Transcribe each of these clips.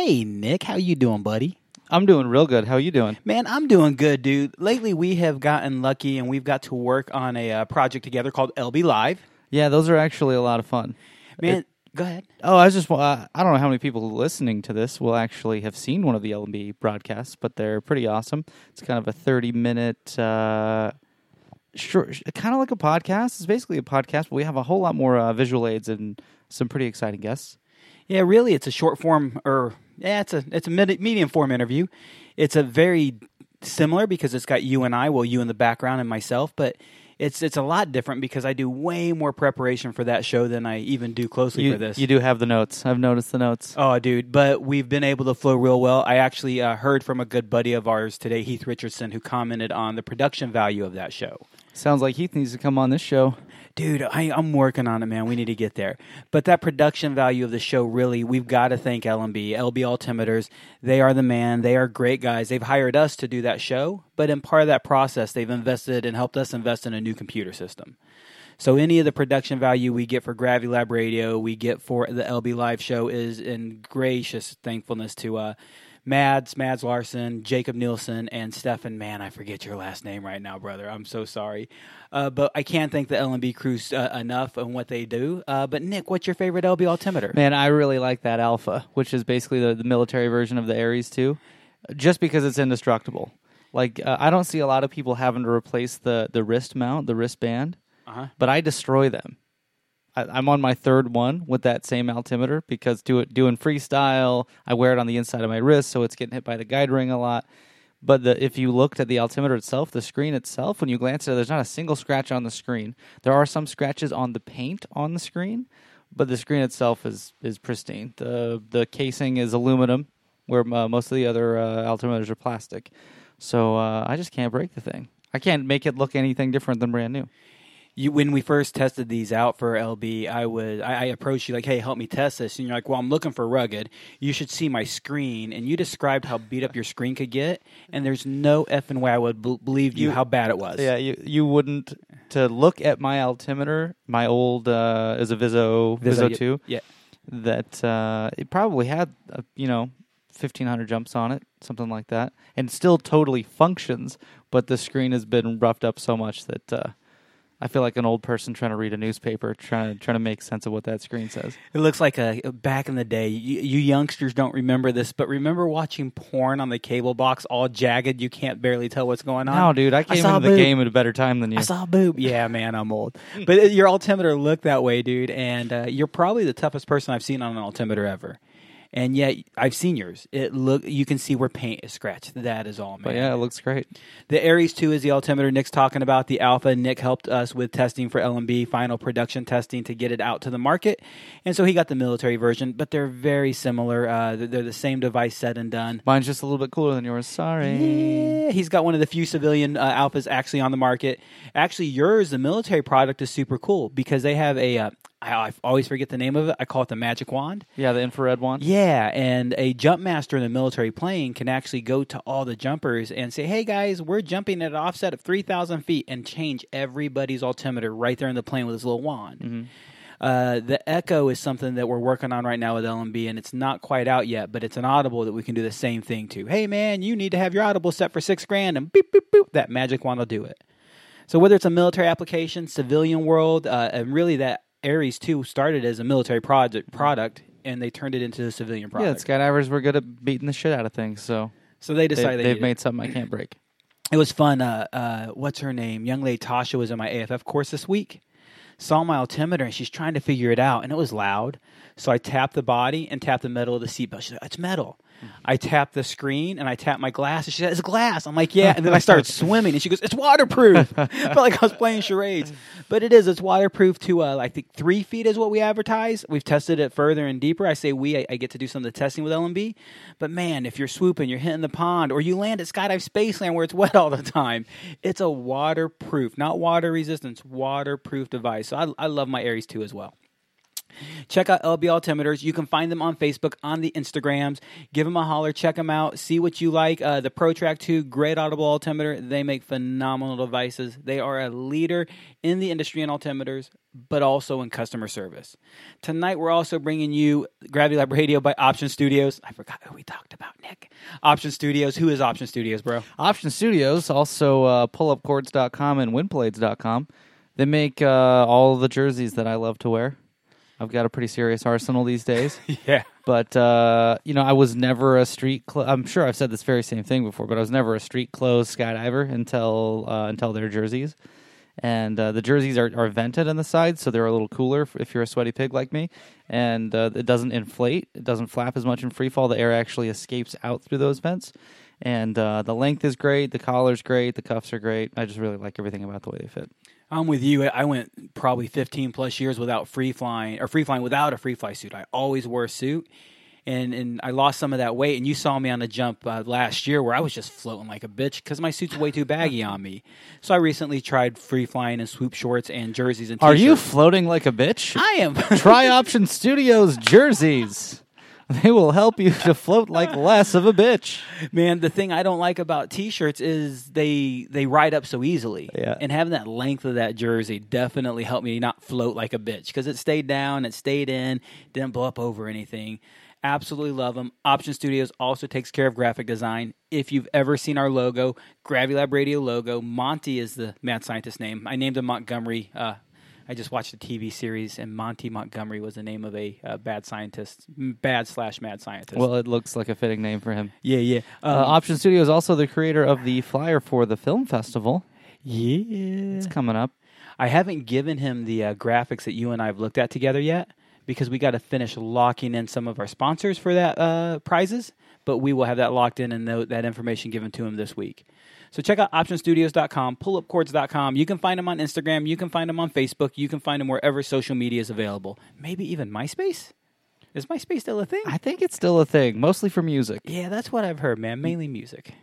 Hey, Nick, how you doing, buddy? I'm doing real good. How you doing? Man, I'm doing good, dude. Lately, we have gotten lucky and we've got to work on a uh, project together called LB Live. Yeah, those are actually a lot of fun. Man, go ahead. Oh, I was just uh, I don't know how many people listening to this will actually have seen one of the LB broadcasts, but they're pretty awesome. It's kind of a 30 minute uh short kind of like a podcast. It's basically a podcast, but we have a whole lot more uh, visual aids and some pretty exciting guests. Yeah, really, it's a short form, or yeah, it's a it's a mid, medium form interview. It's a very similar because it's got you and I, well, you in the background and myself, but it's it's a lot different because I do way more preparation for that show than I even do closely You, for this. you do have the notes. I've noticed the notes. Oh, dude, but we've been able to flow real well. I actually uh, heard from a good buddy of ours today, Heath Richardson, who commented on the production value of that show. Sounds like Heath needs to come on this show. Dude, I, I'm working on it, man. We need to get there. But that production value of the show, really, we've got to thank L&B, LB Altimeters. They are the man. They are great guys. They've hired us to do that show, but in part of that process, they've invested and helped us invest in a new computer system. So any of the production value we get for Gravity Lab Radio, we get for the LB Live show is in gracious thankfulness to uh, Mads, Mads Larson, Jacob Nielsen, and Stefan. Man, I forget your last name right now, brother. I'm so sorry. Uh, but I can't thank the L&B crews uh, enough on what they do. Uh, but Nick, what's your favorite LB altimeter? Man, I really like that Alpha, which is basically the, the military version of the Ares 2, just because it's indestructible. Like, uh, I don't see a lot of people having to replace the, the wrist mount, the wristband, Uh-huh. but I destroy them. I, I'm on my third one with that same altimeter because do it, doing freestyle, I wear it on the inside of my wrist, so it's getting hit by the guide ring a lot. But the, if you looked at the altimeter itself, the screen itself, when you glance at it, there's not a single scratch on the screen. There are some scratches on the paint on the screen, but the screen itself is is pristine. the The casing is aluminum, where uh, most of the other uh, altimeters are plastic. So uh, I just can't break the thing. I can't make it look anything different than brand new. You, when we first tested these out for LB, I was I, I approached you like, "Hey, help me test this," and you're like, "Well, I'm looking for rugged. You should see my screen." And you described how beat up your screen could get, and there's no effing way I would b- believe you, You- how bad it was. Yeah, you you wouldn't to look at my altimeter, my old uh, is a Viso Viso, Viso, two. yeah. that uh, it probably had uh, you know fifteen hundred jumps on it, something like that, and still totally functions. But the screen has been roughed up so much that uh, I feel like an old person trying to read a newspaper, trying to trying to make sense of what that screen says. It looks like a back in the day. You, you youngsters don't remember this, but remember watching porn on the cable box, all jagged. You can't barely tell what's going on. No, dude, I came saw into the game at a better time than you. I saw boob. Yeah, man, I'm old. But your altimeter looked that way, dude. And uh, you're probably the toughest person I've seen on an altimeter ever. And yet, I've seen yours. It look you can see where paint is scratched. That is all, man. but yeah, it looks great. The Ares 2 is the altimeter Nick's talking about. The Alpha, Nick helped us with testing for L&B, final production testing to get it out to the market. And so he got the military version, but they're very similar. Uh, they're they're the same device said and done. Mine's just a little bit cooler than yours. Sorry. Yeah, he's got one of the few civilian uh, alphas actually on the market. Actually, yours, the military product, is super cool because they have a. Uh, I, I always forget the name of it. I call it the magic wand. Yeah, the infrared one. Yeah, and a jump master in the military plane can actually go to all the jumpers and say, "Hey guys, we're jumping at an offset of three thousand feet," and change everybody's altimeter right there in the plane with his little wand. Uh, the Echo is something that we're working on right now with L&B, and it's not quite out yet, but it's an Audible that we can do the same thing to. Hey man, you need to have your Audible set for six grand, and beep beep boop, that magic wand will do it. So whether it's a military application, civilian world, uh, and really that Ares 2 started as a military project product, and they turned it into a civilian product. Yeah, product. skydivers were good at beating the shit out of things, so so they they, decided they they've needed- made something I can't break. it was fun. Uh, uh, what's her name? Young lady Tasha was in my AFF course this week. Saw my altimeter and she's trying to figure it out, and it was loud. So I tapped the body and tapped the metal of the seatbelt. She's like, "It's metal." I tapped the screen and I tapped my glass, and she said, "It's glass." I'm like, "Yeah." And then I start swimming, and she goes, "It's waterproof." I felt like I was playing charades, but it is. It's waterproof to uh, I think three feet is what we advertise. We've tested it further and deeper. I say we. I, I get to do some of the testing with L&B, but man, if you're swooping, you're hitting the pond, or you land at Skydive Spaceland where it's wet all the time, it's a waterproof, not water resistance, waterproof device. So I, I love my Ares 2 as well. Check out LB Altimeters. You can find them on Facebook, on the Instagrams. Give them a holler. Check them out. See what you like. Uh, the ProTrack 2, great audible altimeter. They make phenomenal devices. They are a leader in the industry in altimeters, but also in customer service. Tonight, we're also bringing you Gravity Lab Radio by Option Studios. I forgot who we talked about, Nick. Option Studios. Who is Option Studios, bro? Option Studios, also uh, pullupcords.com and windblades.com. They make uh, all the jerseys that I love to wear. I've got a pretty serious arsenal these days. Yeah. But uh, you know, I was never a street. Cl- I'm sure I've said this very same thing before, but I was never a street clothes skydiver until uh, until their jerseys. And uh, the jerseys are, are vented on the sides, so they're a little cooler if you're a sweaty pig like me. And uh, it doesn't inflate; it doesn't flap as much in free fall. The air actually escapes out through those vents. And uh, the length is great, the collar's great, the cuffs are great. I just really like everything about the way they fit. I'm with you. I went probably 15 plus years without free flying or free flying without a free fly suit. I always wore a suit, and and I lost some of that weight. And you saw me on the jump uh, last year where I was just floating like a bitch because my suit's way too baggy on me. So I recently tried free flying and swoop shorts and jerseys and. Are t-shirts. you floating like a bitch? I am. Try Option Studios jerseys. They will help you to float like less of a bitch. Man, the thing I don't like about t-shirts is they they ride up so easily. Yeah. And having that length of that jersey definitely helped me not float like a bitch because it stayed down, it stayed in, didn't blow up over anything. Absolutely love them. Option Studios also takes care of graphic design. If you've ever seen our logo, Gravity Lab Radio logo, Monty is the mad scientist name. I named him Montgomery. Uh, I just watched a TV series, and Monty Montgomery was the name of a uh, bad scientist, bad slash mad scientist. Well, it looks like a fitting name for him. yeah, yeah. Uh, Um, Option Studio is also the creator of the flyer for the film festival. Yeah. It's coming up. I haven't given him the uh, graphics that you and I have looked at together yet because we got to finish locking in some of our sponsors for that uh, prizes. But we will have that locked in and that information given to him this week. So check out optionstudios.com, pullupcords.com. You can find them on Instagram. You can find them on Facebook. You can find them wherever social media is available. Maybe even MySpace? Is MySpace still a thing? I think it's still a thing, mostly for music. yeah, that's what I've heard, man. Mainly music.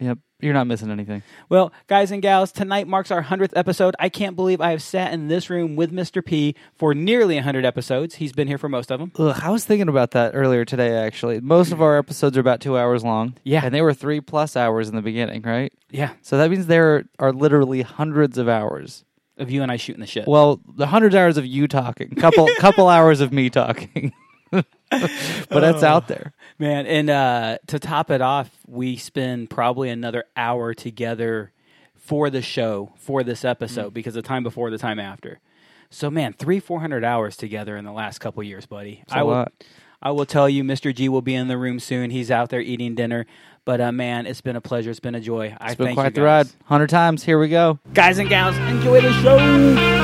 Yep, you're not missing anything. Well, guys and gals, tonight marks our 100th episode. I can't believe I have sat in this room with Mr. P for nearly 100 episodes. He's been here for most of them. Ugh, I was thinking about that earlier today. Actually, most of our episodes are about two hours long. Yeah. and they were three plus hours in the beginning, right? Yeah. So that means there are literally hundreds of hours. Of you and I shooting the shit. Well, the hundreds hours of you talking, couple couple hours of me talking, but it's out there. Man, and uh, to top it off, we spend probably another hour together for the show, for this episode, Mm. because the time before, the time after. So, man, three, 400 hours together in the last couple years, buddy. a I will, lot. I will tell you, Mr. G will be in the room soon. He's out there eating dinner. But, uh, man, it's been a pleasure. It's been a joy. I It's been thank quite you the ride. Hundred times. Here we go. Guys and gals, enjoy the show.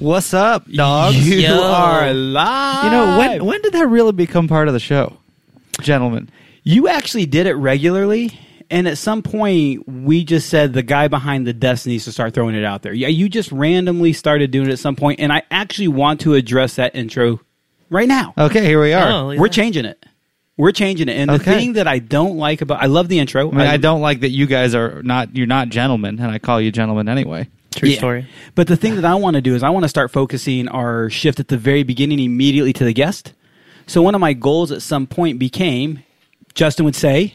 What's up, dogs? you You are live. You know when when did that really become part of the show, gentlemen? You actually did it regularly, and at some point, we just said the guy behind the desk needs to start throwing it out there. Yeah, you just randomly started doing it at some point, and I actually want to address that intro right now. Okay, here we are. Oh, We're changing it. We're changing it, and the Okay. thing that I don't like about I love the intro. I mean, I don't like that you guys are not you're not gentlemen, and I call you gentlemen anyway. True Yeah. story. But the thing that I want to do is I want to start focusing our shift at the very beginning immediately to the guest. So one of my goals at some point became Justin would say,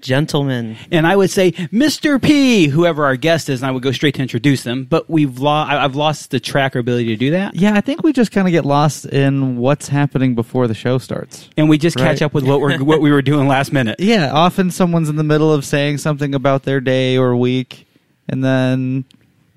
Gentlemen. and I would say Mr. P, whoever our guest is, and I would go straight to introduce them. But we've lo- I- I've lost the track or ability to do that, Yeah, I think we just kind of get lost in what's happening before the show starts. and we just catch up with what we're what we were doing last minute. Yeah, often someone's in the middle of saying something about their day or week, and then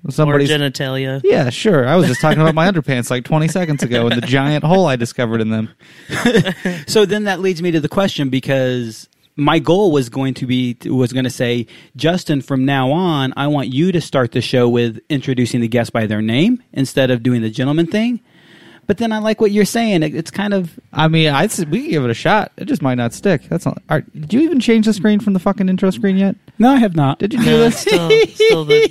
Or somebody's genitalia. Yeah, sure. I was just talking about my underpants like 20 seconds ago and the giant hole I discovered in them. So then that leads me to the question because my goal was going to be was going to say Justin from now on I want you to start the show with introducing the guest by their name instead of doing the gentleman thing. But then I like what you're saying. It, it's kind of I mean, I we can give it a shot. It just might not stick. That's all. All right, did you even change the screen from the fucking intro screen yet? No, I have not. Did you do No, this? still, still the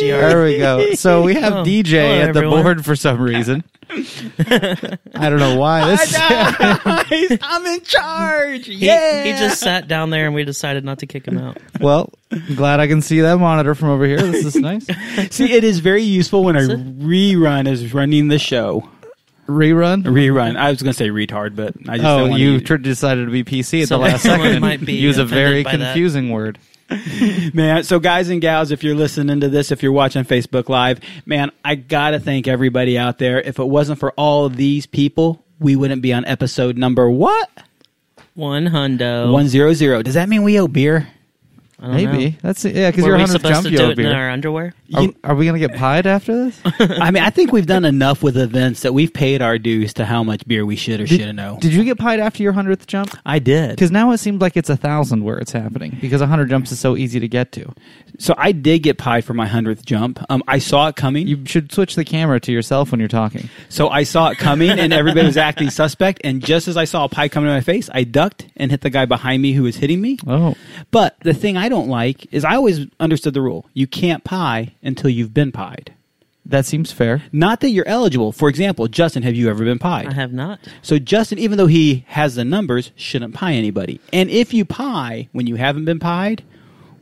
GR. There we go. So we have Oh, DJ hello, at the everyone. board for some reason. I don't know why. This Guys, I'm in charge. He, yeah. he just sat down there and we decided not to kick him out. well, I'm glad I can see that monitor from over here. This is nice. See, it is very useful when a Is it? rerun is running the show. Rerun. Rerun. I was going to say retard, but I just Oh, don't want you to. tr- decided to be PC at So the last someone second and might be use a very offended by that. confusing word. Man, so guys and gals, if you're listening to this, if you're watching Facebook Live, man, I gotta thank everybody out there. If it wasn't for all of these people, we wouldn't be on episode number what? One hundo. One zero zero. Does that mean we owe beer? I don't Maybe know. that's yeah, because you're we 100th supposed jump to you do owe it in beer. our underwear? Are, are we gonna get pied after this? I mean, I think we've done enough with events that we've paid our dues to how much beer we should or shouldn't know. Did you get pied after your hundredth jump? I did. Because now it seems like it's a thousand where it's happening because a hundred jumps is so easy to get to. So I did get pied for my hundredth jump. Um, I saw it coming. You should switch the camera to yourself when you're talking. So I saw it coming, and everybody was acting suspect. And just as I saw a pie coming to my face, I ducked and hit the guy behind me who was hitting me. Oh, But the thing I don't like is I always understood the rule: you can't pie until you've been pied. that seems fair. Not that you're eligible. For example, Justin, have you ever been pied? I have not. So Justin, even though he has the numbers, shouldn't pie anybody. And if you pie when you haven't been pied,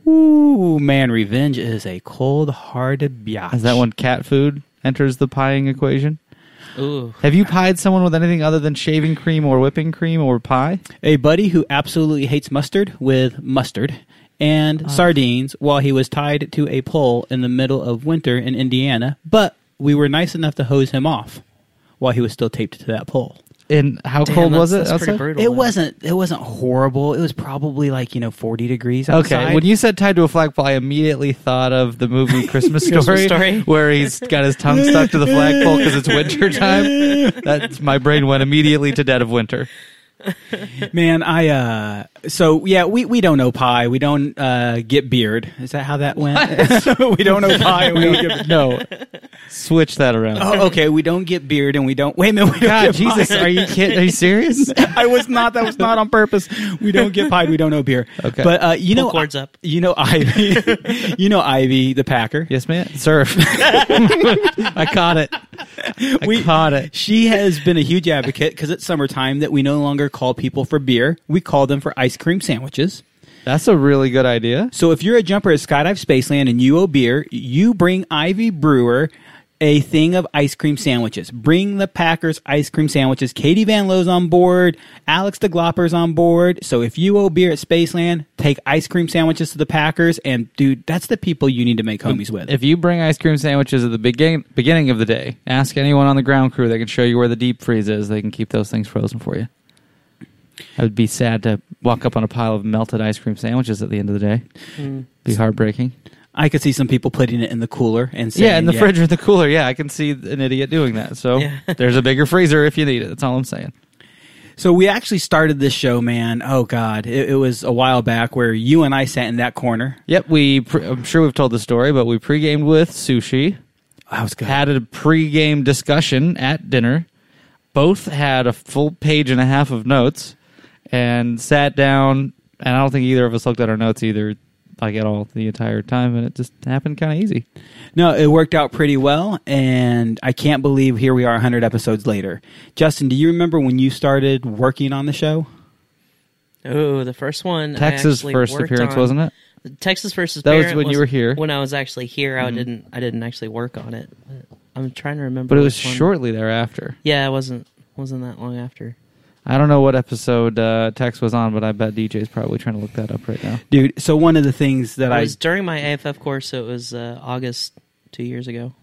ooh man, revenge is a cold-hearted biatch. Is that when cat food enters the pieing equation? Ooh. Have you pied someone with anything other than shaving cream or whipping cream or pie? a buddy who absolutely hates mustard with mustard and ah. sardines while he was tied to a pole in the middle of winter in Indiana, but we were nice enough to hose him off while he was still taped to that pole. And how Damn, cold that's, was it That's pretty outside? brutal. It though. wasn't it wasn't horrible. It was probably like, you know, 40 degrees outside. Okay, when you said tied to a flagpole, I immediately thought of the movie Christmas Story, Christmas Story? where he's got his tongue stuck to the flagpole because it's winter time. That's my brain went immediately to Dead of Winter. Man, I uh so yeah, we we don't know pie. We don't uh get beard. Is that how that went? we don't know pie. and We don't get No, switch that around. Oh, okay, we don't get beard and we don't Wait a minute. We don't God, get Jesus, pie. are you kidding? Are you serious? I was not. That was not on purpose. We don't get pied. We don't know beer. Okay. but uh, you Pull know, cords up. You know Ivy. you know Ivy, the Packer. Yes, man. Surf. I caught it. I We- caught it. She has been a huge advocate because it's summertime that we no longer call people for beer. We call them for ice cream sandwiches. That's a really good idea. So if you're a jumper at Skydive Spaceland and you owe beer, you bring Ivy Brewer a thing of ice cream sandwiches. Bring the Packers ice cream sandwiches. Katie Van Loo's on board. Alex the Glopper's on board. So if you owe beer at Spaceland, take ice cream sandwiches to the Packers. And dude, that's the people you need to make homies with. If you bring ice cream sandwiches at the begin- beginning of the day, ask anyone on the ground crew. They can show you where the deep freeze is. They can keep those things frozen for you. I would be sad to walk up on a pile of melted ice cream sandwiches at the end of the day. Mm. Be heartbreaking. I could see some people putting it in the cooler and saying, yeah, in the fridge or the cooler. Yeah, I can see an idiot doing that. So Yeah. there's a bigger freezer if you need it. That's all I'm saying. So we actually started this show, man. Oh God, it, it was a while back where you and I sat in that corner. Yep, we. Pre- I'm sure we've told the story, but we pre-gamed with sushi. I was good. had a pre-game discussion at dinner. Both had a full page and a half of notes, and sat down. And I don't think either of us looked at our notes either, like at all, the entire time. And it just happened kind of easy. No, it worked out pretty well, and I can't believe here we are 100 episodes later. Justin, do you remember when you started working on the show? Oh, the first one. Texas actually first appearance, on- wasn't it? Texas first That was when you were here. When I was actually here, I mm-hmm. didn't. I didn't actually work on it. I'm trying to remember. But it was one. shortly thereafter. Yeah, it wasn't. Wasn't that long after. I don't know what episode uh, Tex was on, but I bet DJ's probably trying to look that up right now. Dude, so one of the things that It I was during my AFF course, so it was uh, August two years ago,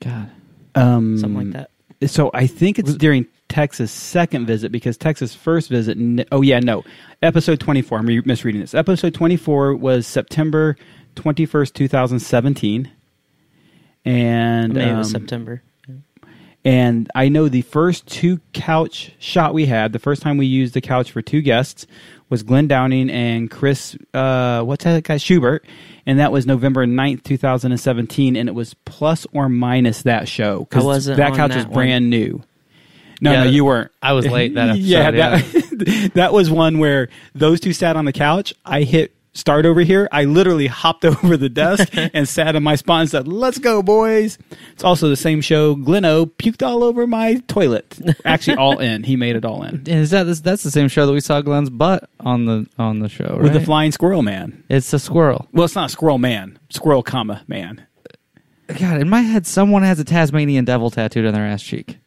God, um something like that. So I think it's during Texas' second visit because Texas' first visit. Oh yeah, no, episode twenty four. I'm re- misreading this. Episode twenty four was September twenty first, two thousand seventeen, and Maybe it was um, September. And I know the first two couch shot we had, the first time we used the couch for two guests was Glenn Downing and Chris, uh, what's that guy, Schubert. And that was November 9th, 2017. And it was plus or minus that show. Because that couch that was one. brand new. No, Yeah, no, you weren't. I was late that episode. yeah, yeah. that, that was one where those two sat on the couch. I hit start over here. I literally hopped over the desk and sat in my spot and said, "Let's go, boys." It's also the same show. Gleno puked all over my toilet. Actually, all in. He made it all in Is that that's the same show that we saw Glenn's butt on the on the show? with the flying squirrel man. It's a squirrel. Well, it's not a squirrel man. Squirrel, comma man. God, in my head, someone has a Tasmanian devil tattooed on their ass cheek.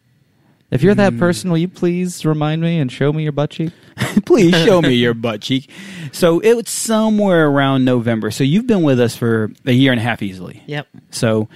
If you're that person, will you please remind me and show me your butt cheek? Please show me your butt cheek. So it was somewhere around November. So you've been with us for a year and a half easily. Yep. So,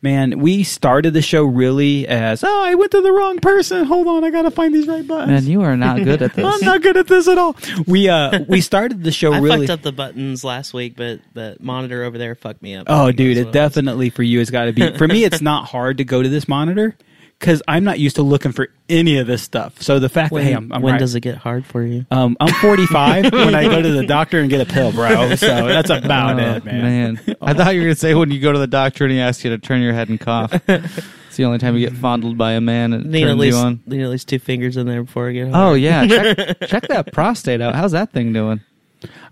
man, we started the show really as, oh, I went to the wrong person. Hold on, I gotta find these right buttons. Man, you are not good at this. I'm not good at this at all. We uh we started the show I really. fucked up the buttons last week, but the monitor over there fucked me up. Oh, think dude, that's it what was. definitely for you has got to be. For me, it's not hard to go to this monitor because I'm not used to looking for any of this stuff. So the fact When, that hey, I'm, I'm when right. does it get hard for you? Um, I'm 45 when I go to the doctor and get a pill, bro. So that's about Oh, it, man. I thought you were going to say when you go to the doctor and he asks you to turn your head and cough. it's the only time you get fondled by a man and Need at least you on. need at least two fingers in there before I get home. Oh yeah, check, check that prostate out. How's that thing doing?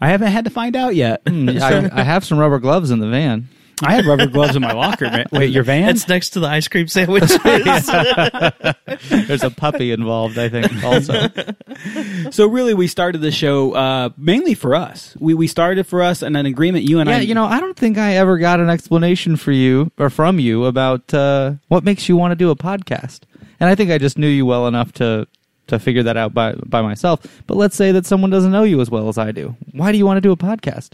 I haven't had to find out yet. Hmm, I, I have some rubber gloves in the van. I have rubber gloves in my locker. Man. Wait, your van? It's next to the ice cream sandwich. There's a puppy involved, I think, also. so really, we started the show uh, mainly for us. We we started for us, and an agreement you and yeah, I. you know, I don't think I ever got an explanation for you or from you about uh, what makes you want to do a podcast. And I think I just knew you well enough to to figure that out by by myself. But let's say that someone doesn't know you as well as I do. Why do you want to do a podcast?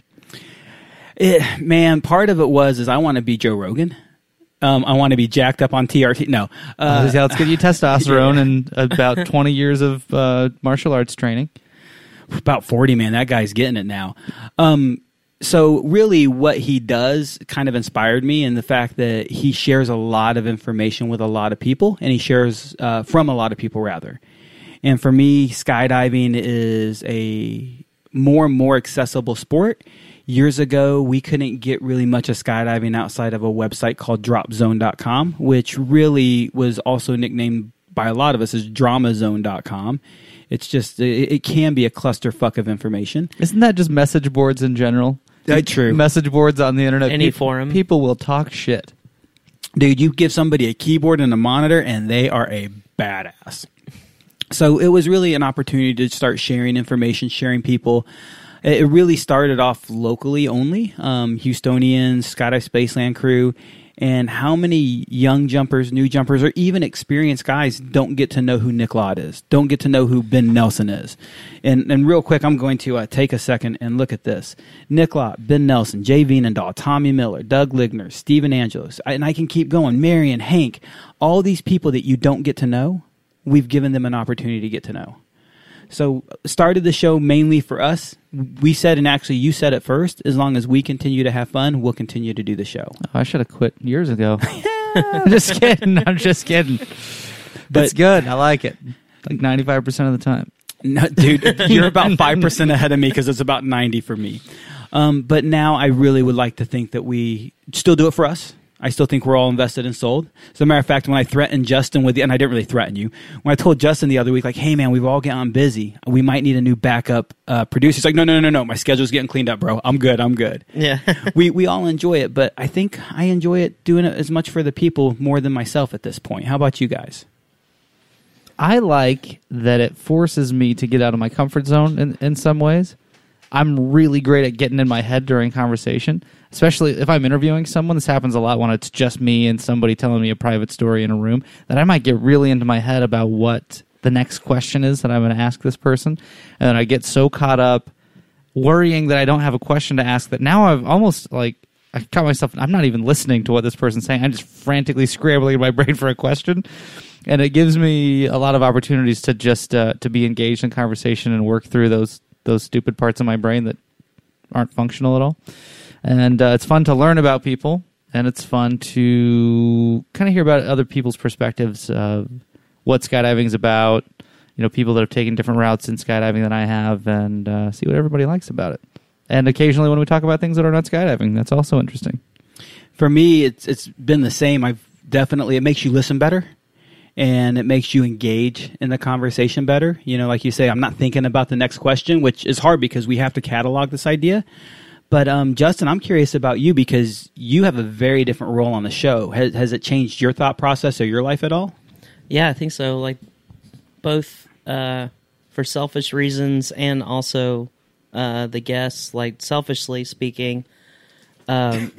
It, man, part of it was is I want to be Joe Rogan. Um, I want to be jacked up on TRT. No, uh, yeah, let's get you testosterone and about 20 years of uh, martial arts training. about 40 man that guy's getting it now um so really what he does kind of inspired me in the fact that he shares a lot of information with a lot of people and he shares uh, from a lot of people rather and for me skydiving is a more and more accessible sport years ago we couldn't get really much of skydiving outside of a website called dropzone.com which really was also nicknamed by a lot of us as dramazone.com it's just it, it can be a clusterfuck of information Isn't that just message boards in general? Uh, true. Message boards on the internet. Any peop- forum. People will talk shit. dude you give somebody a keyboard and a monitor and they are a badass so it was really an opportunity to start sharing information sharing people it really started off locally only um, houstonians skydive spaceland crew and how many young jumpers new jumpers or even experienced guys don't get to know who nick lott is don't get to know who ben nelson is. And, and real quick i'm going to uh, take a second and look at this. Nick lott ben nelson jay Vienendahl, tommy miller doug ligner stephen angelos and i can keep going. Marion hank all these people that you don't get to know we've given them an opportunity to get to know so started the show mainly for us. We said, and actually you said it first. As long as we continue to have fun, we'll continue to do the show. Oh, I should have quit years ago. I'm just kidding. I'm just kidding. But- it's good. I like it. Like 95% of the time. No, dude, you're about five percent ahead of me because it's about ninety for me. Um, but now I really would like to think that we still do it for us. I still think we're all invested and sold. As a matter of fact, when I threatened Justin with the, and I didn't really threaten you, when I told Justin the other week, like, hey man, we've all gotten busy. We might need a new backup uh, producer. He's like, no, no, no, no, no. My schedule's getting cleaned up, bro. I'm good. I'm good. yeah. we we all enjoy it, but I think I enjoy it doing it as much for the people more than myself at this point. How about you guys? I like that it forces me to get out of my comfort zone in, in some ways. I'm really great at getting in my head during conversation, especially if I'm interviewing someone. This happens a lot when it's just me and somebody telling me a private story in a room, that I might get really into my head about what the next question is that I'm going to ask this person. And I get so caught up worrying that I don't have a question to ask that now I've almost like I caught myself I'm not even listening to what this person's saying. I'm just frantically scrambling in my brain for a question. And it gives me a lot of opportunities to just uh, to be engaged in conversation and work through those those stupid parts of my brain that aren't functional at all. And uh, it's fun to learn about people, and it's fun to kind of hear about other people's perspectives of what skydiving is about. You know, people that have taken different routes in skydiving than I have, and uh, see what everybody likes about it. And occasionally, when we talk about things that are not skydiving, that's also interesting. For me, it's it's been the same. I've definitely it makes you listen better, and it makes you engage in the conversation better. You know, like you say, I'm not thinking about the next question, which is hard because we have to catalog this idea. But um, Justin, I'm curious about you because you have a very different role on the show. Has, has it changed your thought process or your life at all? Yeah, I think so. Like both uh, for selfish reasons and also uh, the guests. Like selfishly speaking, um,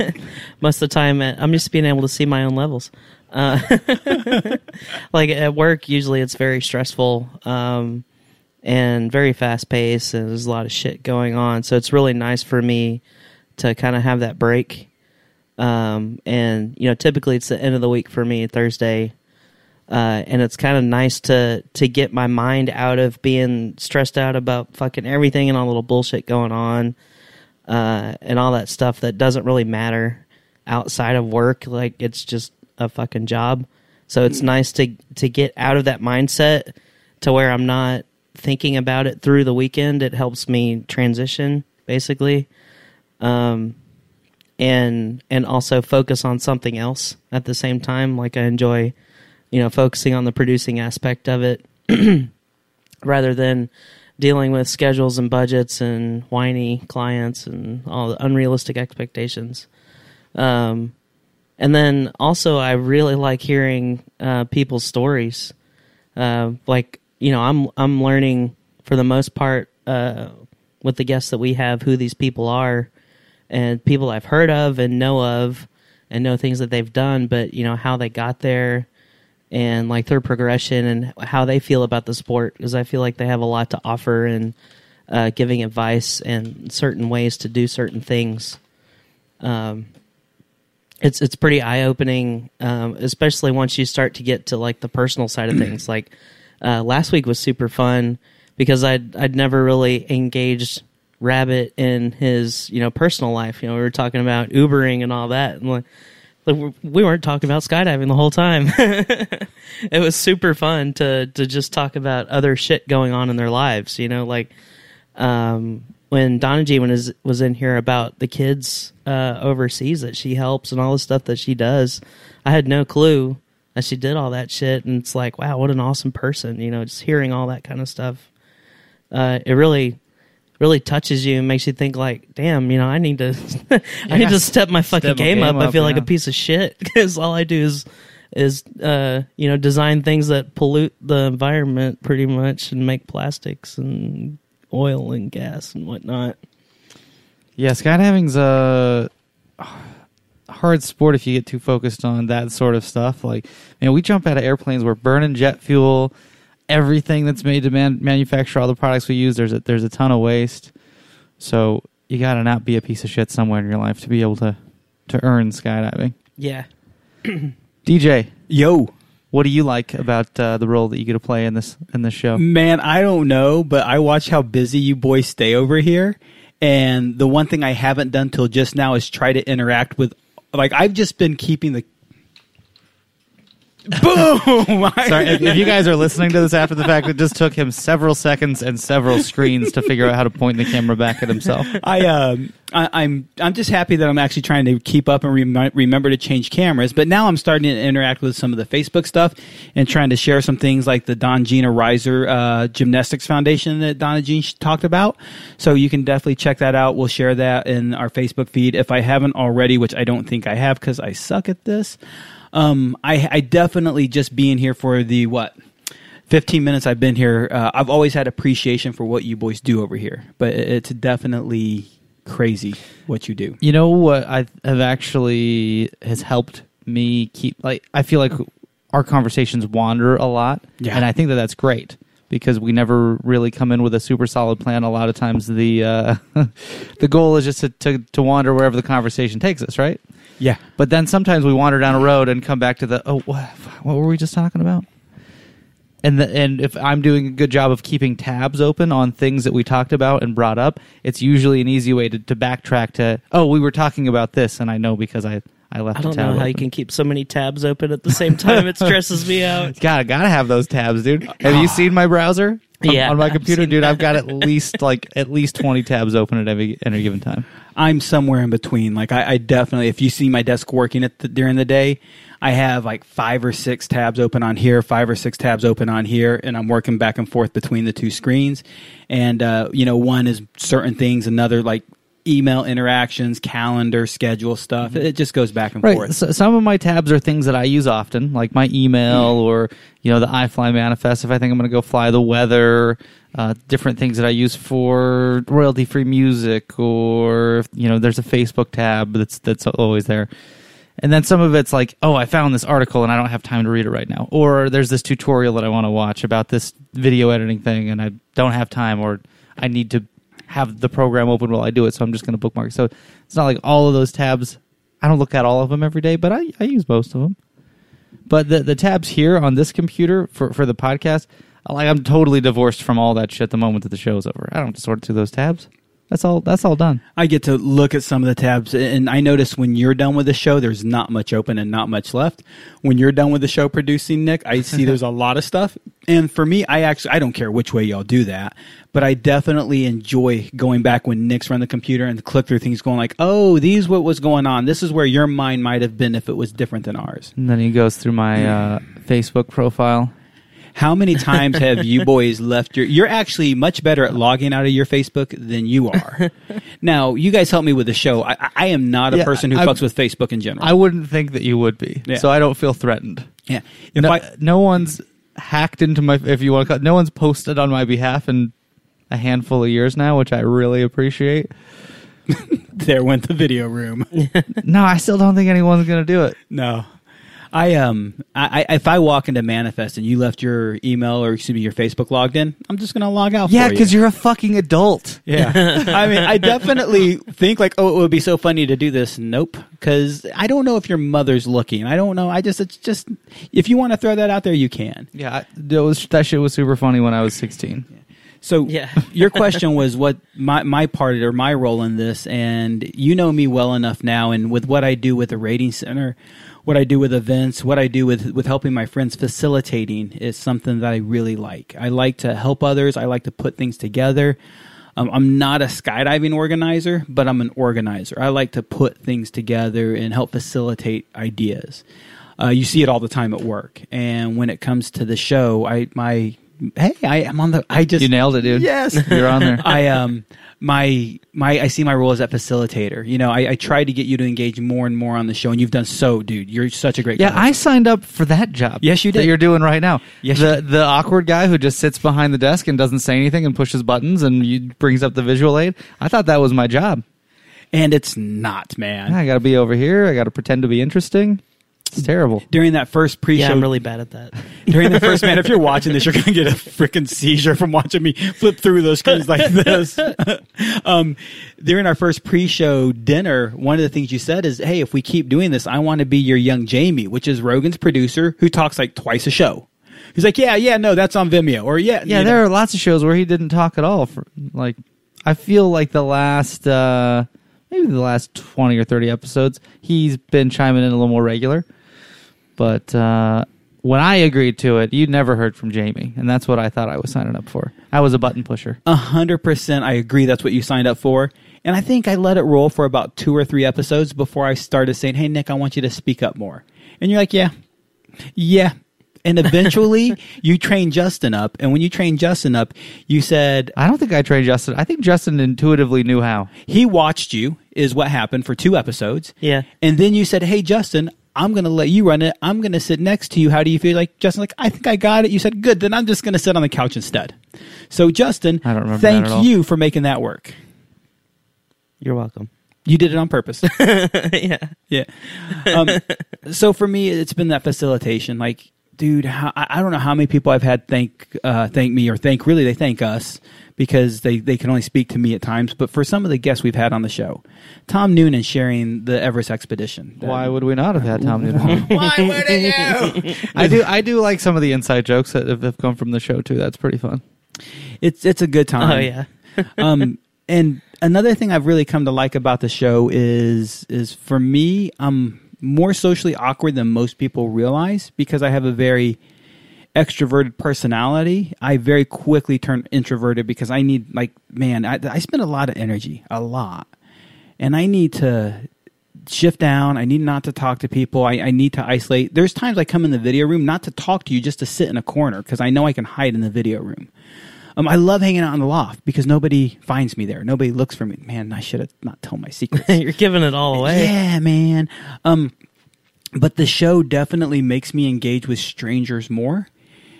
most of the time uh, I'm just being able to see my own levels. Uh, like at work, usually it's very stressful um, and very fast paced, and there's a lot of shit going on. So it's really nice for me to kind of have that break. Um, and you know, typically it's the end of the week for me, Thursday, uh, and it's kind of nice to to get my mind out of being stressed out about fucking everything and all the little bullshit going on, uh, and all that stuff that doesn't really matter outside of work. Like it's just a fucking job. So it's nice to to get out of that mindset to where I'm not thinking about it through the weekend. It helps me transition basically. Um, and and also focus on something else at the same time. Like I enjoy, you know, focusing on the producing aspect of it rather than dealing with schedules and budgets and whiny clients and all the unrealistic expectations. Um, and then also, I really like hearing uh, people's stories. Uh, like you know, I'm I'm learning for the most part uh, with the guests that we have who these people are and people I've heard of and know of and know things that they've done, but you know how they got there and like their progression and how they feel about the sport because I feel like they have a lot to offer and uh, giving advice and certain ways to do certain things. Um, it's it's pretty eye opening, um, especially once you start to get to like the personal side of things. Like uh, last week was super fun because I'd I'd never really engaged Rabbit in his you know personal life. You know, we were talking about Ubering and all that, and like, like we weren't talking about skydiving the whole time. it was super fun to to just talk about other shit going on in their lives. You know, like um, when Donna G was was in here about the kids uh, overseas that she helps and all the stuff that she does. I had no clue that she did all that shit, and it's like, wow, what an awesome person. You know, just hearing all that kind of stuff. Uh, it really really touches you and makes you think like, damn, you know, I need to, I need to step my fucking Step game, game up. I up, feel like a piece of shit because all I do is, is, uh, you know, design things that pollute the environment pretty much and make plastics and oil and gas and whatnot. Yeah, skydiving's a hard sport if you get too focused on that sort of stuff. Like, man, we jump out of airplanes, we're burning jet fuel, everything that's made to man- manufacture all the products we use. There's a, there's a ton of waste. So you got to not be a piece of shit somewhere in your life to be able to to earn skydiving. Yeah. DJ, Yo, what do you like about uh, the role that you get to play in this in this show? man, I don't know, but I watch how busy you boys stay over here. And the one thing I haven't done till just now is try to interact with, like, I've just been keeping the. Boom! Sorry, if, if you guys are listening to this after the fact, it just took him several seconds and several screens to figure out how to point the camera back at himself. I um I, I'm I'm just happy that I'm actually trying to keep up and remi- remember to change cameras. But now I'm starting to interact with some of the Facebook stuff and trying to share some things like the Don Gina Riser uh, Gymnastics Foundation that Donna Jean talked about. So you can definitely check that out. We'll share that in our Facebook feed if I haven't already, which I don't think I have because I suck at this. Um, I, I definitely just being here for the what. 15 minutes I've been here, uh, I've always had appreciation for what you boys do over here, but it's definitely crazy what you do. You know what I have actually has helped me keep like I feel like our conversations wander a lot, Yeah. and I think that that's great because we never really come in with a super solid plan. A lot of times the uh, the goal is just to, to to wander wherever the conversation takes us, right? Yeah. But then sometimes we wander down a road and come back to the oh what, what were we just talking about? And the, and if I'm doing a good job of keeping tabs open on things that we talked about and brought up, it's usually an easy way to, to backtrack to oh we were talking about this and I know because I I left I don't a tab know how you can keep so many tabs open at the same time. It stresses me out. Gotta gotta have those tabs, dude. Have you seen my browser? Yeah, on my I've computer, seen dude. I've got at least like at least twenty tabs open at every any given time. I'm somewhere in between. Like I, I definitely, if you see my desk working at the, during the day, I have like five or six tabs open on here, five or six tabs open on here, and I'm working back and forth between the two screens. And uh, you know, one is certain things, another like email interactions, calendar, schedule stuff. It just goes back and Right. forth. So, some of my tabs are things that I use often, like my email or you know the iFly manifest. If I think I'm going to go fly the weather, uh, different things that I use for royalty free music, or you know there's a Facebook tab that's that's always there. And then some of it's like, oh, I found this article and I don't have time to read it right now. Or there's this tutorial that I want to watch about this video editing thing and I don't have time or I need to have the program open while I do it, so I'm just going to bookmark. So it's not like all of those tabs. I don't look at all of them every day, but I, I use most of them. But the the tabs here on this computer for for the podcast, like I'm totally divorced from all that shit the moment that the show's over. I don't have to sort through those tabs. That's all. That's all done. I get to look at some of the tabs, and I notice when you're done with the show, there's not much open and not much left. When you're done with the show producing, Nick, I see there's a lot of stuff. And for me, I actually I don't care which way y'all do that, but I definitely enjoy going back when Nick's run the computer and click through things, going like, "Oh, these what was going on. This is where your mind might have been if it was different than ours." And then he goes through my uh, Facebook profile. How many times have you boys left your? You're actually much better at logging out of your Facebook than you are. now, you guys help me with the show. I, I am not a Yeah, person who I- fucks with Facebook in general. I wouldn't think that you would be, Yeah. so I don't feel threatened. yeah, if no, I no one's hacked into my. If you want to, call, no one's posted on my behalf in a handful of years now, which I really appreciate. there went the video room. no, I still don't think anyone's gonna do it. no, I um, I, I if I walk into Manifest and you left your email or excuse me your Facebook logged in, I'm just gonna log out. Yeah, for you. because you're a fucking adult. Yeah, I mean, I definitely think like, oh, it would be so funny to do this. Nope, because I don't know if your mother's looking. I don't know. I just, it's just, if you want to throw that out there, you can. Yeah, I, that was that shit was super funny when I was 16. So Yeah. your question was what my my part or my role in this, and you know me well enough now, and with what I do with the rating center, what I do with events, what I do with with helping my friends, facilitating is something that I really like. I like to help others. I like to put things together. Um, I'm not a skydiving organizer, but I'm an organizer. I like to put things together and help facilitate ideas. Uh, you see it all the time at work, and when it comes to the show, I my hey, I am on the. I just You nailed it, dude. Yes, You're on there. I um my my I see my role as that facilitator. You know, I, I try to get you to engage more and more on the show, and you've done so, dude. You're such a great. Yeah. I signed up for that job. Yes, you That did. you're doing right now. Yes, you the the awkward guy who just sits behind the desk and doesn't say anything and pushes buttons and you, brings up the visual aid. I thought that was my job. and it's not, man. I got to be over here. I got to pretend to be interesting. It's terrible. During that first pre-show, Yeah, I'm really bad at that. during the first man, if you're watching this, you're gonna get a freaking seizure from watching me flip through those screens like this. um, during our first pre-show dinner, one of the things you said is, "Hey, if we keep doing this, I want to be your young Jamie," which is Rogan's producer who talks like twice a show. He's like, "Yeah, yeah, no, that's on Vimeo," or "Yeah, Yeah, you know. there are lots of shows where he didn't talk at all. For like, I feel like the last uh, maybe the last twenty or thirty episodes, he's been chiming in a little more regular. But uh, when I agreed to it, you never heard from Jamie, and that's what I thought I was signing up for. I was a button pusher. A hundred percent, I agree. That's what you signed up for, and I think I let it roll for about two or three episodes before I started saying, "Hey, Nick, I want you to speak up more." And you're like, "Yeah, yeah." And eventually, you trained Justin up, and when you trained Justin up, you said I don't think I trained Justin. I think Justin intuitively knew how. he watched you. Is what happened for two episodes. Yeah. and then you said, "Hey, Justin." I'm going to let you run it. I'm going to sit next to you. How do you feel? Like Justin, like I think I got it. You said good. Then I'm just going to sit on the couch instead. So Justin, I don't remember thank that at all. you for making that work. You're welcome. You did it on purpose. yeah. yeah. Um, so for me, it's been that facilitation. Like, dude, how, I I don't know how many people I've had thank uh, thank me or thank really they thank us because they they can only speak to me at times. But for some of the guests we've had on the show, Tom Noonan sharing the Everest expedition. Why would we not have had Tom Noonan? Why wouldn't you? I do. I do like some of the inside jokes that have, have come from the show too. That's pretty fun. it's it's a good time. Oh yeah. um, and another thing I've really come to like about the show is is for me, I'm more socially awkward than most people realize because I have a very extroverted personality. I very quickly turn introverted because I need like man, I, I spend a lot of energy, a lot, and I need to shift down. I need not to talk to people. I, I need to isolate. There's times I come in the video room not to talk to you, just to sit in a corner because I know I can hide in the video room. Um, I love hanging out in the loft because nobody finds me there. Nobody looks for me. Man, I should have not told my secrets. You're giving it all away. Yeah, man. Um, but the show definitely makes me engage with strangers more.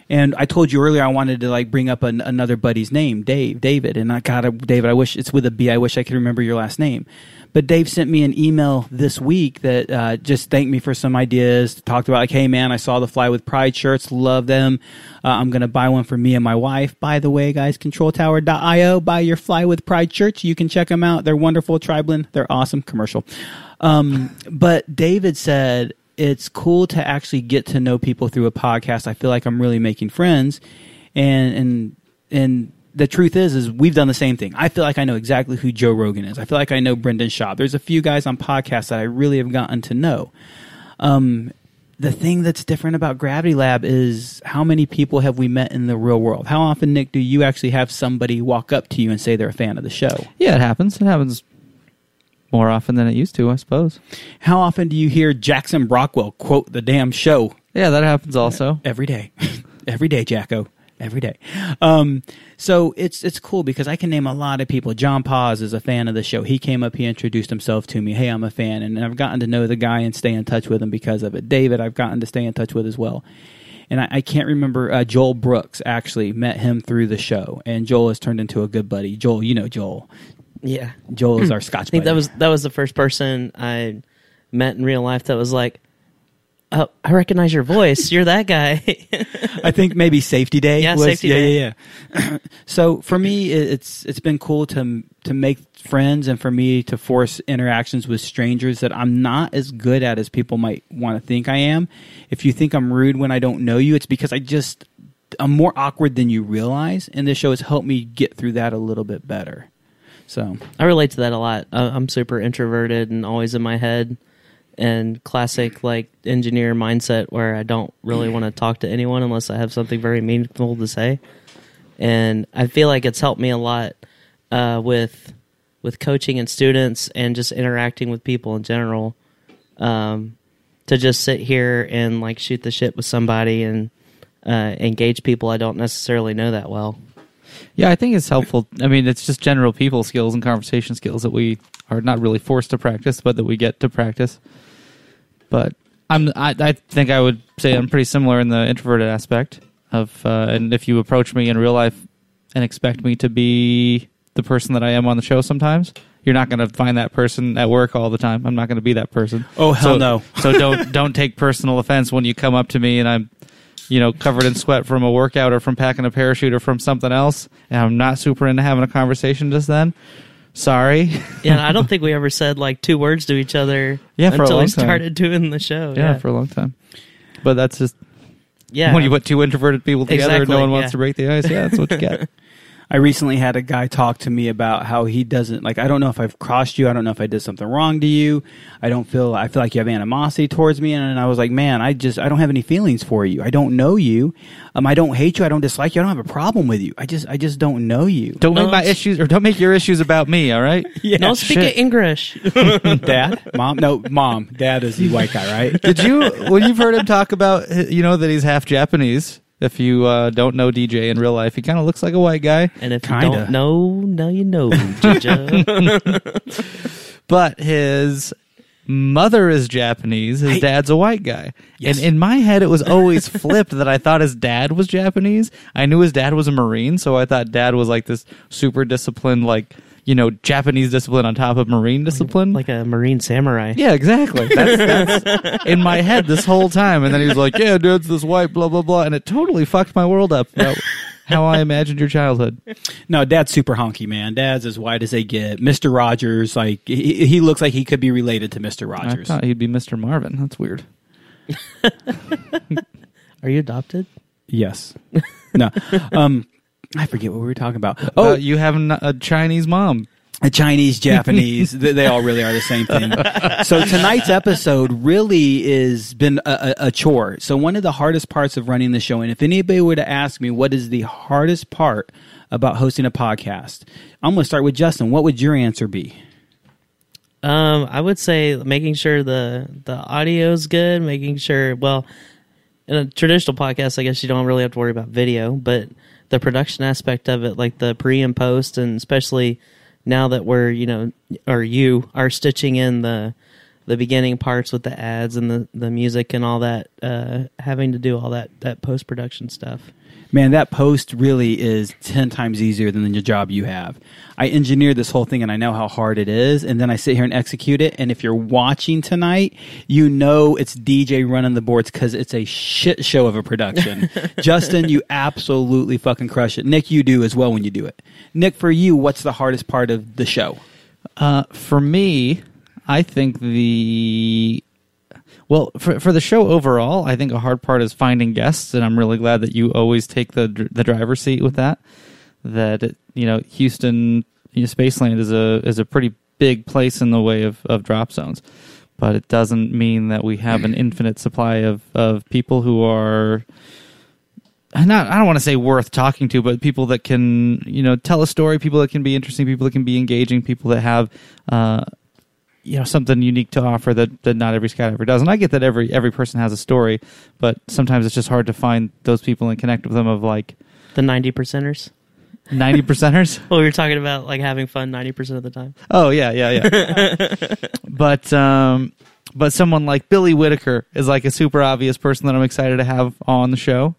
And I told you earlier I wanted to like bring up an, another buddy's name, Dave, David, and I got a David. I wish it's with a B. I wish I could remember your last name. But Dave sent me an email this week that uh, just thanked me for some ideas. Talked about like, hey man, I saw the Fly with Pride shirts, love them. Uh, I'm gonna buy one for me and my wife. By the way, guys, ControlTower.io, buy your Fly with Pride shirts. You can check them out. They're wonderful. Triblin, they're awesome. Commercial. Um, but David said it's cool to actually get to know people through a podcast. I feel like I'm really making friends, and and and the truth is, is we've done the same thing. I feel like I know exactly who Joe Rogan is. I feel like I know Brendan Schaub. There's a few guys on podcasts that I really have gotten to know. Um, the thing that's different about Gravity Lab is how many people have we met in the real world? How often, Nick, do you actually have somebody walk up to you and say they're a fan of the show? Yeah, it happens. It happens more often than it used to, I suppose. How often do you hear Jackson Brockwell quote the damn show Yeah, that happens also. every day, every day, Jacko, every day. Um, so it's it's cool because I can name a lot of people. John Paz is a fan of the show. He came up, he introduced himself to me. Hey, I'm a fan, and I've gotten to know the guy and stay in touch with him because of it. David, I've gotten to stay in touch with as well. And I, I can't remember uh, Joel Brooks actually met him through the show, and Joel has turned into a good buddy. Joel, you know Joel. Yeah. Joel is hmm. our Scotch I think buddy. that was that was the first person I met in real life that was like, "Oh, I recognize your voice. You're that guy." I think maybe Safety Day. Yeah, was, Safety yeah, Day. Yeah, yeah, so for me, it- it's it's been cool to to make friends and for me to force interactions with strangers that I'm not as good at as people might want to think I am. If you think I'm rude when I don't know you, it's because I just I'm more awkward than you realize, and this show has helped me get through that a little bit better. So I relate to that a lot. I'm super introverted and always in my head, and classic like engineer mindset where I don't really want to talk to anyone unless I have something very meaningful to say. And I feel like it's helped me a lot uh, with with coaching and students and just interacting with people in general. Um, to just sit here and like shoot the shit with somebody and uh, engage people I don't necessarily know that well. Yeah, I think it's helpful. I mean, it's just general people skills and conversation skills that we are not really forced to practice, but that we get to practice. But I'm, I, I think I would say I'm pretty similar in the introverted aspect of, uh, and if you approach me in real life and expect me to be the person that I am on the show, sometimes you're not going to find that person at work all the time. I'm not going to be that person. Oh, hell so, no. so don't don't take personal offense when you come up to me and I'm you know, covered in sweat from a workout or from packing a parachute or from something else, and I'm not super into having a conversation just then. Sorry. Yeah, and I don't think we ever said like two words to each other Yeah, for a until long we time. started doing the show. yeah, Yeah, for a long time. But that's just yeah. when you put two introverted people together and no Exactly, one wants to break the ice. Yeah, that's what you get. I recently had a guy talk to me about how he doesn't like. I don't know if I've crossed you. I don't know if I did something wrong to you. I don't feel. I feel like you have animosity towards me, and I was like, man, I just I don't have any feelings for you. I don't know you. Um, I don't hate you. I don't dislike you. I don't have a problem with you. I just I just don't know you. Don't make my issues or don't make your issues about me. All right. yeah. Don't speak shit. English. dad, mom, no, mom, dad is the white guy, right? Did you Well, you've heard him talk about you know that he's half Japanese? If you uh, don't know DJ in real life, he kind of looks like a white guy. and if Kinda. you don't know, now you know, Jojo. but his mother is Japanese. His Hey. dad's a white guy. Yes. And in my head, it was always flipped that I thought his dad was Japanese. I knew his dad was a Marine, so I thought dad was like this super disciplined, like, you know, Japanese discipline on top of Marine discipline. like a Marine samurai. yeah, exactly. That's, that's in my head this whole time. And then he was like, yeah, dad's this white, blah, blah, blah. And it totally fucked my world up about how I imagined your childhood. No, dad's super honky, man. Dad's as white as they get. Mister Rogers, like he, he looks like he could be related to Mister Rogers. I Rogers. thought he'd be Mr. Marvin. That's weird. Are you adopted? Yes. no. Um, I forget what we were talking about. Oh, Oh, you having a Chinese mom. A Chinese, Japanese, they, they all really are the same thing. So tonight's episode really is been a, a, a chore. So one of the hardest parts of running the show, and if anybody were to ask me what is the hardest part about hosting a podcast, I'm going to start with Justin. What would your answer be? Um, I would say making sure the the audio's good, making sure well, in a traditional podcast, I guess you don't really have to worry about video, but the production aspect of it, like the pre and post, and especially now that we're you know, or you are stitching in the the beginning parts with the ads and the the music and all that, uh, having to do all that that post production stuff. Man, that post really is 10 times easier than the job you have. I engineered this whole thing and I know how hard it is. And then I sit here and execute it. And if you're watching tonight, you know it's DJ running the boards because it's a shit show of a production. Justin, you absolutely fucking crush it. Nick, you do as well when you do it. Nick, for you, what's the hardest part of the show? Uh, for me, I think the well for for the show overall, I think a hard part is finding guests, and I'm really glad that you always take the the driver's seat with that. That it, you know, Houston, you know, Spaceland is a is a pretty big place in the way of of drop zones, but it doesn't mean that we have an infinite supply of of people who are not I don't want to say worth talking to, but people that can you know tell a story, people that can be interesting, people that can be engaging, people that have uh, you know something unique to offer that, that not every skydiver does. And I get that every every person has a story, but sometimes it's just hard to find those people and connect with them. Of like The ninety percenters. ninety percenters. Well, we were talking about like having fun ninety percent of the time. Oh yeah, yeah, yeah. but um, but someone like Billy Whitaker is like a super obvious person that I'm excited to have on the show.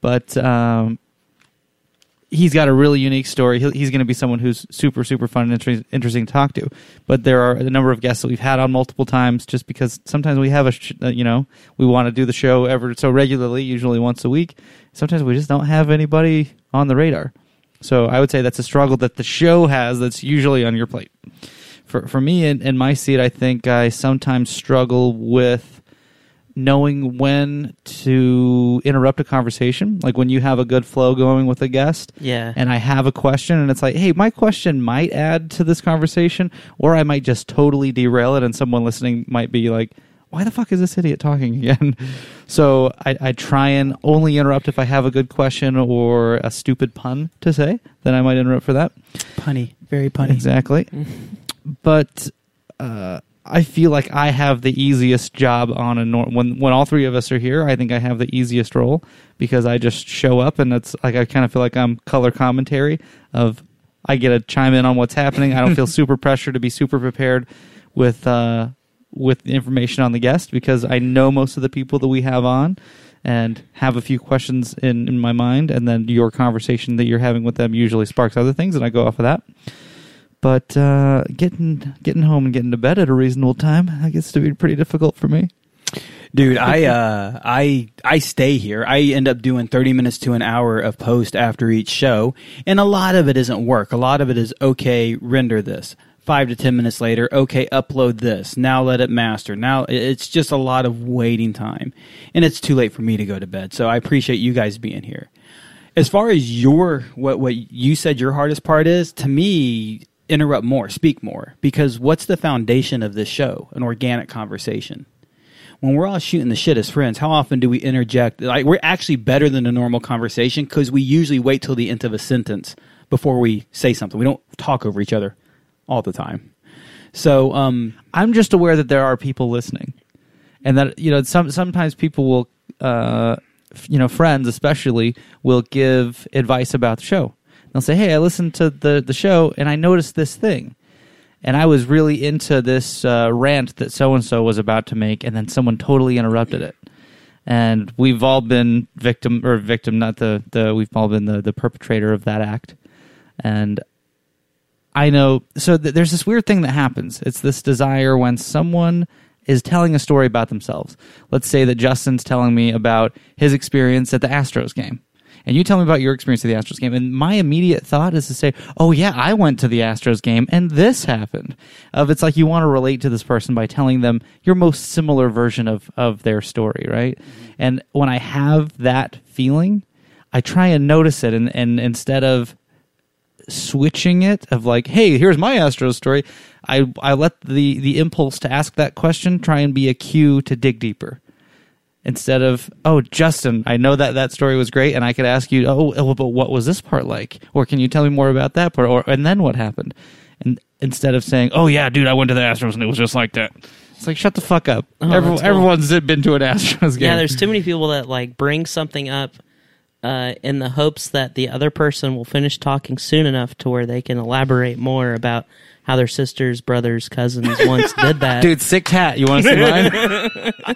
But um, he's got a really unique story. He'll, he's going to be someone who's super, super fun and inter- interesting to talk to. But there are a number of guests that we've had on multiple times, just because sometimes we have a, sh- uh, you know, we want to do the show ever so regularly, usually once a week. Sometimes we just don't have anybody on the radar. So I would say that's a struggle that the show has that's usually on your plate. For for me in my seat, I think I sometimes struggle with knowing when to interrupt a conversation. Like when you have a good flow going with a guest, Yeah. and I have a question, and it's like, hey, my question might add to this conversation, or I might just totally derail it, and someone listening might be like, why the fuck is this idiot talking again? so I, I try and only interrupt if I have a good question or a stupid pun to say. Then I might interrupt for that. Punny. Very punny. Exactly. but uh, I feel like I have the easiest job on a nor- when when all three of us are here. I think I have the easiest role because I just show up and it's like I kind of feel like I'm color commentary of I get to chime in on what's happening. I don't feel super pressure to be super prepared with uh, with the information on the guest because I know most of the people that we have on and have a few questions in, in my mind and then your conversation that you're having with them usually sparks other things and I go off of that. But uh, getting getting home and getting to bed at a reasonable time that gets to be pretty difficult for me. Dude, I uh I I stay here. I end up doing 30 minutes to an hour of post after each show, and a lot of it isn't work. A lot of it is okay, render this. 5 to 10 minutes later, okay, upload this. Now let it master. Now it's just a lot of waiting time. And it's too late for me to go to bed. So I appreciate you guys being here. As far as your what what you said your hardest part is, to me interrupt more, speak more because what's the foundation of this show? An organic conversation when we're all shooting the shit as friends, how often do we interject? Like we're actually better than a normal conversation because we usually wait till the end of a sentence before we say something. We don't talk over each other all the time. So, um, I'm just aware that there are people listening, and that you know some sometimes people will, uh, you know, friends especially will give advice about the show. They'll say, "Hey, I listened to the the show and I noticed this thing." And I was really into this uh, rant that so and so was about to make, and then someone totally interrupted it. And we've all been victim or victim, not the the we've all been the the perpetrator of that act. And I know. So th- there's this weird thing that happens. It's this desire when someone is telling a story about themselves. Let's say that Justin's telling me about his experience at the Astros game. And you tell me about your experience of the Astros game. And my immediate thought is to say, oh, yeah, I went to the Astros game and this happened. Of it's like you want to relate to this person by telling them your most similar version of, of their story, right? Mm-hmm. And when I have that feeling, I try and notice it. And, and instead of switching it of like, hey, here's my Astro story. I I let the the impulse to ask that question try and be a cue to dig deeper. Instead of, oh, Justin, I know that that story was great, and I could ask you, oh, oh, but what was this part like? Or can you tell me more about that part? Or and then what happened? And instead of saying, oh yeah, dude, I went to the Astros and it was just like that. It's like shut the fuck up. Oh, Everyone, that's cool. everyone's been to an Astros game. Yeah, there's too many people that like bring something up uh, in the hopes that the other person will finish talking soon enough to where they can elaborate more about how their sisters, brothers, cousins once did that. Dude, sick tat. You want to see mine?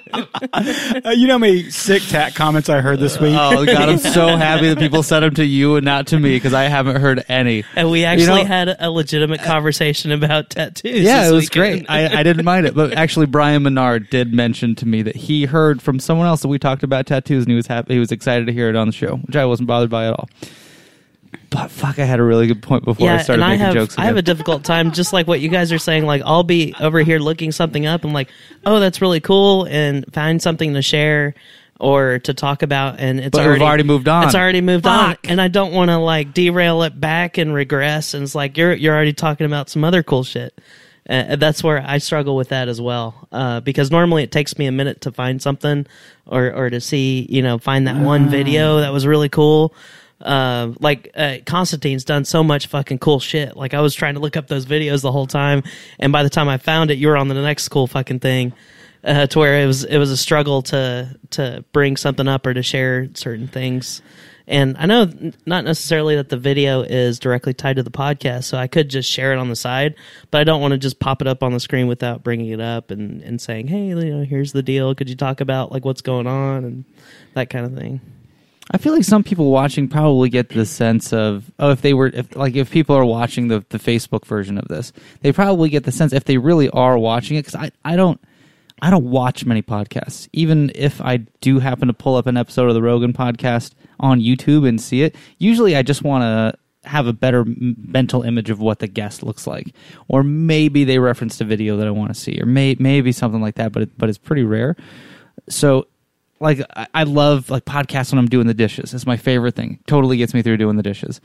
Uh, you know how many sick tat comments I heard this week? oh God, I'm so happy that people sent them to you and not to me because I haven't heard any. and we actually know- had a legitimate conversation about tattoos. Yeah, this it was weekend. great. I, I didn't mind it, but actually, Brian Menard did mention to me that he heard from someone else that we talked about tattoos, and he was happy. He was excited to hear it on the show, which I wasn't bothered by at all. But fuck, I had a really good point before I started and I making have jokes. I have a difficult time, just like what you guys are saying. Like I'll be over here looking something up, and like, oh, that's really cool, and find something to share or to talk about, and it's But already, already moved on. It's already moved on, and I don't want to like derail it back and regress. And it's like you're you're already talking about some other cool shit. Uh, that's where I struggle with that as well, uh, because normally it takes me a minute to find something, or or to see you know find that one video that was really cool. Uh, like uh, Constantine's done so much fucking cool shit. Like I was trying to look up those videos the whole time, and by the time I found it, you were on the next cool fucking thing. Uh, to where it was it was a struggle to to bring something up or to share certain things. And I know not necessarily that the video is directly tied to the podcast, so I could just share it on the side, but I don't want to just pop it up on the screen without bringing it up and, and saying, hey, you know, here's the deal. Could you talk about like what's going on and that kind of thing? I feel like some people watching probably get the sense of oh, if they were if like if people are watching the the Facebook version of this, they probably get the sense if they really are watching it because I I don't I don't watch many podcasts. Even if I do happen to pull up an episode of the Rogan podcast on YouTube and see it, usually I just want to have a better mental image of what the guest looks like, or maybe they referenced a video that I want to see, or may, maybe something like that. But it, but it's pretty rare. So like I, love like podcasts when I'm doing the dishes. It's my favorite thing. Totally gets me through doing the dishes.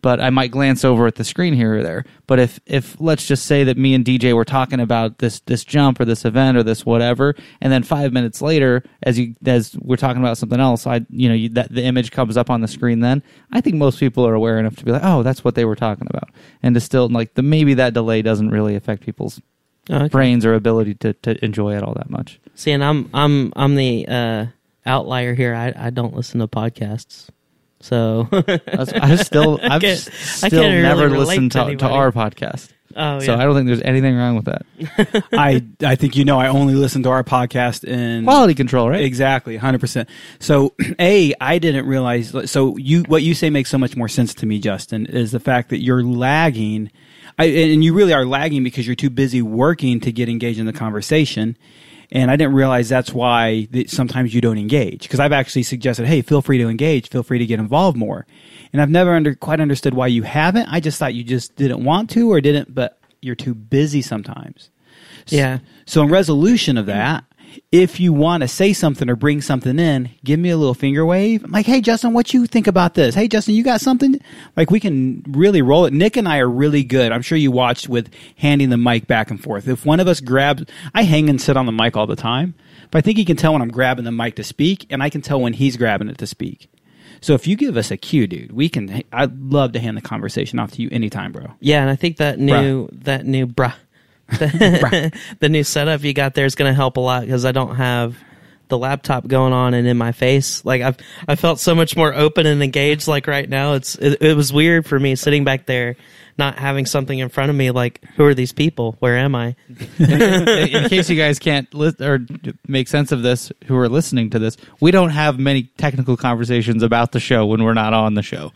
But I might glance over at the screen here or there. But if if let's just say that me and DJ were talking about this this jump or this event or this whatever, and then five minutes later, as you as we're talking about something else, I you know you, that the image comes up on the screen. Then I think most people are aware enough to be like, oh, that's what they were talking about, and to still like the maybe that delay doesn't really affect people's Okay. brains or ability to to enjoy it all that much. See, and I'm I'm I'm the uh, outlier here. I I don't listen to podcasts, so That's, I still, I've can't- s- I still can't really never relate listened to to, to, our podcast. oh So. I don't think there's anything wrong with that. I I think you know I only listen to our podcast in Quality control, right? Exactly, hundred percent. So, a I didn't realize. So you what you say makes so much more sense to me, Justin, is the fact that you're lagging, I, and you really are lagging because you're too busy working to get engaged in the conversation. And I didn't realize that's why that sometimes you don't engage. Because I've actually suggested, hey, feel free to engage, feel free to get involved more. And I've never under, quite understood why you haven't. I just thought you just didn't want to or didn't, but you're too busy sometimes. Yeah. So in resolution of that, if you want to say something or bring something in, give me a little finger wave. I'm like, hey Justin, what you think about this? Hey Justin, you got something? Like we can really roll it. Nick and I are really good. I'm sure you watched with handing the mic back and forth. If one of us grabs, I hang and sit on the mic all the time, but I think he can tell when I'm grabbing the mic to speak, and I can tell when he's grabbing it to speak. So if you give us a cue, dude, we can. I'd love to hand the conversation off to you anytime, bro. Yeah, and I think that new that new bruh, the, the new setup you got there is going to help a lot because I don't have the laptop going on and in my face. Like I've I felt so much more open and engaged. Like right now, it's it, it was weird for me sitting back there, not having something in front of me. Like who are these people? Where am I? in, case you guys can't list or make sense of this, who are listening to this, we don't have many technical conversations about the show when we're not on the show.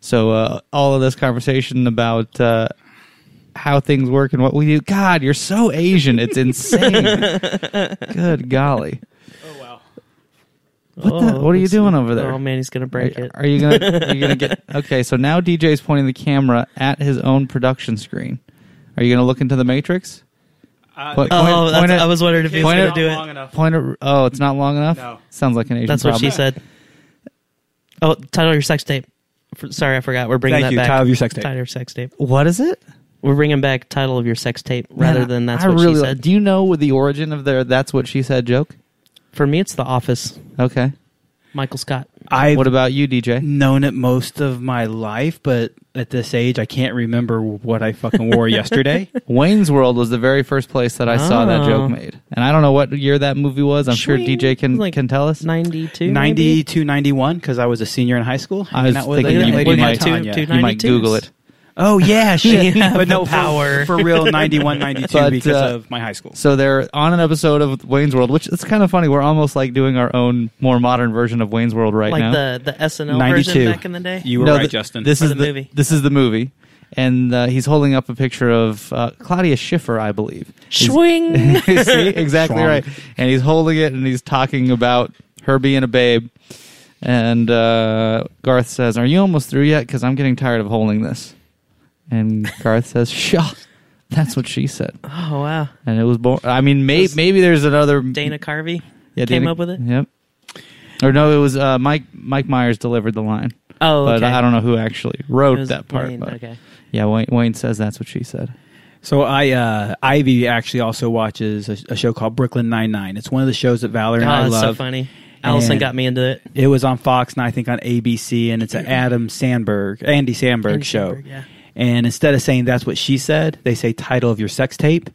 So uh, all of this conversation about uh, how things work and what we do, God, you're so Asian, it's insane. Good golly. What, the, what are you doing over there? Oh man, he's gonna break Are, it. are you gonna? Are you gonna get? Okay, so now DJ's pointing the camera at his own production screen. Are you gonna look into the matrix? Uh, Point- Oh, point- that's, point it- I was wondering if he was point gonna it- do long it. enough. Point it. Oh, it's not long enough. No. Sounds like an Asian. That's what she said. Oh, title your sex tape. For, sorry, I forgot. We're bringing Thank that you. back. Title of your sex tape. Title of your sex tape. What is it? We're bringing back title of your sex tape rather Man, than that's I what really she like- said. Do you know the origin of their "That's what she said" joke? For me, it's The Office. Okay. Michael Scott. I've What about you, DJ? known it most of my life, but at this age, I can't remember what I fucking wore yesterday. Wayne's World was the very first place that I saw that Oh. joke made, and I don't know what year that movie was. I'm sure Swing. DJ can Like can tell us. 92? 92, 91, because I was a senior in high school. I was hanging out with a thinking young you- lady you named might- Tanya. two- two- You might Google it. Oh yeah, shit. have but no the for- power. for, real 91, 92 But, because uh, of my high school. So they're on an episode of Wayne's World, which it's kind of funny. We're almost like doing our own more modern version of Wayne's World right Like now. Like the, the SNL 92. version back in the day? You were No, right, th- Justin. This Or is the the, movie. This is the movie, and uh, he's holding up a picture of uh, Claudia Schiffer, I believe. Swing! See, exactly Schwung. right. And he's holding it, and he's talking about her being a babe. And uh, Garth says, "Are you almost through yet? Because I'm getting tired of holding this." And Garth says, "Shaw." That's what she said, oh, wow. and it was. born. I mean, may- Was maybe there's another Dana Carvey yeah, came Dana- up with it? Yep. Or no, it was uh, Mike. Mike Myers delivered the line, Oh, but. I don't know who actually It wrote was that part. Wayne, but Okay. yeah, Wayne, Wayne says that's what she said. So I uh, Ivy actually also watches a, a show called Brooklyn Nine Nine. It's one of the shows that Valerie and Oh, I that's so love. funny. Allison And- got me into it. It was on Fox and I think on ABC, and it's an Adam Sandberg, Andy Sandberg Andy show. Samberg, yeah. And instead of saying that's what she said, they say title of your sex tape.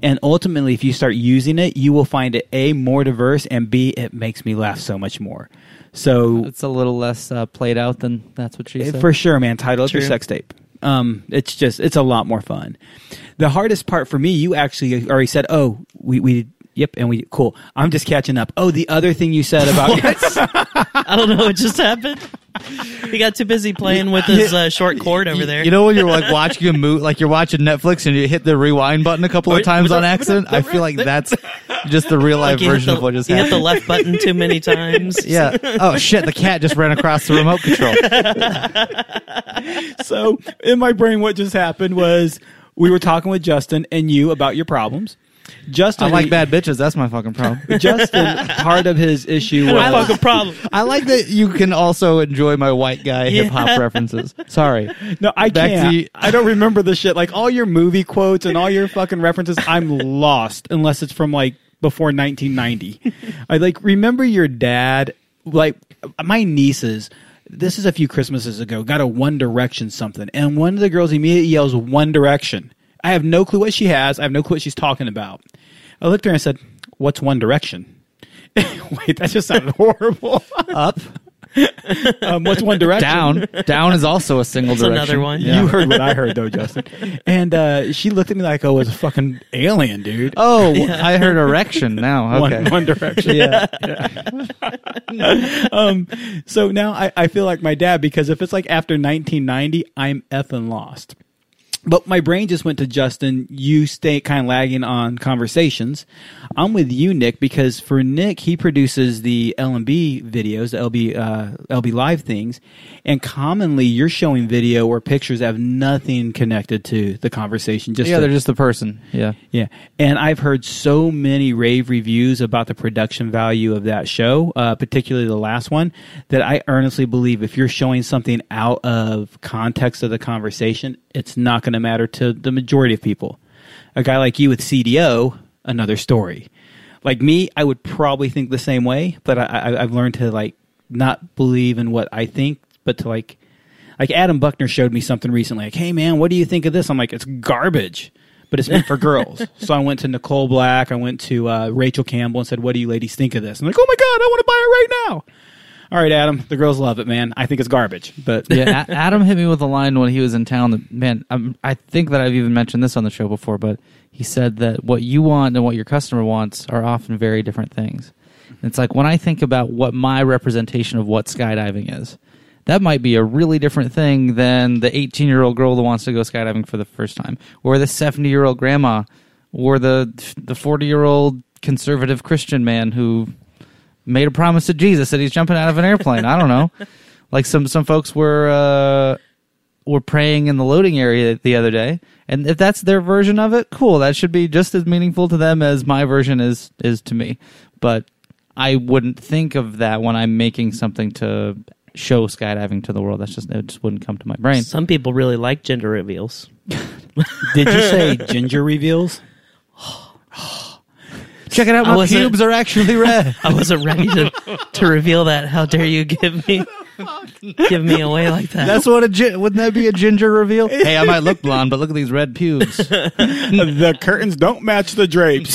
And ultimately, if you start using it, you will find it a more diverse, and b it makes me laugh so much more. So It's a little less uh, played out than that's what she Eh, said. For sure, man. Title of your sex tape. Um, it's just it's a lot more fun. The hardest part for me, you actually already said, "Oh, we we yep," and we cool. I'm just catching up. Oh, the other thing you said about I don't know what just happened. He got too busy playing with his uh, short cord over there. You know when you're like watching a movie, like you're watching Netflix and you hit the rewind button a couple of times on accident. I feel like that's just the real life Like, version the, of what just you hit the left button too many times. Yeah. Oh shit! The cat just ran across the remote control. so in my brain, what just happened was we were talking with Justin and you about your problems. Justin, I like bad bitches. That's my fucking problem. Justin, part of his issue was I fucking problem. I like that you can also enjoy my white guy hip hop references. Sorry. No, I Back can't. you. I don't remember the shit. Like all your movie quotes and all your fucking references, I'm lost unless it's from like before 1990. I like remember your dad. Like my nieces. This is a few Christmases ago. Got a One Direction something, and one of the girls immediately yells One Direction. I have no clue what she has. I have no clue what she's talking about. I looked at her and said, "What's One Direction?" Wait, that just sounded horrible. Up, um, what's One Direction? down, down is also a single That's direction. another one. Yeah. You heard what I heard though, Justin. And uh, she looked at me like I was a fucking alien, dude. Oh, I heard erection now. Okay. One, one direction. yeah. Um, so now I, I feel like my dad because if it's like after 1990, I'm effing lost. But my brain just went to Justin. You stay kind of lagging on conversations. I'm with you, Nick, because for Nick, he produces the L&B videos, the L&B uh, L&B live things, and commonly you're showing video or pictures that have nothing connected to the conversation. Just Yeah, to- they're just the person. Yeah. yeah, and I've heard so many rave reviews about the production value of that show, uh, particularly the last one, that I earnestly believe if you're showing something out of context of the conversation, it's not going to matter to the majority of people. A guy like you with CDO, another story. Like me, I would probably think the same way, but I, I, I've learned to like not believe in what I think, but to like like Adam Buckner showed me something recently. Like, hey man, what do you think of this? I'm like, it's garbage, but it's meant for girls. So I went to Nicole Black, I went to uh, Rachel Campbell, and said, what do you ladies think of this? I'm like, oh my god, I want to buy it right now. All right, Adam, the girls love it, man. I think it's garbage, but yeah, Adam hit me with a line when he was in town. That man, i I think that I've even mentioned this on the show before, but he said that what you want and what your customer wants are often very different things. And it's like when I think about what my representation of what skydiving is, that might be a really different thing than the 18 year old girl that wants to go skydiving for the first time, or the 70 year old grandma, or the the 40 year old conservative Christian man who made a promise to Jesus that he's jumping out of an airplane. I don't know. Like some some folks were uh, were praying in the loading area the other day, and if that's their version of it, cool. That should be just as meaningful to them as my version is is to me. But I wouldn't think of that when I'm making something to show skydiving to the world. That's just it just wouldn't come to my brain. Some people really like gender reveals. Did you say ginger reveals? Check it out, my wasn't- pubes are actually red. I wasn't ready to to reveal that. How dare you give me give me away like that? That's what a gin- wouldn't that be a ginger reveal? hey, I might look blonde, but look at these red pubes. the curtains don't match the drapes.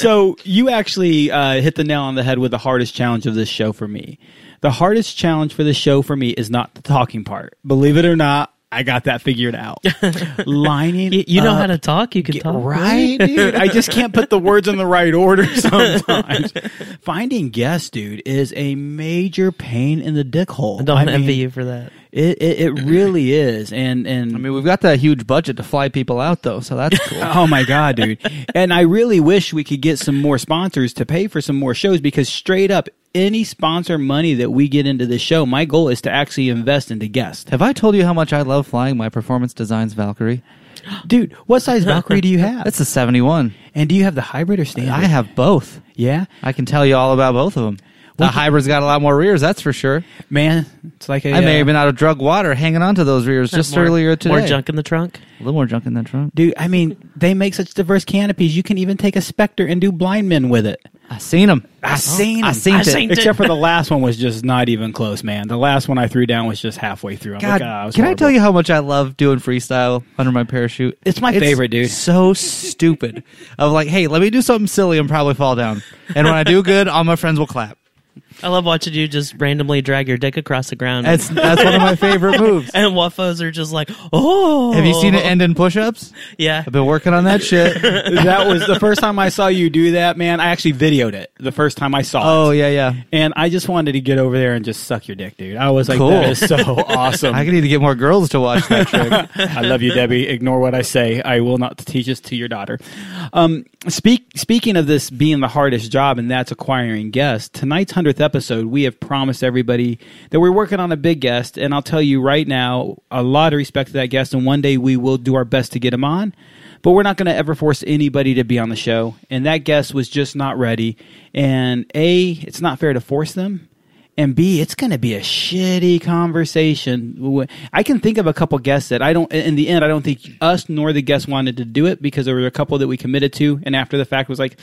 so you actually uh, hit the nail on the head with the hardest challenge of this show for me. The hardest challenge for this show for me is not the talking part. Believe it or not, I got that figured out. Lining, you, you know up- how to talk. You can talk, Right, dude. I just can't put the words in the right order sometimes. Finding guests, dude, is a major pain in the dick hole. I don't I mean, envy you for that. It, it it really is, and and I mean, we've got that huge budget to fly people out, though, so that's cool. Oh my god, dude! and I really wish we could get some more sponsors to pay for some more shows because straight up, any sponsor money that we get into the show, my goal is to actually invest into guests. Have I told you how much I love flying my Performance Designs Valkyrie? Dude, what size Valkyrie do you have? That's a 71. and do you have the hybrid or standard? I have both. Yeah, I can tell you all about both of them. The hybrid's got a lot more rears, that's for sure. man, it's like a. I may uh, have been out of drug water hanging on to those rears just more, earlier today. More junk in the trunk. A little more junk in that trunk. Dude, I mean, they make such diverse canopies. You can even take a Spectre and do blind men with it. I seen them. I seen I 'em. seen I it. seen Except for the last one was just not even close, man. The last one I threw down was just halfway through. I'm God, like, ah, it was can I tell you how much I love doing freestyle under my parachute? It's my favorite, dude. So stupid. Of like, hey, let me do something silly and probably fall down. And when I do good, all my friends will clap. I love watching you just randomly drag your dick across the ground. That's that's one of my favorite moves. and whuffos are just like, oh. Have you seen it end in push-ups? Yeah. I've been working on that shit. that was the first time I saw you do that, man. I actually videoed it the first time I saw it. Oh yeah, yeah. And I just wanted to get over there and just suck your dick, dude. I was like, Cool. that is so awesome. I need to get more girls to watch that trick. I love you, Debbie. Ignore what I say. I will not teach this to your daughter. Um, speak, speaking of this being the hardest job, and that's acquiring guests, tonight's 100th episode, we have promised everybody that we're working on a big guest. And I'll tell you right now, a lot of respect to that guest. And one day we will do our best to get him on. But we're not going to ever force anybody to be on the show. And that guest was just not ready. And A, it's not fair to force them and B, it's going to be a shitty conversation. I can think of a couple guests that I don't. In the end, I don't think us nor the guests wanted to do it because there were a couple that we committed to, and after the fact was like,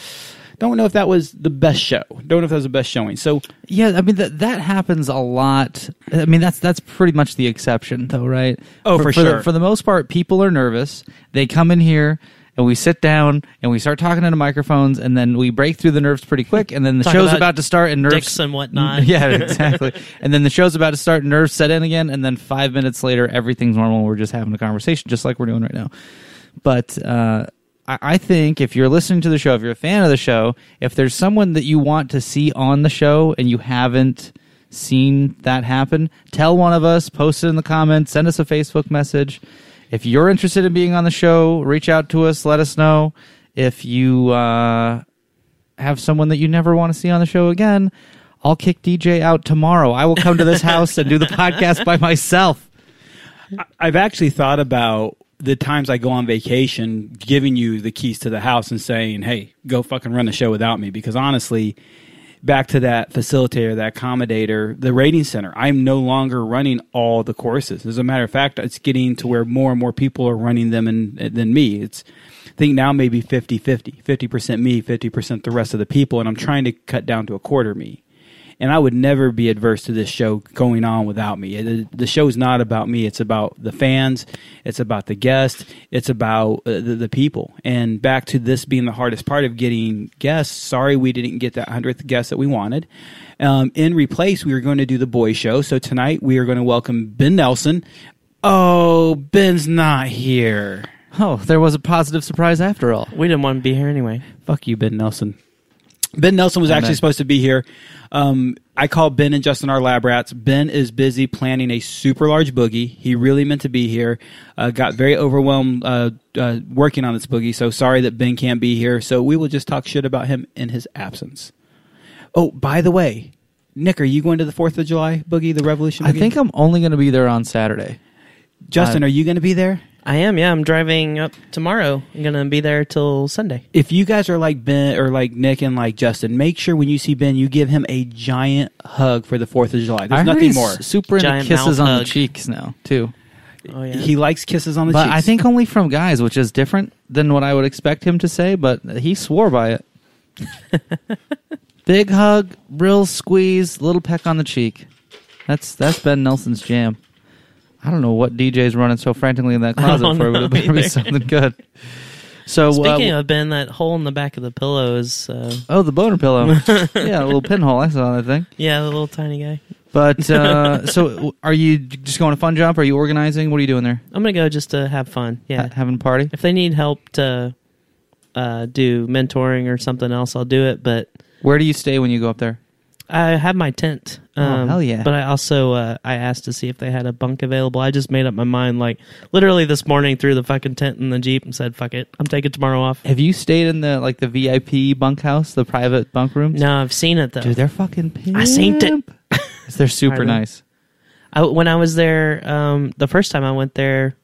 don't know if that was the best show. Don't know if that was the best showing. So Yeah, I mean that that happens a lot. I mean that's that's pretty much the exception, though, right? Oh, for the, sure. for the most part, people are nervous. They come in here and we sit down and we start talking into microphones, and then we break through the nerves pretty quick, and then the Talk show's about about to start, and nerves dicks and whatnot. Yeah, exactly. and then the show's about to start, nerves set in again, and then five minutes later, everything's normal. We're just having a conversation, just like we're doing right now. But uh, I, think if you're listening to the show, if you're a fan of the show, if there's someone that you want to see on the show and you haven't seen that happen, tell one of us, post it in the comments, send us a Facebook message. If you're interested in being on the show, reach out to us, let us know. If you uh, have someone that you never want to see on the show again, I'll kick DJ out tomorrow. I will come to this house and do the podcast by myself. I've actually thought about the times I go on vacation, giving you the keys to the house and saying, "Hey, go fucking run the show without me." Because honestly, back to that facilitator, that accommodator, the rating center, I'm no longer running all the courses. As a matter of fact, it's getting to where more and more people are running them than me. It's I think now maybe 50-50, 50% me, 50% the rest of the people, and I'm trying to cut down to a quarter me and I would never be adverse to this show going on without me. The, the show's not about me; it's about the fans, it's about the guests, it's about uh, the, the people. And back to this being the hardest part of getting guests. Sorry, we didn't get that hundredth guest that we wanted. Um, in replace, we were going to do the boy show. So tonight we are going to welcome Ben Nelson. Oh, Ben's not here. Oh, there was a positive surprise after all. We didn't want to be here anyway. Fuck you, Ben Nelson. Ben Nelson was actually supposed to be here. Um, I called Ben and Justin our lab rats. Ben is busy planning a super large boogie. He really meant to be here. Uh, got very overwhelmed uh, uh, working on this boogie. So sorry that Ben can't be here. So we will just talk shit about him in his absence. Oh, by the way, Nick, are you going to the Fourth of July boogie, the Revolution? I Boogie? think I'm only going to be there on Saturday. Justin, uh, are you going to be there? I am. Yeah, I'm driving up tomorrow. I'm gonna be there till Sunday. If you guys are like Ben or like Nick and like Justin, make sure when you see Ben, you give him a giant hug for the Fourth of July. There's I heard nothing he's more. Super into Giant kisses mouth on the hug. cheeks now too. Oh yeah. He likes kisses on the But cheeks. I think only from guys, which is different than what I would expect him to say. But he swore by it. Big hug, real squeeze, little peck on the cheek. That's that's Ben Nelson's jam. I don't know what DJ's running so frantically in that closet for, but it better be something good. So, Speaking uh, of Ben, that hole in the back of the pillow is uh, oh, the boner pillow, yeah, a little pinhole. I saw that thing. yeah, the little tiny guy. But uh, so, are you just going to fun jump? Are you organizing? What are you doing there? I'm gonna go just to have fun. Yeah. Ha- having a party? if they need help to uh, do mentoring or something else, I'll do it. But Where do you stay when you go up there? I have my tent. Oh, Um, hell yeah. But I also uh, I asked to see if they had a bunk available. I just made up my mind like literally this morning threw the fucking tent in the jeep and said fuck it, I'm taking tomorrow off. Have you stayed in the like the VIP bunkhouse, the private bunk rooms? No, I've seen it though. Dude, they're fucking pimp. I seen it. They're super nice. I, when I was there, um, the first time I went there,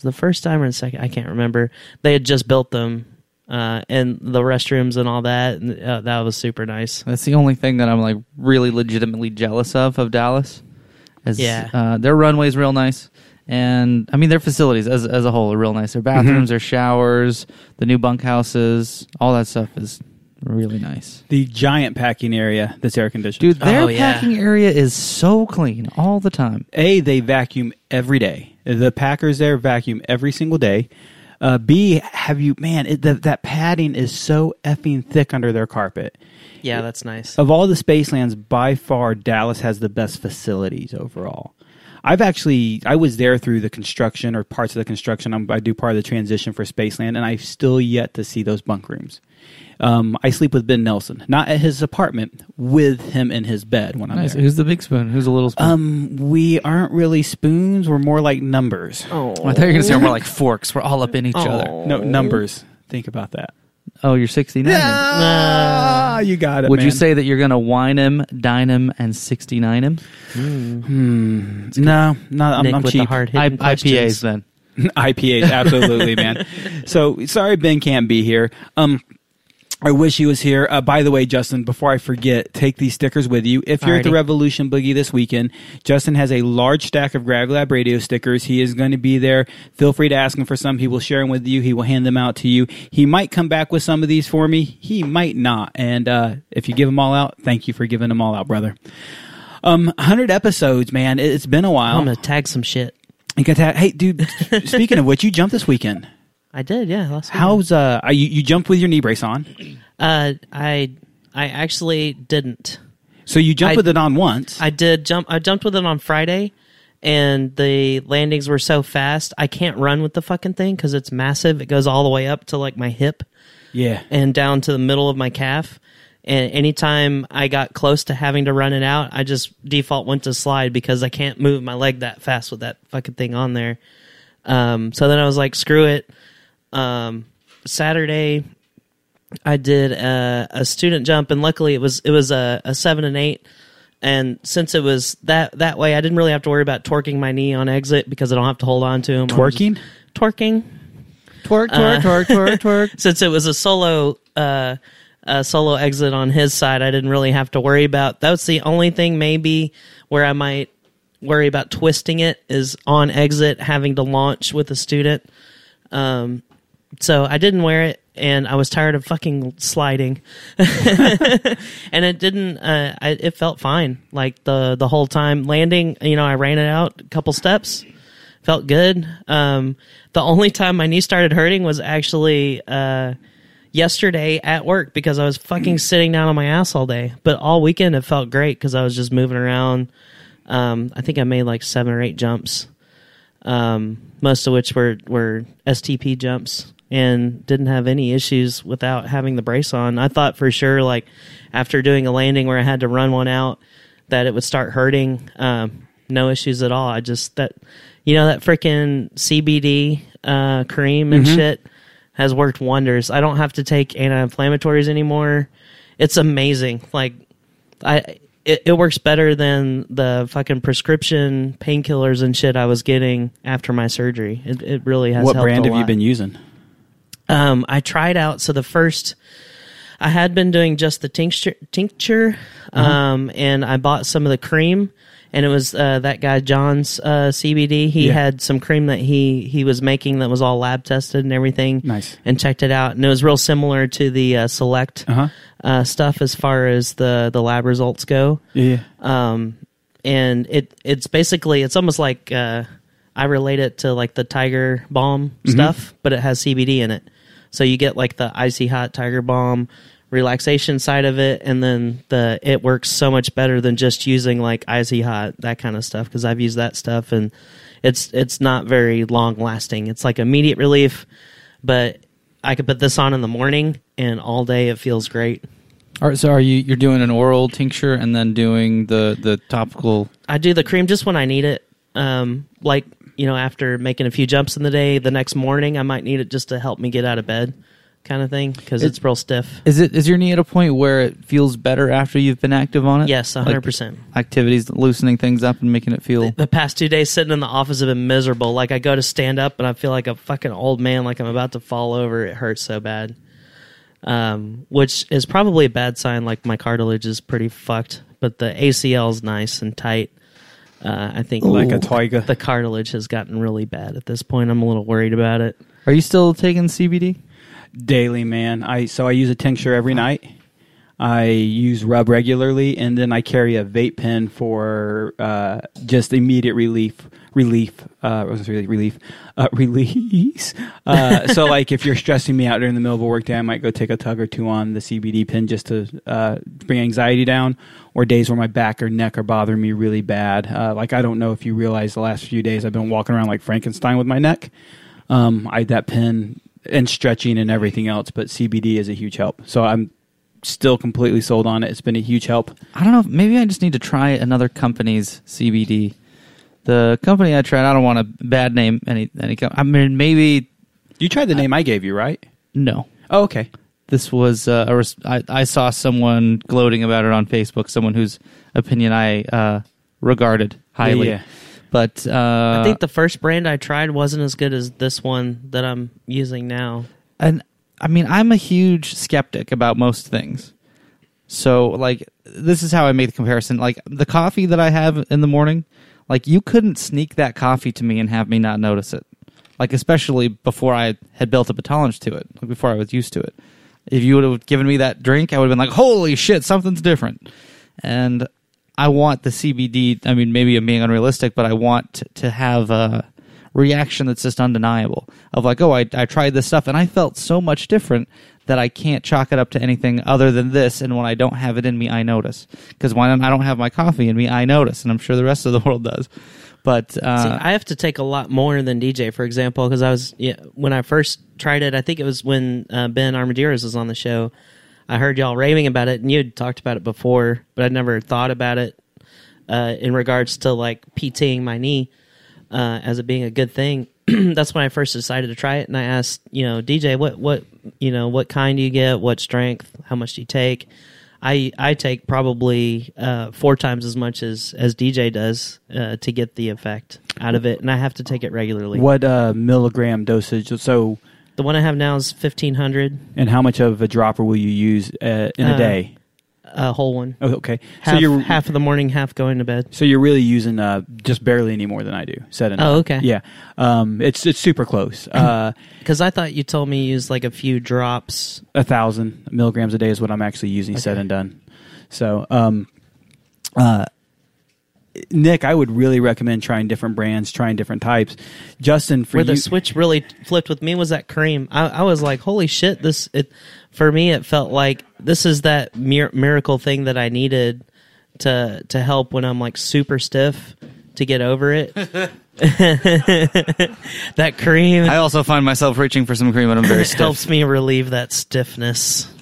the first time or the second, I can't remember. They had just built them, uh, and the restrooms and all that. And, uh, that was super nice. That's the only thing that I'm like really legitimately jealous of of Dallas. Is, Yeah. uh, their runway's real nice, and I mean their facilities as as a whole are real nice. Their bathrooms, their showers, the new bunkhouses, all that stuff is really nice. the giant packing area that's air conditioned. Dude, their Oh, yeah. packing area is so clean all the time. A, they vacuum every day. The Packers there vacuum every single day. Uh, B, have you man? It, the, that padding is so effing thick under their carpet. Yeah, that's nice. Of all the Spacelands, by far Dallas has the best facilities overall. I've actually I was there through the construction or parts of the construction. I'm, I do part of the transition for Spaceland, and I've still yet to see those bunk rooms. Um, I sleep with Ben Nelson, not at his apartment, with him in his bed when I'm Nice. there. Who's the big spoon? Who's the little spoon? Um, we aren't really spoons. We're more like numbers. Oh, I thought you were gonna say we're more like forks. We're all up in each other. No numbers. Think about that. Oh, you're 69. then. Ah, you got it. Would you man. say that you're gonna wine him, dine him, and 69 him? no? not I'm, Nick I'm with cheap. the hard I, hitting IPAs then. IPAs, absolutely, man. So sorry Ben can't be here. Um, I wish he was here. Uh, by the way, Justin, before I forget, take these stickers with you. If you're at the Revolution Boogie this weekend, Justin has a large stack of Gravity Lab radio stickers. He is going to be there. Feel free to ask him for some. He will share them with you. He will hand them out to you. He might come back with some of these for me. He might not. And uh, if you give them all out, thank you for giving them all out, brother. Um, 100 episodes, man. It- It's been a while. I'm gonna tag some shit. You got that? Hey, dude. speaking of which, you jumped this weekend. I did, yeah. Last weekend. How's uh? You, you jumped with your knee brace on, Uh, I I actually didn't. so you jumped I- with it on once. I did jump. I jumped with it on Friday, and the landings were so fast. I can't run with the fucking thing because it's massive. It goes all the way up to like my hip yeah, and down to the middle of my calf. And anytime I got close to having to run it out, I just default went to slide because I can't move my leg that fast with that fucking thing on there. Um, so then I was like, screw it. Um, Saturday, I did a, a student jump, and luckily it was it was a, a seven and eight. And since it was that that way, I didn't really have to worry about torquing my knee on exit because I don't have to hold on to him. twerking. twerking Twerk, twerk, Uh, twerk, twerk, twerk. since it was a solo uh a solo exit on his side i didn't really have to worry about That's the only thing maybe where i might worry about twisting it is on exit having to launch with a student um so i didn't wear it and i was tired of fucking sliding and it didn't uh I, it felt fine like the the whole time landing you know i ran it out a couple steps felt good. Um, the only time my knee started hurting was actually uh, yesterday at work because I was fucking sitting down on my ass all day. But all weekend it felt great because I was just moving around. Um, I think I made like seven or eight jumps, um, most of which were were STP jumps, and didn't have any issues without having the brace on. I thought for sure, like after doing a landing where I had to run one out, that it would start hurting. Um, no issues at all. I just that you know that freaking CBD uh, cream and shit has worked wonders. I don't have to take anti-inflammatories anymore. It's amazing. Like I it, it works better than the fucking prescription painkillers and shit I was getting after my surgery. It, it really has. what helped brand have you been using? Um, I tried out. So the first, I had been doing just the tincture, tincture, Uh-huh. um, and I bought some of the cream, and it was uh, that guy John's uh, CBD. He Yeah. had some cream that he he was making that was all lab tested and everything. Nice. And checked it out, and it was real similar to the uh, Select Uh-huh. uh, stuff as far as the the lab results go Yeah. um, and it it's basically it's almost like uh, I relate it to like the Tiger Balm stuff, but it has CBD in it. So you get like the icy hot Tiger Balm relaxation side of it, and then the it works so much better than just using like icy hot that kind of stuff because I've used that stuff and it's it's not very long lasting. It's like immediate relief, but I could put this on in the morning and all day it feels great. All right, so are you you're doing an oral tincture and then doing the the topical? I do the cream just when I need it. Um, like you know, after making a few jumps in the day, the next morning I might need it just to help me get out of bed, kind of thing, because it's real stiff. Is it is your knee at a point where it feels better after you've been active on it? Yes, Like, hundred percent. Activities loosening things up and making it feel. The past two days sitting in the office have been miserable. Like I go to stand up and I feel like a fucking old man, like I'm about to fall over. It hurts so bad. Um, which is probably a bad sign. Like my cartilage is pretty fucked, but the ACL is nice and tight. Uh, I think Like a tiger. the cartilage has gotten really bad at this point. I'm a little worried about it. Are you still taking CBD? daily, man. I so I use a tincture every night. I use rub regularly, and then I carry a vape pen for uh, just immediate relief. Relief, uh, was it, really relief, uh, release. Uh, so, like, if you're stressing me out during the middle of a workday, I might go take a tug or two on the CBD pen just to uh, bring anxiety down. Or days where my back or neck are bothering me really bad. Uh, like, I don't know if you realize the last few days I've been walking around like Frankenstein with my neck. Um, I that pin and stretching and everything else, but CBD is a huge help. So I'm still completely sold on it. It's been a huge help. I don't know. Maybe I just need to try another company's CBD. The company I tried, I don't want a bad name any any. I mean, maybe You tried the name I gave you, right? no. Oh, okay. This was uh, a res- I, I saw someone gloating about it on Facebook. Someone whose opinion I uh, regarded highly. Yeah, yeah. But uh, I think the first brand I tried wasn't as good as this one that I'm using now. and I mean, I'm a huge skeptic about most things. So, like, this is how I make the comparison. Like, the coffee that I have in the morning, like, you couldn't sneak that coffee to me and have me not notice it. Like, especially before I had built up a tolerance to it, like before I was used to it. If you would have given me that drink, I would have been like, holy shit, something's different. And I want the CBD. I mean, maybe I'm being unrealistic, but I want to, have a reaction that's just undeniable of like, oh, I, I tried this stuff and I felt so much different that I can't chalk it up to anything other than this. And when I don't have it in me, I notice. Because when I don't have my coffee in me, I notice, and I'm sure the rest of the world does. But uh, See, I have to take a lot more than DJ, for example, because I was yeah, when I first tried it. I think it was when uh, Ben Armadillos was on the show. I heard y'all raving about it, and you had talked about it before, but I'd never thought about it uh, in regards to like PTing my knee uh, as it being a good thing. That's when I first decided to try it, and I asked, you know, DJ, what what you know, what kind do you get? What strength? How much do you take? I I take probably uh, four times as much as as DJ does uh, to get the effect out of it, and I have to take it regularly. What uh, milligram dosage? So, The one I have now is fifteen hundred, and how much of a dropper will you use uh, in a Uh, day? a whole one. Oh, okay. Half, so you're half of the morning, half going to bed. So you're really using uh, just barely any more than I do. Said and Oh, okay. Yeah, um, it's it's super close. Uh, Because I thought you told me you use like a few drops. a thousand milligrams a day is what I'm actually using. Said and done. So, um, uh, Nick, I would really recommend trying different brands, trying different types. Justin, for Where you, the switch really flipped with me was that cream. I, I was like, holy shit! This it for me. It felt like this is that mir- miracle thing that I needed to to help when I'm like super stiff to get over it. that cream I also find myself reaching for some cream, when I'm very stiff. helps me relieve that stiffness.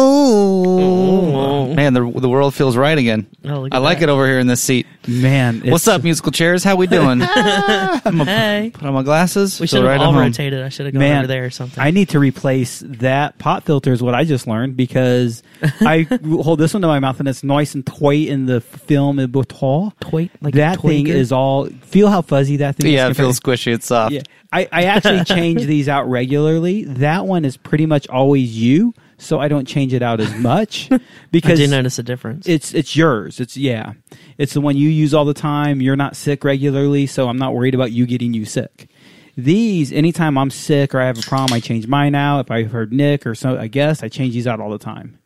Oh man, the the world feels right again. Oh, look I at like that. it over here in this seat. Man, it's- What's up, musical chairs? How we doing? I'm gonna Hey. put on my glasses. We feel should have right at all home. rotated. I should have gone Man, over there or something. I need to replace that pop filter. Is what I just learned because I hold this one to my mouth and it's nice and toy in the film in Botal. Toy- like that a thing Toyger? is all. Feel how fuzzy that thing is. Yeah, it compared feels squishy. It's soft. Yeah, I, I actually change these out regularly. That one is pretty much always you, so I don't change it out as much because I do notice a difference. it's it's yours. It's yeah, it's the one you use all the time. You're not sick regularly, so I'm not worried about you getting you sick. These, anytime I'm sick or I have a problem, I change mine out. If I've heard Nick or so, I guess I change these out all the time.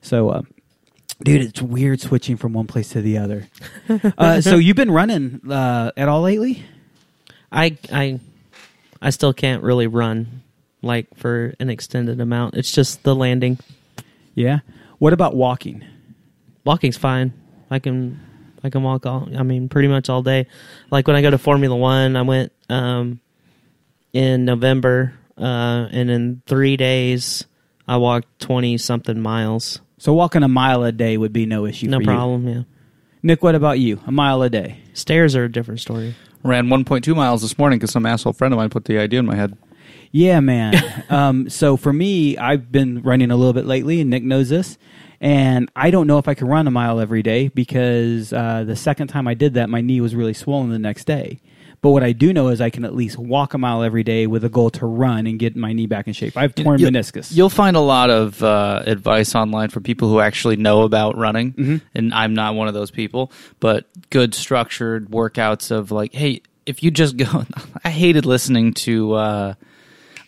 So, uh, dude, it's weird switching from one place to the other. uh, so you've been running uh, at all lately? I I I still can't really run like for an extended amount. It's just the landing. Yeah. What about walking? Walking's fine. I can I can walk all I mean pretty much all day. Like when I go to Formula 1, I went um in November uh and in 3 days I walked 20 something miles. So walking a mile a day would be no issue. No for you. problem, yeah. Nick, what about you? A mile a day? Stairs are a different story. Ran 1.2 miles this morning because some asshole friend of mine put the idea in my head. Yeah, man. um, so for me, I've been running a little bit lately, and Nick knows this. And I don't know if I can run a mile every day because uh, the second time I did that, my knee was really swollen the next day. But what I do know is I can at least walk a mile every day with a goal to run and get my knee back in shape. I have torn You'll- meniscus. You'll find a lot of uh, advice online from people who actually know about running, Mm-hmm. and I'm not one of those people. But good structured workouts of like, hey, if you just go, I hated listening to. Uh,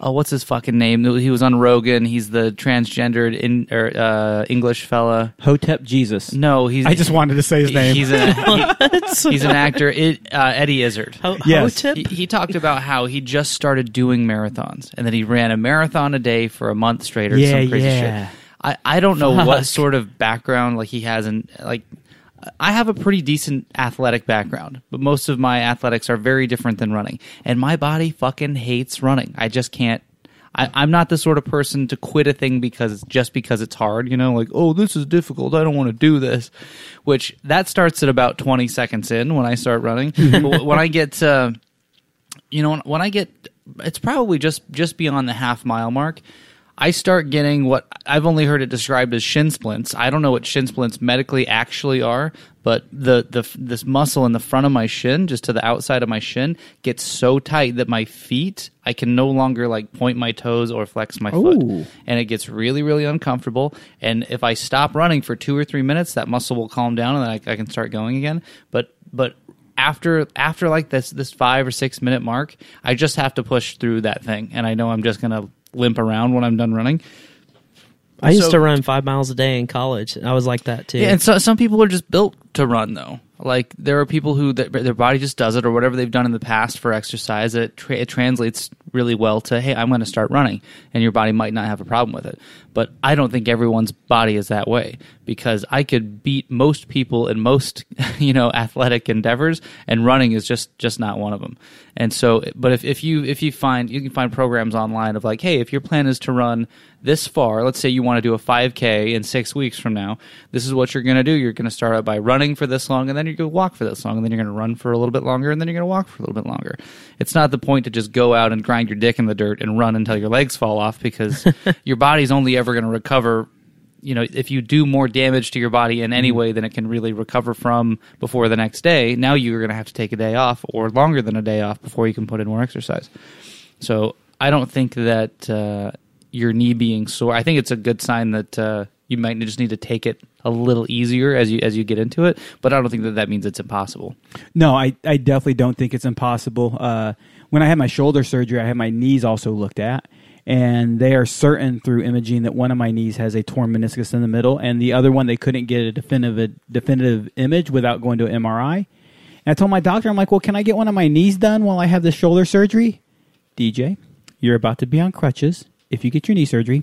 Oh, what's his fucking name? He was on Rogan. He's the transgendered in, or, uh, English fella. Hotep Jesus. No, he's. I just wanted to say his name. He's an he- he's an actor. It, uh, Eddie Izzard. Ho- Yes. Hotep? He, he talked about how he just started doing marathons and then he ran a marathon a day for a month straight or Yeah, some crazy yeah. shit. I, I don't know Fuck. what sort of background like he has in like I have a pretty decent athletic background, but most of my athletics are very different than running. And my body fucking hates running. I just can't I, I'm not the sort of person to quit a thing because just because it's hard, you know, like, oh, this is difficult. I don't want to do this. Which that starts at about 20 seconds in when I start running. but when I get to, you know, when I get, it's probably just just beyond the half mile mark. I start getting what I've only heard it described as shin splints. I don't know what shin splints medically actually are, but the the this muscle in the front of my shin, just to the outside of my shin, gets so tight that my feet I can no longer like point my toes or flex my foot, Ooh. and it gets really really uncomfortable. And if I stop running for two or three minutes, that muscle will calm down, and then I, I can start going again. But but after after like this this five or six minute mark, I just have to push through that thing, and I know I'm just gonna limp around when I'm done running. I used So- to run 5 miles a day in college. and I was like that too. Yeah, and so, some people are just built to run though. Like there are people who th- their body just does it, or whatever they've done in the past for exercise. It, tra- it translates really well to hey, I'm going to start running, and your body might not have a problem with it. But I don't think everyone's body is that way because I could beat most people in most you know athletic endeavors, and running is just just not one of them. And so, but if, if you if you find you can find programs online of like, hey, if your plan is to run this far, let's say you want to do a 5K in six weeks from now, this is what you're going to do. You're going to start out by running for this long, and then you're going to walk for this long, and then you're going to run for a little bit longer, and then you're going to walk for a little bit longer. It's not the point to just go out and grind your dick in the dirt and run until your legs fall off because your body's only ever going to recover. You know, if you do more damage to your body in any way than it can really recover from before the next day, now you're going to have to take a day off or longer than a day off before you can put in more exercise. So I don't think that uh, your knee being sore. I think it's a good sign that uh, you might just need to take it a little easier as you as you get into it. But I don't think that that means it's impossible. No, I, I definitely don't think it's impossible. Uh, when I had my shoulder surgery, I had my knees also looked at, and they are certain through imaging that one of my knees has a torn meniscus in the middle, and the other one they couldn't get a definitive a definitive image without going to an MRI. And I told my doctor, I'm like, well, can I get one of my knees done while I have the shoulder surgery? DJ, you're about to be on crutches if you get your knee surgery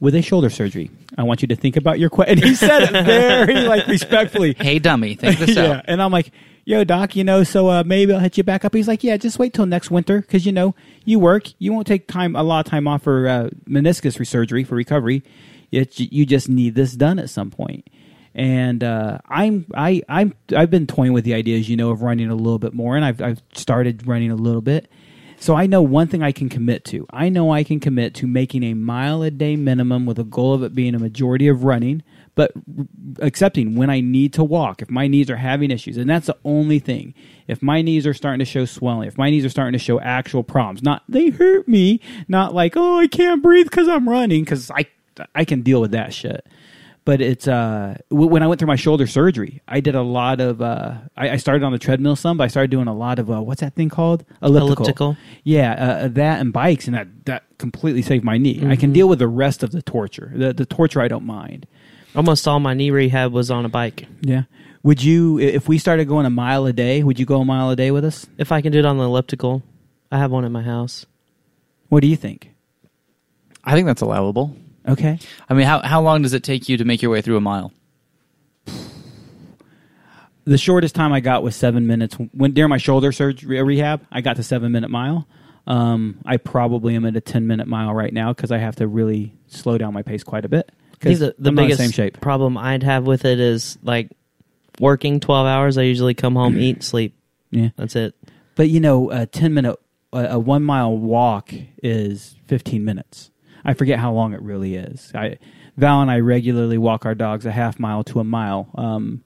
with a shoulder surgery. I want you to think about your question. And he said it very like respectfully. Hey, dummy, think this yeah, out. and I'm like, yo, doc, you know, so uh, maybe I'll hit you back up. He's like, yeah, just wait till next winter because you know you work, you won't take time a lot of time off for uh, meniscus resurgery for recovery. It, you just need this done at some point. And uh, I'm I I'm I've been toying with the ideas, you know, of running a little bit more, and I've I've started running a little bit. So I know one thing I can commit to. I know I can commit to making a mile a day minimum with a goal of it being a majority of running, but accepting when I need to walk, if my knees are having issues. And that's the only thing. If my knees are starting to show swelling, if my knees are starting to show actual problems, not they hurt me, not like, oh, I can't breathe because I'm running, because I, I can deal with that shit but it's uh w- when I went through my shoulder surgery, I did a lot of uh I, I started on the treadmill some, but I started doing a lot of uh, what's that thing called elliptical. Elliptical. Yeah, uh, that and bikes, and that that completely saved my knee. I can deal with the rest of the torture. The the torture I don't mind. Almost all my knee rehab was on a bike. Yeah. Would you, if we started going a mile a day, would you go a mile a day with us? If I can do it on the elliptical, I have one at my house. What do you think? I think that's allowable. Okay. I mean, how how long does it take you to make your way through a mile? The shortest time I got was seven minutes. When during my shoulder surgery rehab, I got to seven minute mile. Um, I probably am at a ten minute mile right now because I have to really slow down my pace quite a bit. I think 'Cause the, the I'm not in biggest same shape. problem I'd have with it is like working 12 hours. I usually come home, eat, sleep. Yeah. That's it. But you know, a ten minute, a, a one mile walk is fifteen minutes. I forget how long it really is. I, Val and I regularly walk our dogs a half mile to a mile. Um,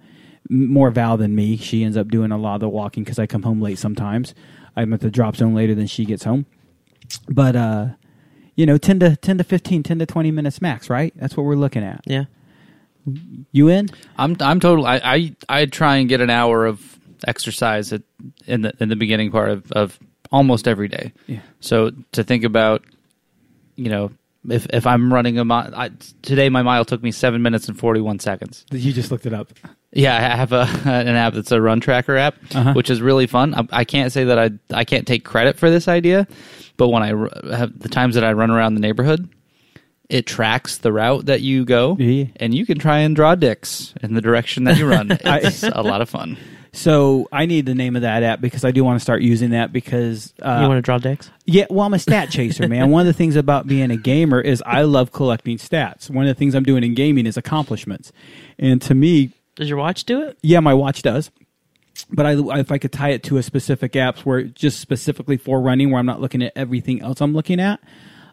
more Val than me. She ends up doing a lot of the walking because I come home late sometimes. I'm at the drop zone later than she gets home. But uh, you know, ten to ten to 15, 10 to twenty minutes max. Right? That's what we're looking at. Yeah. You in? I'm I'm total. I I I try and get an hour of exercise at, in the in the beginning part of, of almost every day. Yeah. So to think about, you know, if if I'm running a mile, I, today my mile took me seven minutes and forty one seconds. You just looked it up. Yeah, I have a an app that's a run tracker app, Uh-huh. which is really fun. I, I can't say that I I can't take credit for this idea, but when I r- have the times that I run around the neighborhood, it tracks the route that you go, Yeah. and you can try and draw dicks in the direction that you run. It's a lot of fun. So I need the name of that app because I do want to start using that because uh, you want to draw decks? Yeah, well, I'm a stat chaser, man. One of the things about being a gamer is I love collecting stats. One of the things I'm doing in gaming is accomplishments, and to me, Does your watch do it? yeah, my watch does. But I, if I could tie it to a specific apps where just specifically for running, where I'm not looking at everything else I'm looking at,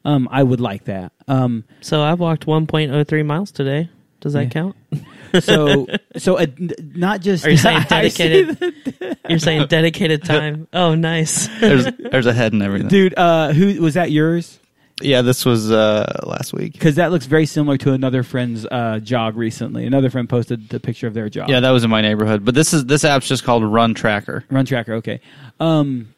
um, I would like that. Um, So I've walked 1.03 miles today. Does that Yeah. count? so, so uh, n- not just Are you saying dedicated you're saying dedicated time. Oh, nice. There's there's a head and everything. dude. Uh, who was that? Yours? Yeah, this was uh, last week. Because that looks very similar to another friend's uh, jog recently. Another friend posted the picture of their jog. Yeah, that was in my neighborhood. But this is this app's just called Run Tracker. Run tracker, okay. Um,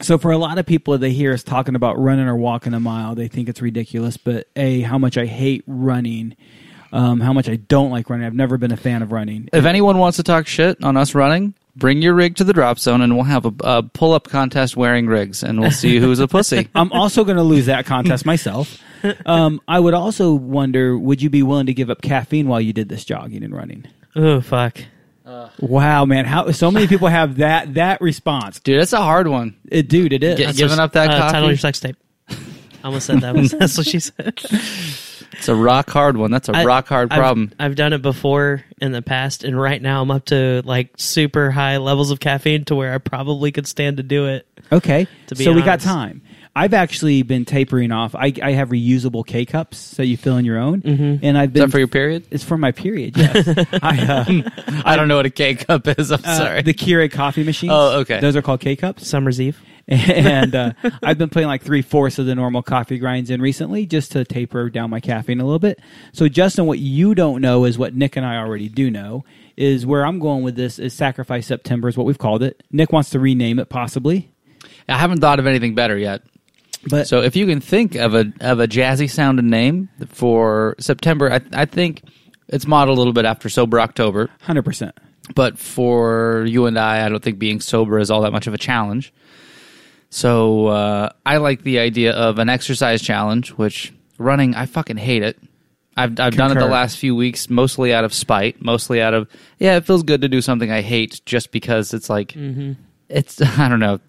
so for a lot of people, they hear us talking about running or walking a mile, they think it's ridiculous. But a, how much I hate running, um, how much I don't like running. I've never been a fan of running. If anyone wants to talk shit on us running, bring your rig to the drop zone, and we'll have a, a pull up contest wearing rigs, and we'll see who's a pussy. I'm also going to lose that contest myself. Um, I would also wonder, would you be willing to give up caffeine while you did this jogging and running? Oh, fuck. Wow, man! How so many people have that that response? Dude, that's a hard one. It, dude, it is. Get- giving up that uh, coffee? Title your sex tape. I almost said that. Was, that's what she said. It's a rock hard one. That's a I- rock hard I've- problem. I've, done it before in the past, and right now I'm up to like super high levels of caffeine to where I probably could stand to do it. Okay, To be so we got time. I've actually been tapering off. I, I have reusable K cups that you fill in your own, Mm-hmm. and I've Is been that for your period? It's for my period. Yes, I, uh, I don't know what a K cup is. I'm uh, sorry. the Keurig coffee machines. Oh, okay. Those are called K cups, Summer's Eve. and uh, I've been putting like three fourths of the normal coffee grinds in recently, just to taper down my caffeine a little bit. So, Justin, what you don't know is what Nick and I already do know. Is where I'm going with this is Sacrifice September is what we've called it. Nick wants to rename it possibly, I haven't thought of anything better yet. but So if you can think of a of a jazzy sounding name for September, I, I think it's modeled a little bit after Sober October. hundred percent. But for you and I, I don't think being sober is all that much of a challenge. So uh, I like the idea of an exercise challenge, which running, I fucking hate it. I've I've done it the last few weeks, mostly out of spite, mostly out of yeah, it feels good to do something I hate, just because it's like it's I don't know.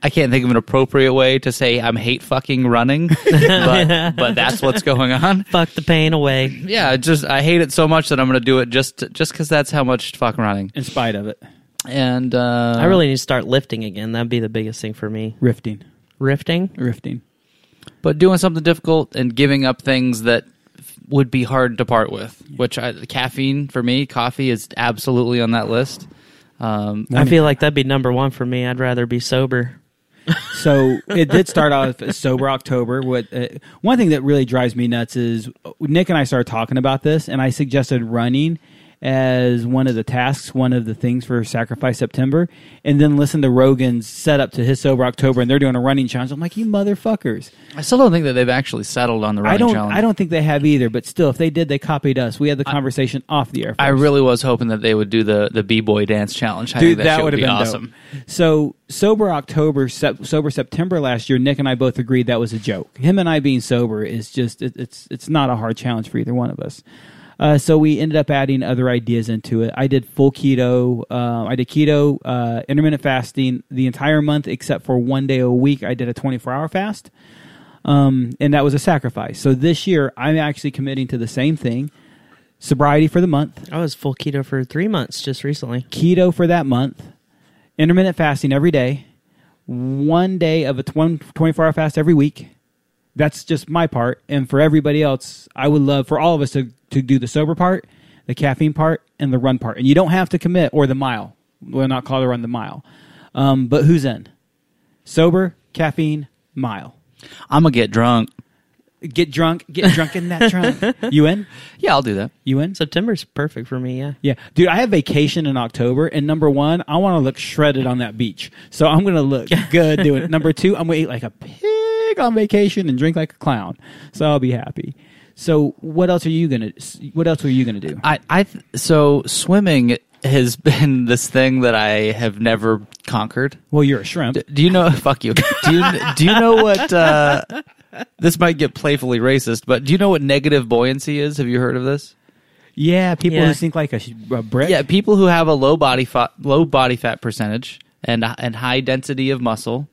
I can't think of an appropriate way to say I'm hate fucking running, but but that's what's going on. Fuck the pain away. Yeah, it just I hate it so much that I'm going to do it just just because that's how much fuck running. In spite of it, And uh, I really need to start lifting again. That'd be the biggest thing for me. rifting, Rifting? rifting. but doing something difficult and giving up things that would be hard to part with. Which I, caffeine for me, coffee is absolutely on that list. Um, I feel like that'd be number one for me. I'd rather be sober. So it did start off as sober October. What uh, one thing that really drives me nuts is Nick and I started talking about this, and I suggested running as one of the tasks, one of the things for Sacrifice September, and then listen to Rogan's setup to his sober October, and they're doing a running challenge. I'm like, you motherfuckers! I still don't think that they've actually settled on the running I don't, challenge. I don't think they have either. But still, if they did, they copied us. We had the conversation off the air. I really was hoping that they would do the the b boy dance challenge. I Dude, that, shit would have be been awesome. Dope. So sober October, sep- sober September last year. Nick and I both agreed that was a joke. Him and I being sober is just it, it's it's not a hard challenge for either one of us. Uh, so we ended up adding other ideas into it. I did full keto. Uh, I did keto, uh, intermittent fasting the entire month except for one day a week. I did a 24 hour fast, um, and that was a sacrifice. So this year I'm actually committing to the same thing: sobriety for the month, I was full keto for three months just recently. keto for that month, intermittent fasting every day, one day of a twen- 24 hour fast every week. That's just my part. And for everybody else, I would love for all of us to, to do the sober part, the caffeine part, and the run part. And you don't have to commit or the mile. We'll not call the run the mile. Um, but who's in? Sober, caffeine, mile. I'm gonna get drunk. Get drunk, get drunk in that trunk. You in? Yeah, I'll do that. You in? September's perfect for me, yeah. Yeah, dude, I have vacation in October, and number one, I want to look shredded on that beach, so I'm gonna look good doing it. Number two, I'm gonna eat like a pig on vacation and drink like a clown, so I'll be happy. So, what else are you gonna? What else are you gonna do? I, I th- so swimming has been this thing that I have never conquered. Well, you're a shrimp. D- Do you know? Fuck you. Do you do you know what? Uh, this might get playfully racist, but do you know what negative buoyancy is? Have you heard of this? Yeah, people Yeah. who think like a, sh- a brick. Yeah, people who have a low body fat, low body fat percentage and and high density of muscle,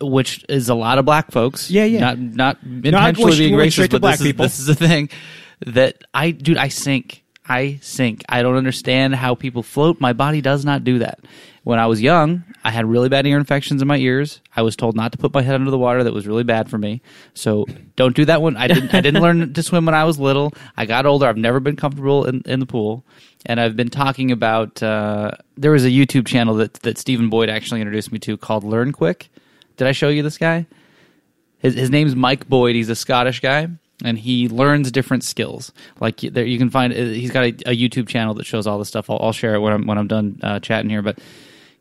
which is a lot of black folks. Yeah, yeah. Not not going intentionally sh- being going racist, straight to but black this is, people. this is the thing that I, dude, I sink. I sink. I don't understand how people float. My body does not do that. When I was young, I had really bad ear infections in my ears. I was told not to put my head under the water. That was really bad for me. So don't do that one. I didn't. I didn't learn to swim when I was little. I got older. I've never been comfortable in, in the pool. And I've been talking about. Uh, there was a YouTube channel that that Stephen Boyd actually introduced me to called Learn Quick. Did I show you this guy? His his name's Mike Boyd. He's a Scottish guy, and he learns different skills. Like there, you can find. uh, He's got a, a YouTube channel that shows all this stuff. I'll, I'll share it when I'm when I'm done uh, chatting here. But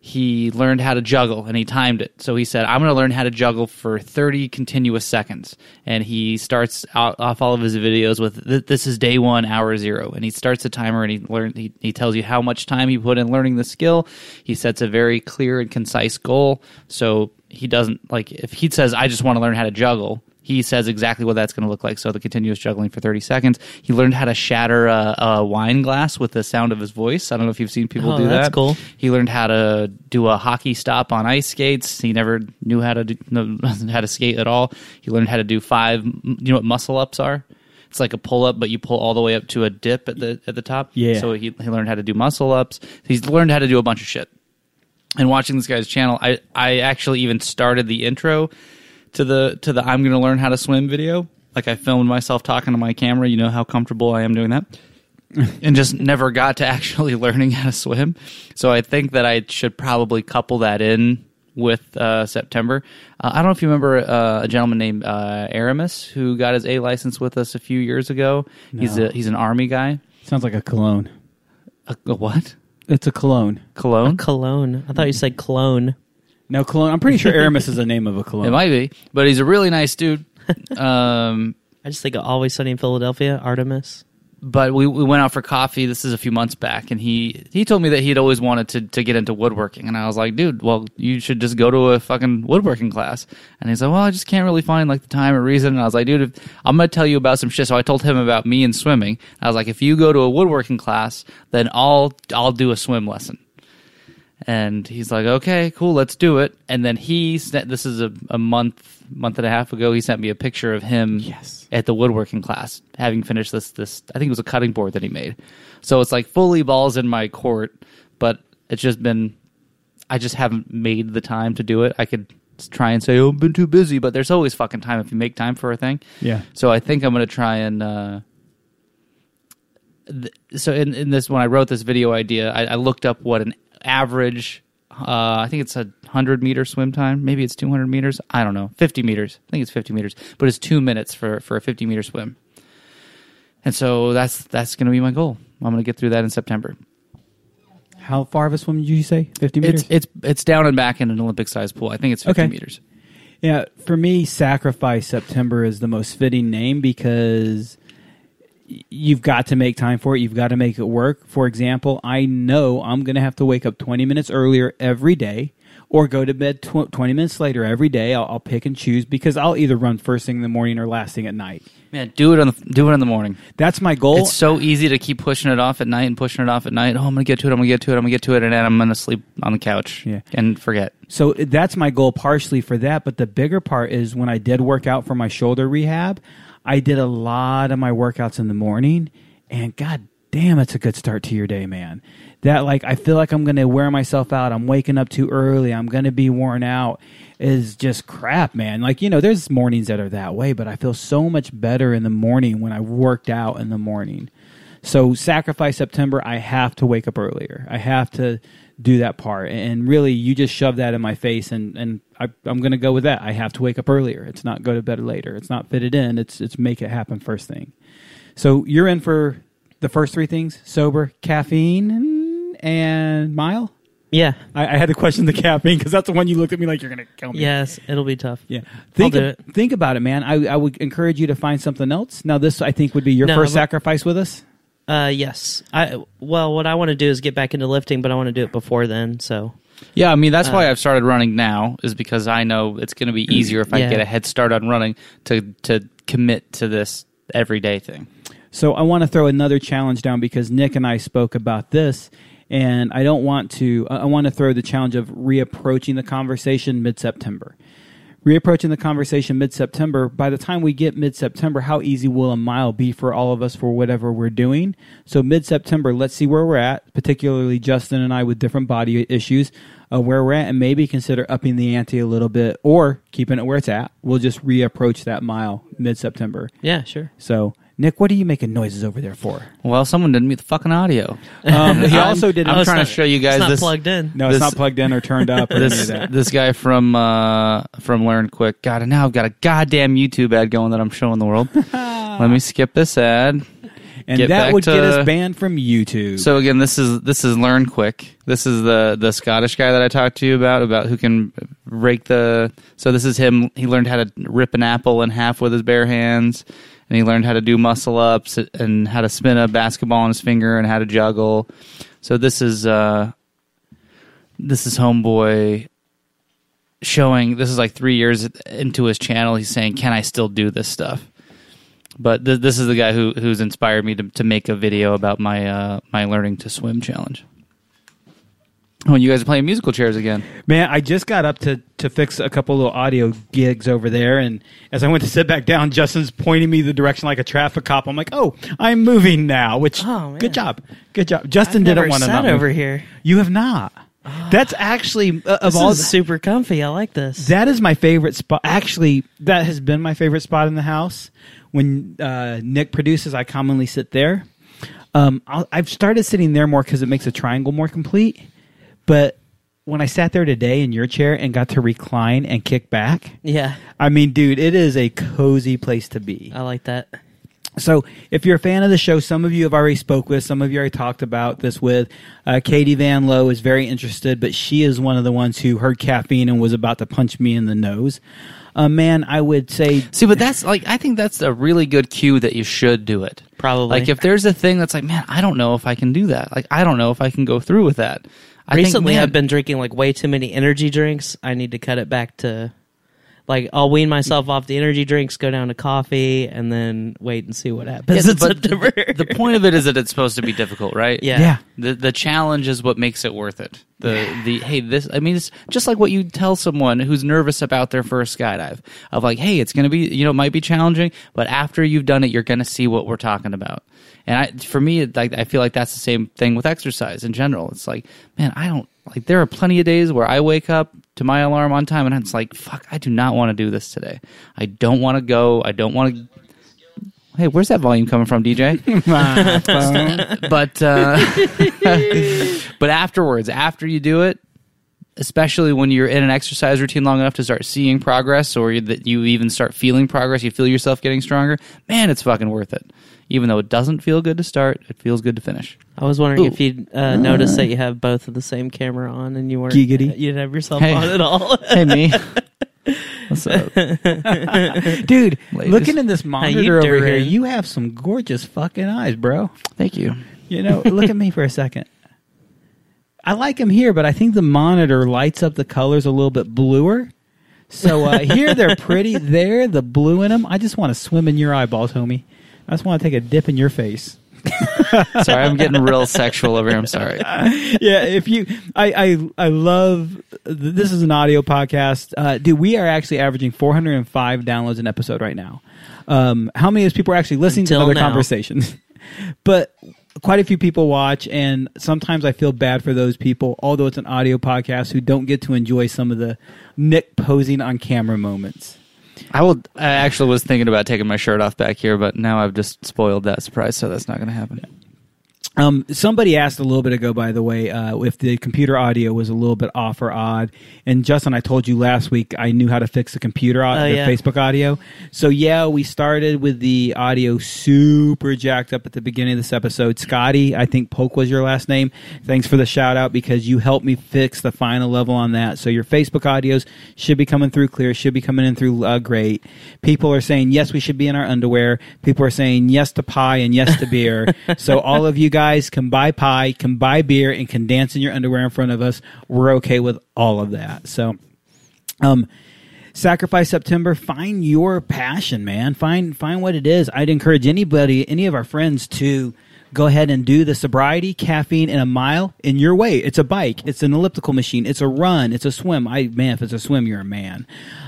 he learned how to juggle, and he timed it. So he said, "I'm going to learn how to juggle for 30 continuous seconds." And he starts out, off all of his videos with, "This is day one, hour zero. and he starts a timer, and he learn. He, he tells you how much time he put in learning the skill. He sets a very clear and concise goal. So he doesn't like if he says, "I just want to learn how to juggle." He says exactly what that's going to look like. So the continuous juggling for 30 seconds. He learned how to shatter a, a wine glass with the sound of his voice. I don't know if you've seen people Oh, do that's that. cool. He learned how to do a hockey stop on ice skates. He never knew how to do, no, how to skate at all. He learned how to do five. You know what muscle ups are? It's like a pull up, but you pull all the way up to a dip at the at the top. Yeah. So he he learned how to do muscle ups. He's learned how to do a bunch of shit. And watching this guy's channel, I I actually even started the intro to the to the I'm going to learn how to swim video. Like I filmed myself talking to my camera. You know how comfortable I am doing that and just never got to actually learning how to swim. So I think that I should probably couple that in with uh, September. Uh, I don't know if you remember uh, a gentleman named uh, Aramis who got his A license with us a few years ago. He's a he's an army guy. Sounds like a cologne. A, a what? It's a cologne. Cologne? Cologne. I thought you said clone. No cologne. I'm pretty sure Aramis is the name of a cologne. It might be, but he's a really nice dude. um, I just think of Always Sunny in Philadelphia, Artemis. but we, we went out for coffee. This is a few months back, and he he told me that he'd always wanted to to get into woodworking, and I was like, dude, well, you should just go to a fucking woodworking class. And he's like, well, I just can't really find like the time or reason. And I was like, dude, if, I'm gonna tell you about some shit. So I told him about me and swimming. I was like, if you go to a woodworking class, then I'll I'll do a swim lesson. And he's like, okay, cool, let's do it. And then he sent, this is a, a month, month and a half ago, he sent me a picture of him Yes. at the woodworking class, having finished this, this, I think it was a cutting board that he made. So it's like fully balls in my court, but it's just been, I just haven't made the time to do it. I could try and say, oh, I've been too busy, but there's always fucking time if you make time for a thing. Yeah. So I think I'm going to try and. Uh, th- so in, in this, when I wrote this video idea, I, I looked up what an average. Uh, I think it's a hundred meter swim time. Maybe it's 200 meters. I don't know. 50 meters. I think it's 50 meters, but it's two minutes for for a 50 meter swim. And so that's that's going to be my goal. I'm going to get through that in September. How far of a swim did you say? 50 meters? It's it's it's down and back in an Olympic sized pool. I think it's 50 Okay. meters. Yeah, for me, Sacrifice September is the most fitting name because you've got to make time for it. You've got to make it work. For example, I know I'm going to have to wake up 20 minutes earlier every day or go to bed tw- 20 minutes later every day. I'll, I'll pick and choose because I'll either run first thing in the morning or last thing at night. Man, do it on the do it in the morning. That's my goal. It's so easy to keep pushing it off at night and pushing it off at night. Oh, I'm gonna get to it. I'm gonna get to it. I'm gonna get to it, and then I'm gonna sleep on the couch. Yeah. and forget. So that's my goal partially for that. But the bigger part is when I did work out for my shoulder rehab, I did a lot of my workouts in the morning. And god damn, it's a good start to your day, man. That, like, I feel like I'm to wear myself out. I'm waking up too early. I'm to be worn out is just crap, man. Like, you know, there's mornings that are that way, but I feel so much better in the morning when I worked out in the morning. So sacrifice September, I have to wake up earlier. I have to do that part. And really, you just shove that in my face, and and I, I'm going to go with that. I have to wake up earlier. It's not go to bed later. It's not fit it in. It's it's make it happen first thing. So you're in for the first three things: sober, caffeine, and mile. Yeah. I, I had to question the caffeine because that's the one you looked at me like you're going to kill me. Yes, it'll be tough. Yeah. Think, do it. think about it, man. I, I would encourage you to find something else. Now, this I think would be your No, first but- sacrifice with us. Uh, yes. I well, what I want to do is get back into lifting, but I want to do it before then. So Yeah, I mean that's why Uh, I've started running now is because I know it's gonna be easier if I Yeah. get a head start on running to to commit to this everyday thing. So I want to throw another challenge down because Nick and I spoke about this, and I don't want to. I I want to throw the challenge of reapproaching the conversation mid-September. Reapproaching the conversation mid-September. By the time we get mid-September, how easy will a mile be for all of us for whatever we're doing? So mid-September, let's see where we're at. Particularly Justin and I with different body issues, uh, where we're at, and maybe consider upping the ante a little bit or keeping it where it's at. We'll just reapproach that mile mid-September. yeah, sure. So, Nick, what are you making noises over there for? Well, someone didn't mute the fucking audio. Um, he also did. I'm it's trying not- to show you guys It's not this. plugged in. no, it's not plugged in or turned up or any of This that. this guy from uh from Learn Quick. God, and now I've got a goddamn YouTube ad going that I'm showing the world. Let me skip this ad. And get that back would get us banned from YouTube. So again, this is this is Learn Quick. This is the the Scottish guy that I talked to you about about who can rake the. So this is him. He learned how to rip an apple in half with his bare hands, and he learned how to do muscle ups and how to spin a basketball on his finger and how to juggle. So this is uh, this is homeboy showing. This is like three years into his channel. He's saying, "Can I still do this stuff?" But th- this is the guy who who's inspired me to, to make a video about my uh, my learning to swim challenge. Oh, you guys are playing musical chairs again. Man, I just got up to, to fix a couple little audio gigs over there, and as I went to sit back down, Justin's pointing me the direction like a traffic cop. I'm like, "Oh, I'm moving now." Which, Oh, man. good job, good job. Justin I've didn't never want to sat not move. over here. You have not. That's actually uh, of This all. is super comfy. I like this. That is my favorite spot. Actually, that has been my favorite spot in the house. When uh, Nick produces, I commonly sit there. Um, I'll, I've started sitting there more because it makes a triangle more complete. But when I sat there today in your chair and got to recline and kick back, yeah, I mean, dude, it is a cozy place to be. I like that. So, if you're a fan of the show, some of you have already spoke with, some of you already talked about this with. Uh, Katie Van Lowe is very interested, but she is one of the ones who heard caffeine and was about to punch me in the nose. Uh, man, I would say See, but that's like I think that's a really good cue that you should do it. Probably. Like if there's a thing that's like, man, I don't know if I can do that. Like I don't know if I can go through with that. I think, Recently, man, I've been drinking like way too many energy drinks. I need to cut it back to like I'll wean myself off the energy drinks, go down to coffee, and then wait and see what happens Yeah, in but September. the point of it is that it's supposed to be difficult, right? Yeah. Yeah. The the challenge is what makes it worth it. The the hey this I mean it's just like what you tell someone who's nervous about their first skydive of like hey it's gonna be you know it might be challenging but after you've done it you're gonna see what we're talking about and I for me like I feel like that's the same thing with exercise in general it's like man I don't like there are plenty of days where I wake up to my alarm on time and it's like fuck I do not want to do this today I don't want to go I don't want to Hey, where's that volume coming from, DJ? but uh, but afterwards, after you do it, especially when you're in an exercise routine long enough to start seeing progress, or that you even start feeling progress, you feel yourself getting stronger. Man, it's fucking worth it. Even though it doesn't feel good to start, it feels good to finish. I was wondering Ooh. if you'd uh, noticed that you have both of the same camera on, and you weren't Giggity. You didn't have yourself Hey. on at all. Hey, me. What's up? dude, Ladies. looking in this monitor over here, doing? you have some gorgeous fucking eyes, bro. Thank you. You know, look at me for a second. I like them here, but I think the monitor lights up the colors a little bit bluer. So uh, here they're pretty. There, the blue in them. I just want to swim in your eyeballs, homie. I just want to take a dip in your face. Sorry, I'm getting real sexual over here. I'm sorry. yeah, if you, I, I, I love. This is an audio podcast, uh, dude. We are actually averaging 405 downloads an episode right now. Um, how many of those people are actually listening Until to other now. conversations? but quite a few people watch, and sometimes I feel bad for those people. Although it's an audio podcast, who don't get to enjoy some of the Nick posing on camera moments. I will. I actually was thinking about taking my shirt off back here, but now I've just spoiled that surprise, so that's not going to happen. Um, somebody asked a little bit ago, by the way, uh, if the computer audio was a little bit off or odd. And Justin, I told you last week I knew how to fix the computer audio, Oh, yeah. the Facebook audio. So yeah, we started with the audio super jacked up at the beginning of this episode. Scotty, I think Poke was your last name. Thanks for the shout out because you helped me fix the final level on that. So your Facebook audios should be coming through clear, should be coming in through uh, great. People are saying yes, we should be in our underwear. People are saying yes to pie and yes to beer. so all of you guys can buy pie, can buy beer, and can dance in your underwear in front of us. We're okay with all of that. So, um, sacrifice September. Find your passion, man. Find find what it is. I'd encourage anybody, any of our friends, to go ahead and do the sobriety caffeine in a mile in your way. It's a bike. It's an elliptical machine. It's a run. It's a swim. I man, if it's a swim, you're a man.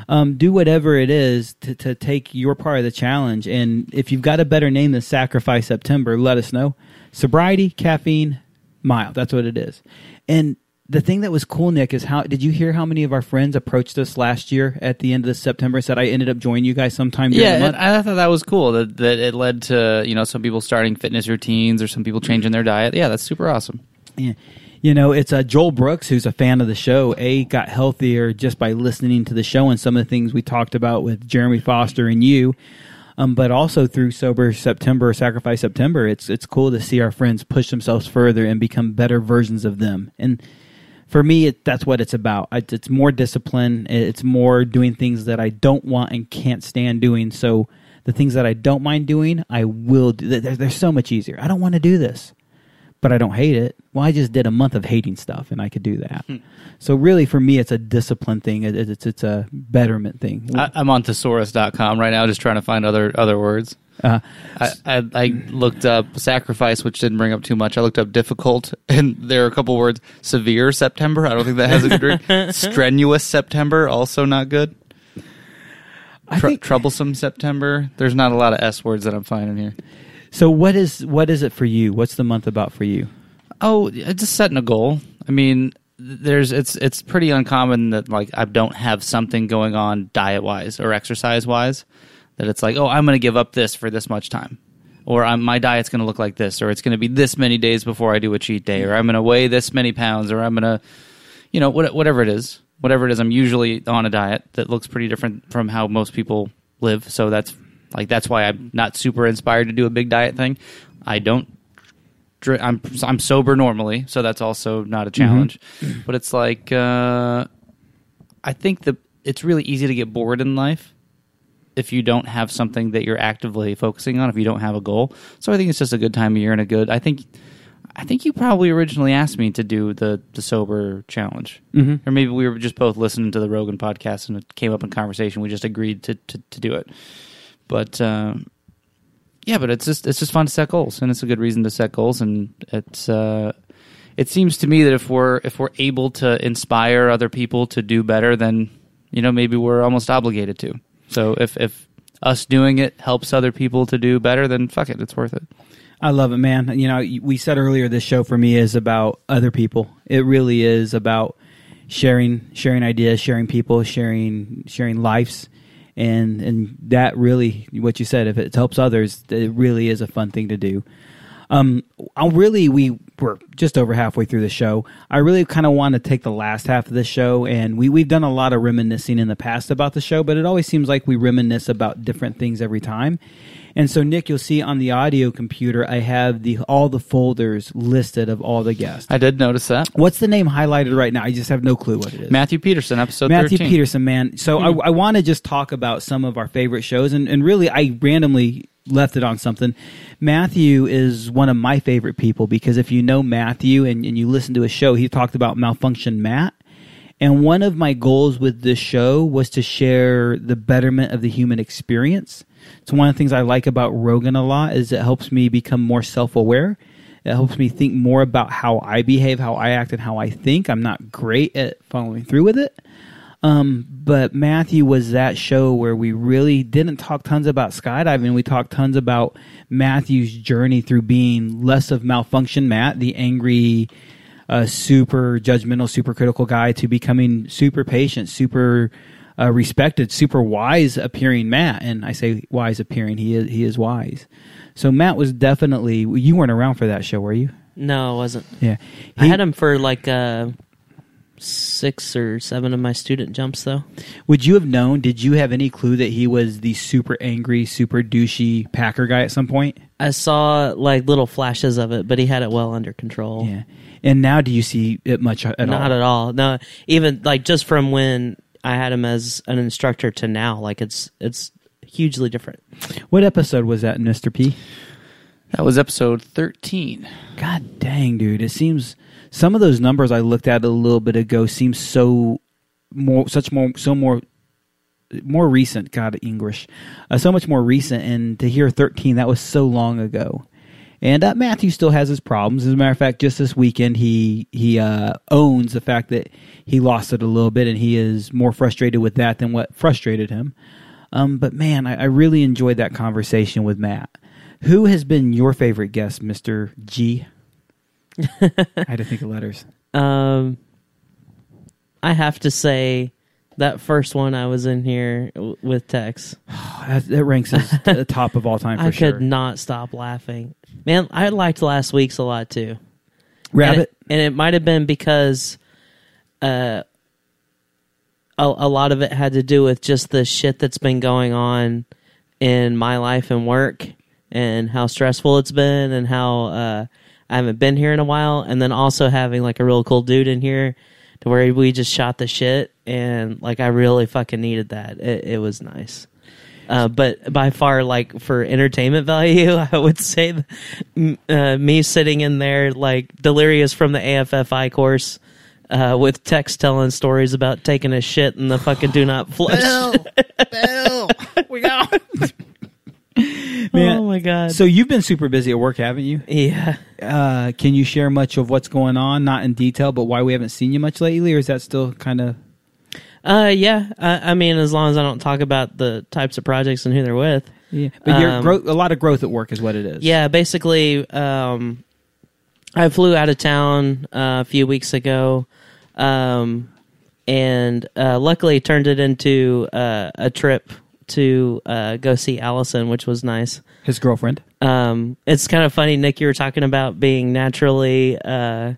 Um, do whatever it is to, to take your part of the challenge. And if you've got a better name than Sacrifice September, let us know. Sobriety, caffeine, mild. That's what it is. And the thing that was cool, Nick, is how did you hear how many of our friends approached us last year at the end of the September and said I ended up joining you guys sometime during Yeah, the and month? I thought that was cool that that it led to you know some people starting fitness routines or some people changing their diet. Yeah, that's super awesome. Yeah. You know, it's uh, Joel Brooks, who's a fan of the show. A got healthier just by listening to the show and some of the things we talked about with Jeremy Foster and you. Um, but also through Sober September, Sacrifice September, it's it's cool to see our friends push themselves further and become better versions of them. And for me, it, that's what it's about. It's more discipline. It's more doing things that I don't want and can't stand doing. So the things that I don't mind doing, I will do. They're, they're so much easier. I don't want to do this but I don't hate it. Well, I just did a month of hating stuff, and I could do that. so really, for me, it's a discipline thing. It, it's it's a betterment thing. I, I'm on thesaurus.com right now, just trying to find other other words. Uh, I, I, I looked up sacrifice, which didn't bring up too much. I looked up difficult, and there are a couple words. Severe September. I don't think that has a good ring. Strenuous September, also not good. Tr- think troublesome September. There's not a lot of S words that I'm finding here. So. What is what is it for you? What's the month about for you? Oh, just setting a goal. I mean, there's it's it's pretty uncommon that like I don't have something going on diet wise or exercise wise that it's like, oh, I'm going to give up this for this much time. Or I'm, my diet's going to look like this, or it's going to be this many days before I do a cheat day, or I'm going to weigh this many pounds, or I'm going to, you know, what, whatever it is, whatever it is. I'm usually on a diet that looks pretty different from how most people live, so that's Like that's why I'm not super inspired to do a big diet thing. I don't. I'm I'm sober normally, so that's also not a challenge. But it's like uh, I think the it's really easy to get bored in life if you don't have something that you're actively focusing on. If you don't have a goal, so I think it's just a good time of year and a good. I think I think you probably originally asked me to do the the sober challenge, mm-hmm. or maybe we were just both listening to the Rogan podcast and it came up in conversation. We just agreed to to, to do it, but. Um, yeah, but it's just it's just fun to set goals, and it's a good reason to set goals, and it's uh, it seems to me that if we're if we're able to inspire other people to do better, then you know maybe we're almost obligated to. So if if us doing it helps other people to do better, then fuck it, it's worth it. I love it, man. You know, we said earlier this show for me is about other people. It really is about sharing sharing ideas, sharing people, sharing sharing lives. And and that really what you said, if it helps others, it really is a fun thing to do. Um, I really we we're just over halfway through the show. I really kind of want to take the last half of the show, and we we've done a lot of reminiscing in the past about the show, but it always seems like we reminisce about different things every time. And so, Nick, you'll see on the audio computer, I have the all the folders listed of all the guests. I did notice that What's the name highlighted right now? I just have no clue what it is. Matthew Peterson episode Matthew 13. Peterson, man. So I, hmm. I want to just talk about some of our favorite shows, and, and really, I randomly left it on something. Matthew is one of my favorite people because if you know Matthew and, and you listen to his show, he talked about malfunction Matt. And one of my goals with this show was to share the betterment of the human experience. So one of the things I like about Rogan a lot is it helps me become more self-aware. It helps me think more about how I behave, how I act, and how I think. I'm not great at following through with it. Um, but Matthew was that show where we really didn't talk tons about skydiving. We talked tons about Matthew's journey through being less of malfunction Matt, the angry, uh, super judgmental, super critical guy, to becoming super patient, super uh, respected, super wise appearing Matt. And I say wise appearing, he is he is wise. So Matt was definitely. You weren't around for that show, were you? No, I wasn't. Yeah, I He- had him for like uh, six or seven of my student jumps, though. Would you have known? Did you have any clue that he was the super angry, super douchey Packer guy at some point? I saw like little flashes of it, but he had it well under control. Yeah. And now, do you see it much at Not all? at all. No, even like just from when I had him as an instructor to now, like it's it's hugely different. What episode was that, Mister P? That was episode 13. God dang, dude! It seems some of those numbers I looked at a little bit ago seem so more, such more, so more, more recent. God, English, uh, so much more recent. And to hear thirteen, that was so long ago. And uh, Matthew still has his problems. As a matter of fact, just this weekend, he he uh, owns the fact that he lost it a little bit, and he is more frustrated with that than what frustrated him. Um, but man, I, I really enjoyed that conversation with Matt. Who has been your favorite guest, Mister G? I had to think of letters. Um, I have to say that first one I was in here w- with Tex. That, that ranks as the top of all time for I sure. could not stop laughing. Man, I liked last week's a lot too. And Rabbit. it, and it might have been because uh, a, a lot of it had to do with just the shit that's been going on in my life and work and how stressful it's been and how uh, I haven't been here in a while. And then also having like a real cool dude in here to where we just shot the shit. And like I really fucking needed that. It, it was nice. Uh, but by far, like for entertainment value, I would say uh, me sitting in there like delirious from the AFFI course uh, with Tex telling stories about taking a shit in the fucking do not flush. Man, oh my god! So you've been super busy at work, haven't you? yeah, Uh, can you share much of what's going on? Not in detail, but why we haven't seen you much lately, or is that still kind of? uh, yeah. I, I mean, as long as I don't talk about the types of projects and who they're with. Yeah, but you're Um, growth, a lot of growth at work is what it is. Yeah, basically, um, I flew out of town uh, a few weeks ago, um, and uh, luckily turned it into uh, a trip to uh, go see Allison, which was nice. his girlfriend. Um, it's kind of funny, Nick. You were talking about being naturally uh,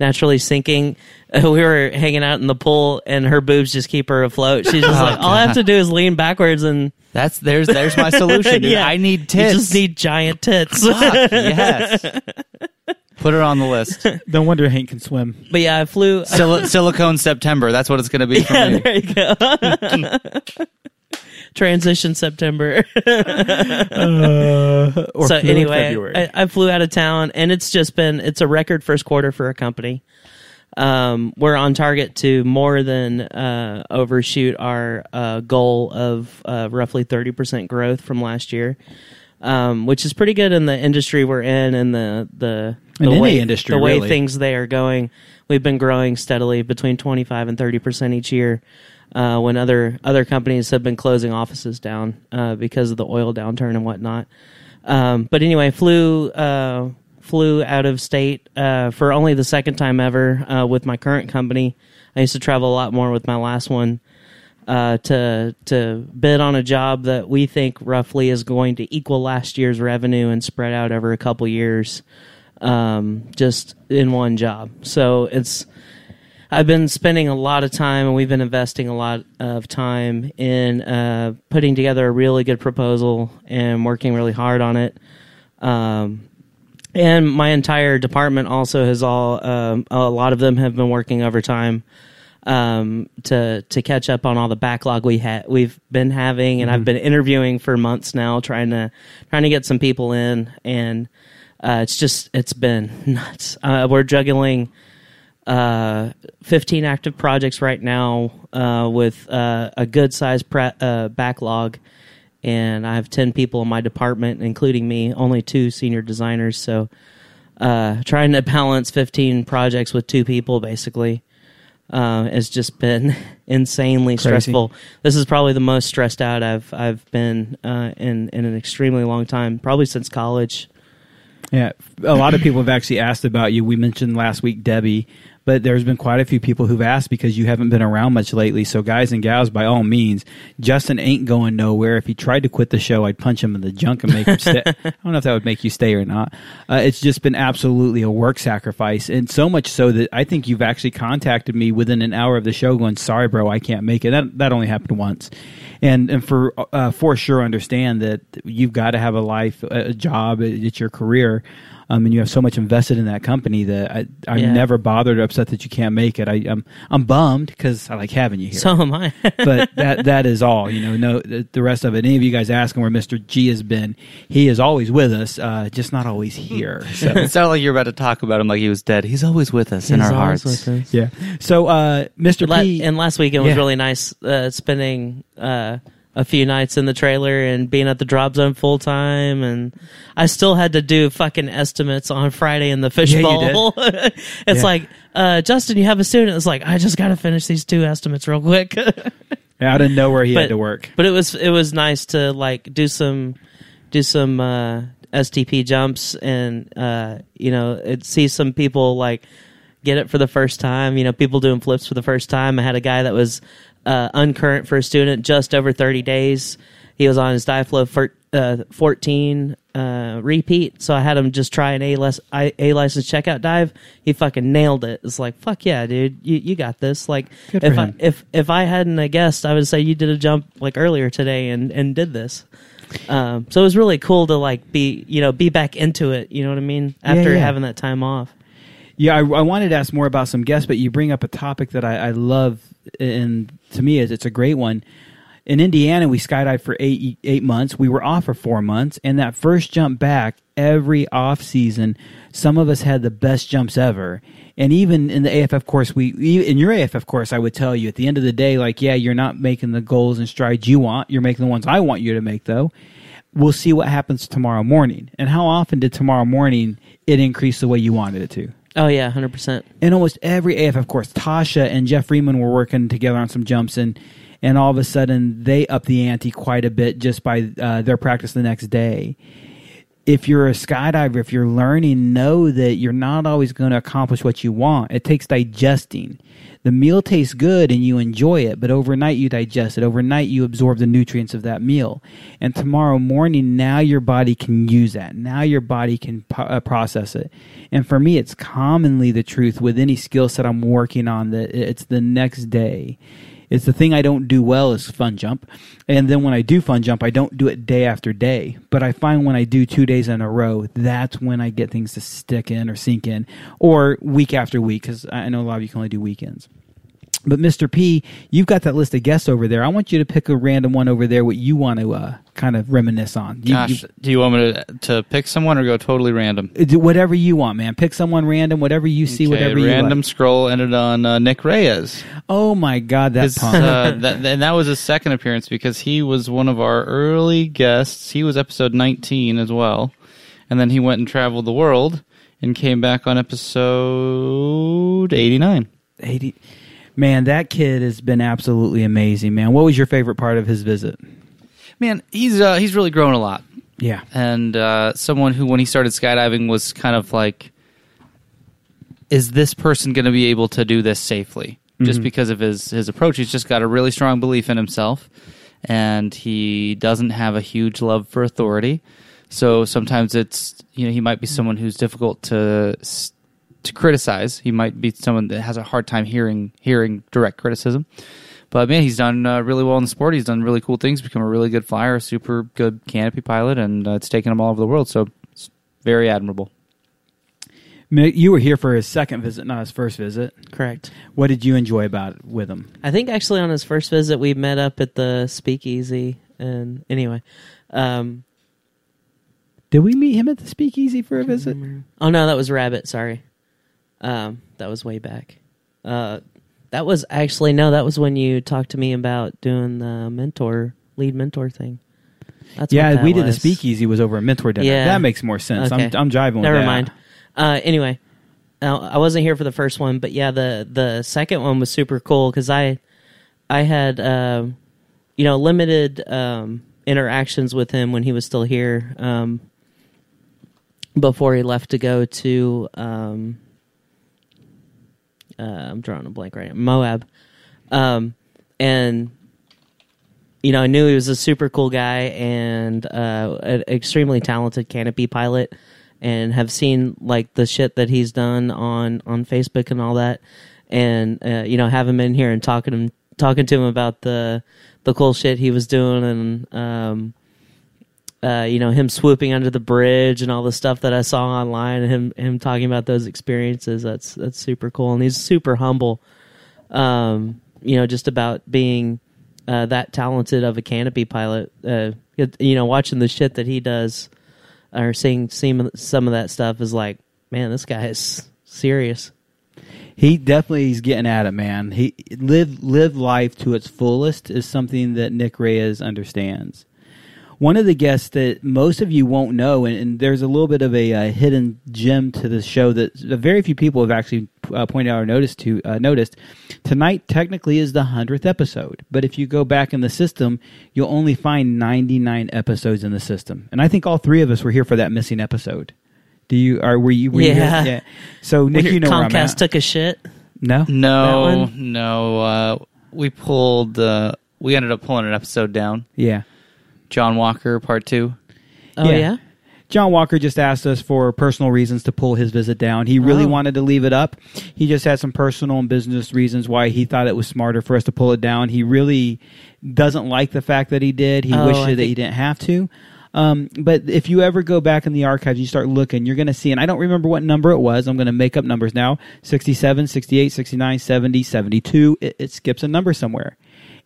naturally sinking. We were hanging out in the pool, and her boobs just keep her afloat. She's just like, all I have to do is lean backwards, and That's there's there's my solution. Dude. yeah, I need You tits. just need giant tits. Fuck, yes. Put her on the list. No wonder Hank can swim. but yeah, I flew. Sil- silicone September. That's what it's going to be for yeah, me. there you go. Transition September. Uh, or so anyway, I, I flew out of town, and it's just been it's a record first quarter for a company. Um, we're on target to more than uh, overshoot our uh, goal of uh, roughly thirty percent growth from last year, um, which is pretty good in the industry we're in and the the, In the any way industry, the way really. things they are going. We've been growing steadily between twenty five and thirty percent each year. Uh, when other other companies have been closing offices down uh, because of the oil downturn and whatnot. Um, but anyway, flew uh, flew out of state uh, for only the second time ever uh, with my current company. I used to travel a lot more with my last one uh, to to bid on a job that we think roughly is going to equal last year's revenue and spread out over a couple years, um, just in one job. So it's I've been spending a lot of time, and we've been investing a lot of time in uh, putting together a really good proposal and working really hard on it. Um, and my entire department also has all um, a lot of them have been working overtime um, to to catch up on all the backlog we had we've been having, and I've been interviewing for months now, trying to trying to get some people in, and uh, it's just it's been nuts. Uh, we're juggling uh, 15 active projects right now uh, with uh, a good sized pre- uh, backlog. And I have 10 people in my department, including me, only two senior designers. So uh, trying to balance 15 projects with two people basically uh, has just been insanely stressful. This is probably the most stressed out I've I've been uh, in in an extremely long time, probably since college. Yeah, a lot of people have actually asked about you. We mentioned last week Debbie, but there's been quite a few people who've asked because you haven't been around much lately. So, guys and gals, by all means, Justin ain't going nowhere. If he tried to quit the show, I'd punch him in the junk and make him stay. I don't know if that would make you stay or not. Uh, it's just been absolutely a work sacrifice, and so much so that I think you've actually contacted me within an hour of the show, going, "Sorry, bro, I can't make it." That that only happened once, and and for uh, for sure understand that you've got to have a life, a job, it's your career. Um, and you have so much invested in that company that I, I'm Yeah. never bothered or upset that you can't make it. I, I'm I'm bummed because I like having you here. So am I. but that that is all. You know, no the, the rest of it. Any of you guys asking where Mr. G has been? He is always with us, uh, just not always here. So It sounded like you're about to talk about him like he was dead. He's always with us in our hearts. with us. yeah. So uh, Mr. La- P. and last weekend was Yeah. really nice uh, spending uh, a few nights in the trailer and being at the drop zone full time and I still had to do fucking estimates on Friday in the Yeah, fishbowl. it's Yeah. like, uh, Justin, you have a student. It's like, I just got to finish these two estimates real quick. I didn't know where he but- had to work. But it was it was nice to like do some do some uh, STP jumps and uh, you know it, see some people like get it for the first time. You know, people doing flips for the first time. I had a guy that was uh, uncurrent for a student, just over thirty days. He was on his dive flow for, uh, fourteen uh, repeat, so I had him just try an A less A license checkout dive. He fucking nailed it. It's like fuck yeah, dude, you you got this. Like Good if I if if I hadn't a guessed, I would say you did a jump like earlier today and and did this. Um, so it was really cool to like be you know be back into it. You know what I mean? After yeah. having that time off. Yeah, I, I wanted to ask more about some guests, but you bring up a topic that I, I love, and to me, is it's a great one. In Indiana, we skydived for eight eight months. We were off for four months, and that first jump back, every off season, some of us had the best jumps ever. And even in the AFF course, we in your AFF course, I would tell you at the end of the day, like, yeah, you're not making the goals and strides you want. You're making the ones I want you to make, though. We'll see what happens tomorrow morning. And how often did tomorrow morning it increase the way you wanted it to? Oh yeah, hundred percent. in almost every AFF course, Tasha and Jeff Freeman were working together on some jumps, and and all of a sudden they up the ante quite a bit just by uh, their practice the next day. If you're a skydiver, if you're learning, know that you're not always going to accomplish what you want. It takes digesting. The meal tastes good and you enjoy it, but overnight you digest it. Overnight you absorb the nutrients of that meal. And tomorrow morning, now your body can use that. Now your body can po- uh, process it. And for me, it's commonly the truth with any skill set I'm working on that it's the next day. It's the thing I don't do well is fun jump. And then when I do fun jump, I don't do it day after day. But I find when I do two days in a row, that's when I get things to stick in or sink in, or week after week, because I know a lot of you can only do weekends. But Mr. P, you've got that list of guests over there. I want you to pick a random one over there, what you want to uh, kind of reminisce on. You, Gosh, do you want me to, to pick someone or go totally random? do whatever you want, man. Pick someone random, whatever you see, Okay, whatever you random like. scroll ended on uh, Nick Reyes. Oh my God, that His, punk. uh, that, and that was his second appearance because he was one of our early guests. He was episode 19 as well. And then he went and traveled the world and came back on episode 89. 80. Man, that kid has been absolutely amazing, man. What was your favorite part of his visit? Man, he's uh, he's really grown a lot. Yeah. and uh, someone who, when he started skydiving, was kind of like, "Is this person going to be able to do this safely?" Just because of his his approach, he's just got a really strong belief in himself, and he doesn't have a huge love for authority. So sometimes it's you know he might be someone who's difficult to s- to criticize. He might be someone that has a hard time hearing hearing direct criticism. But man, he's done uh, really well in the sport. He's done really cool things. Become a really good flyer, a super good canopy pilot, and uh, it's taken him all over the world. So it's very admirable. Mick, You were here for his second visit, not his first visit. Correct. What did you enjoy about it with him? I think actually on his first visit we met up at the Speakeasy, and anyway, um, Did we meet him at the Speakeasy for a visit? oh no, that was Rabbit. Sorry, um, that was way back. Uh, that was actually no, that was when you talked to me about doing the mentor lead mentor thing. That's what Yeah, we did the. Speakeasy was over at Mentor Dinner. Yeah. That makes more sense. Okay. I'm, I'm Never that. mind. Uh, anyway, uh, I wasn't here for the first one, but yeah, the the second one was super cool because I I had um, you know limited um, interactions with him when he was still here um, before he left to go to um, uh, I'm drawing a blank right now. Moab, um, and you know I knew he was a super cool guy and uh, an extremely talented canopy pilot and have seen like the shit that he's done on on Facebook and all that, and uh, you know have him in here and talking him talking to him about the the cool shit he was doing and um uh you know him swooping under the bridge and all the stuff that I saw online and him him talking about those experiences that's that's super cool and he's super humble um you know just about being uh that talented of a canopy pilot uh you know watching the shit that he does or seeing seeing some of that stuff is like, man, this guy is serious. He definitely is getting at it, man. He live live life to its fullest is something that Nick Reyes understands. One of the guests that most of you won't know, and, and there's a little bit of a, uh hidden gem to the show that very few people have actually uh, pointed out or noticed. To uh, noticed tonight, technically is the hundredth episode, but if you go back in the system, you'll only find 99 episodes in the system, and I think all three of us were here for that missing episode. Do you are were you? Were you here? Yeah. yeah. So Nick, you know where I'm Comcast at. took a shit. no, No, no. Uh, we pulled. Uh, we ended up pulling an episode down. yeah. John Walker, part two. Oh Yeah. yeah, John Walker just asked us for personal reasons to pull his visit down. He really Oh. wanted to leave it up. He just had some personal and business reasons why he thought it was smarter for us to pull it down. He really doesn't like the fact that he did. He Oh, wished I that he didn't have to. Um, but if you ever go back in the archives, you start looking, you're going to see, and I don't remember what number it was. I'm going to make up numbers now 67, 68, 69, 70, 72. It, it skips a number somewhere.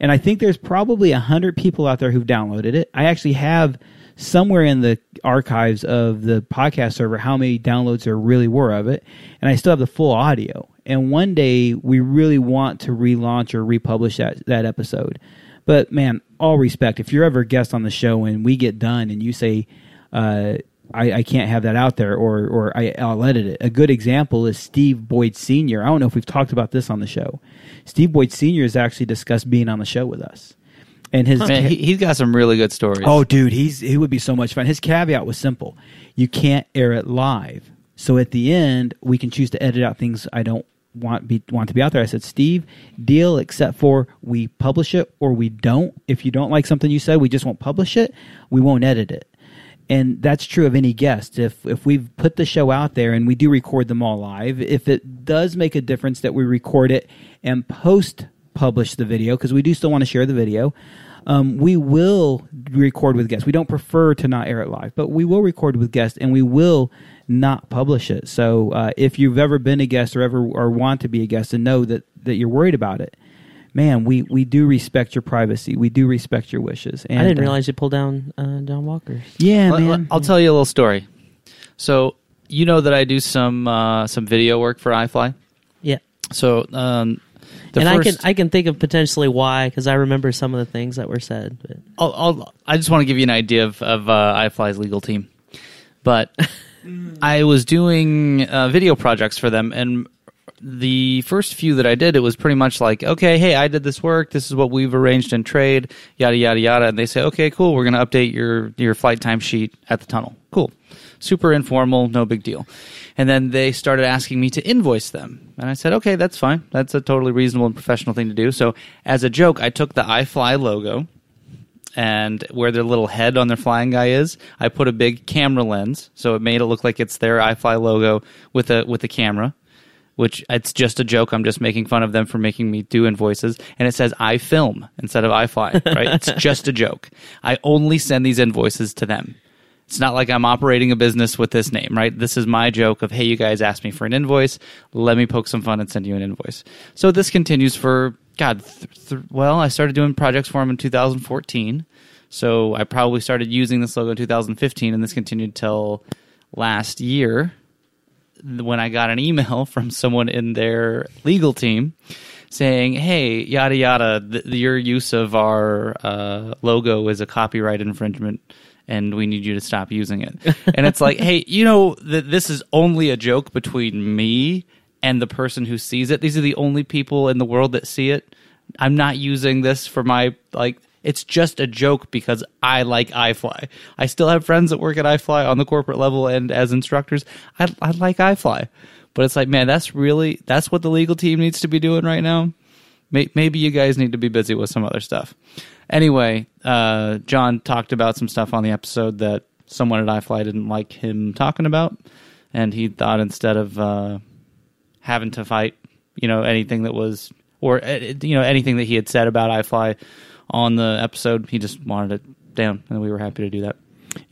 And I think there's probably a 100 people out there who've downloaded it. I actually have somewhere in the archives of the podcast server how many downloads there really were of it. And I still have the full audio. And one day we really want to relaunch or republish that, that episode. But man, all respect. If you're ever a guest on the show and we get done and you say, uh, I, I can't have that out there or, or I, I'll edit it. A good example is Steve Boyd Sr. I don't know if we've talked about this on the show. Steve Boyd Sr. has actually discussed being on the show with us. And his Man, he, he's got some really good stories. Oh, dude, he's he would be so much fun. His caveat was simple: you can't air it live. So at the end, we can choose to edit out things I don't want be want to be out there. I said, Steve, deal except for we publish it or we don't. If you don't like something you said, we just won't publish it. We won't edit it. And that's true of any guest. If if we've put the show out there and we do record them all live, if it does make a difference that we record it and post publish the video because we do still want to share the video. Um, we will record with guests. We don't prefer to not air it live, but we will record with guests and we will not publish it. So uh, if you've ever been a guest or ever or want to be a guest and know that that you're worried about it, man, we we do respect your privacy. We do respect your wishes. And, I didn't uh, realize you pulled down uh, John Walker's. yeah, Let- man. I'll tell you a little story. So you know that I do some uh, some video work for iFly. Yeah, So um, the and first, I can I can think of potentially why because I remember some of the things that were said. But I'll, I'll, I just want to give you an idea of, of uh, iFly's legal team. But I was doing uh, video projects for them, and the first few that I did, it was pretty much like, okay, hey, I did this work. This is what we've arranged in trade, yada yada yada. And they say, okay, cool, we're going to update your your flight time sheet at the tunnel. Cool, super informal, no big deal. And then they started asking me to invoice them, and I said, okay, that's fine. That's a totally reasonable and professional thing to do. So as a joke, I took the iFly logo and where their little head on their flying guy is, I put a big camera lens, so it made it look like it's their iFly logo with a with a camera. Which it's just a joke. I'm just making fun of them for making me do invoices, and it says I film instead of I fly. Right? it's just a joke. I only send these invoices to them. It's not like I'm operating a business with this name, right? This is my joke of, hey, you guys asked me for an invoice. Let me poke some fun and send you an invoice. So this continues for, God, th- th- well, I started doing projects for him in 2014. So I probably started using this logo in 2015, and this continued till last year when I got an email from someone in their legal team saying, "Hey, yada yada, th- your use of our uh, logo is a copyright infringement." And we need you to stop using it. And it's like, hey, you know that this is only a joke between me and the person who sees it. These are the only people in the world that see it. I'm not using this for my like. It's just a joke because I like iFly. I still have friends that work at iFly on the corporate level and as instructors. I, I like iFly, but it's like, man, that's really that's what the legal team needs to be doing right now. Maybe you guys need to be busy with some other stuff. Anyway, uh, John talked about some stuff on the episode that someone at iFly didn't like him talking about, and he thought instead of uh, having to fight, you know, anything that was or uh, you know anything that he had said about iFly on the episode, he just wanted it down, and we were happy to do that.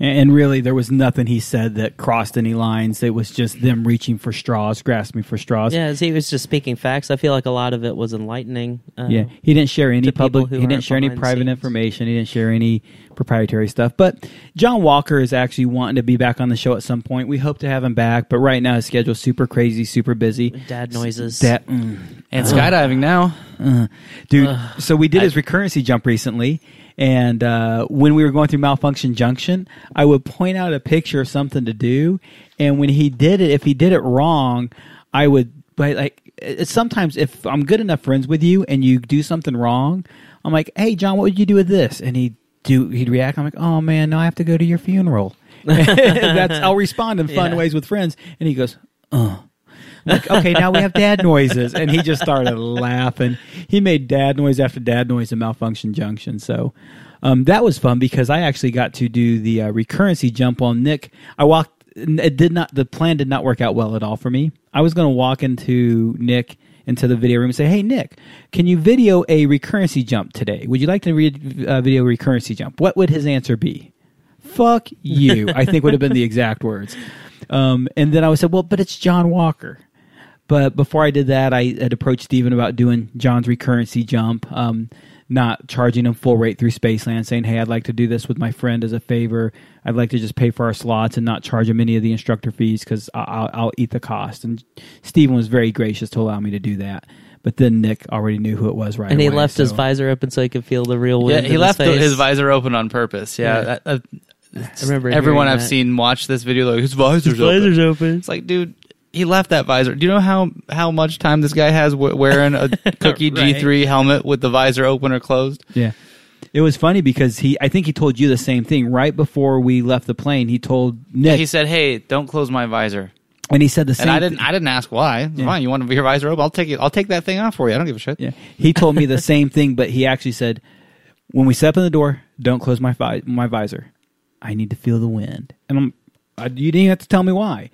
And and really, there was nothing he said that crossed any lines. It was just them reaching for straws, grasping for straws. yeah, he was just speaking facts. I feel like a lot of it was enlightening. Uh, Yeah, he didn't share any public. He didn't share any private scenes. information. He didn't share any proprietary stuff. But John Walker is actually wanting to be back on the show at some point. We hope to have him back, but right now his schedule's super crazy, super busy. Dad noises. That mm, And skydiving now. dude. so we did his recurrency jump recently, and uh, when we were going through Malfunction Junction, I would point out a picture of something to do, and when he did it, if he did it wrong, I would. But like, sometimes if I'm good enough friends with you and you do something wrong, I'm like, "Hey, John, what would you do with this?" And he'd, do he'd react. I'm like, "Oh man, no, I have to go to your funeral." That's I'll respond in fun Yeah. ways with friends, and he goes, "Uh." Like, okay, now we have dad noises. And he just started laughing. He made dad noise after dad noise in Malfunction Junction. So um, that was fun because I actually got to do the uh, recurrency jump on Nick. I walked, it did not, the plan did not work out well at all for me. I was going to walk into Nick into the video room and say, "Hey Nick, can you video a recurrency jump today? Would you like to re- uh, video a recurrency jump?" What would his answer be? Fuck you. I think would have been the exact words. Um, and then I said, "Well, but it's John Walker." But before I did that, I had approached Steven about doing John's recurrency jump, um, not charging him full rate through Spaceland, saying, "Hey, I'd like to do this with my friend as a favor. I'd like to just pay for our slots and not charge him any of the instructor fees because I'll, I'll eat the cost." And Steven was very gracious to allow me to do that. But then Nick already knew who it was right and he away, left his so- visor open so he could feel the real wind. Yeah, he in left his, face. his visor open on purpose. Yeah, Yeah. that- I remember everyone I've that. seen watch this video like his visor's His open. visor's open. It's like, dude, he left that visor. Do you know how how much time this guy has w- wearing a Cookie Right. G3 helmet with the visor open or closed? Yeah. It was funny because he, I think he told you the same thing right before we left the plane. He told Nick, he said, "Hey, don't close my visor." and he said the same. And I didn't. I didn't ask why. It's Fine, you want to be your visor open? I'll take it. I'll take that thing off for you. I don't give a shit. Yeah, he told me the same thing, but he actually said, "When we step in the door, don't close my vi- my visor. I need to feel the wind." And I'm, I, you didn't even have to tell me why.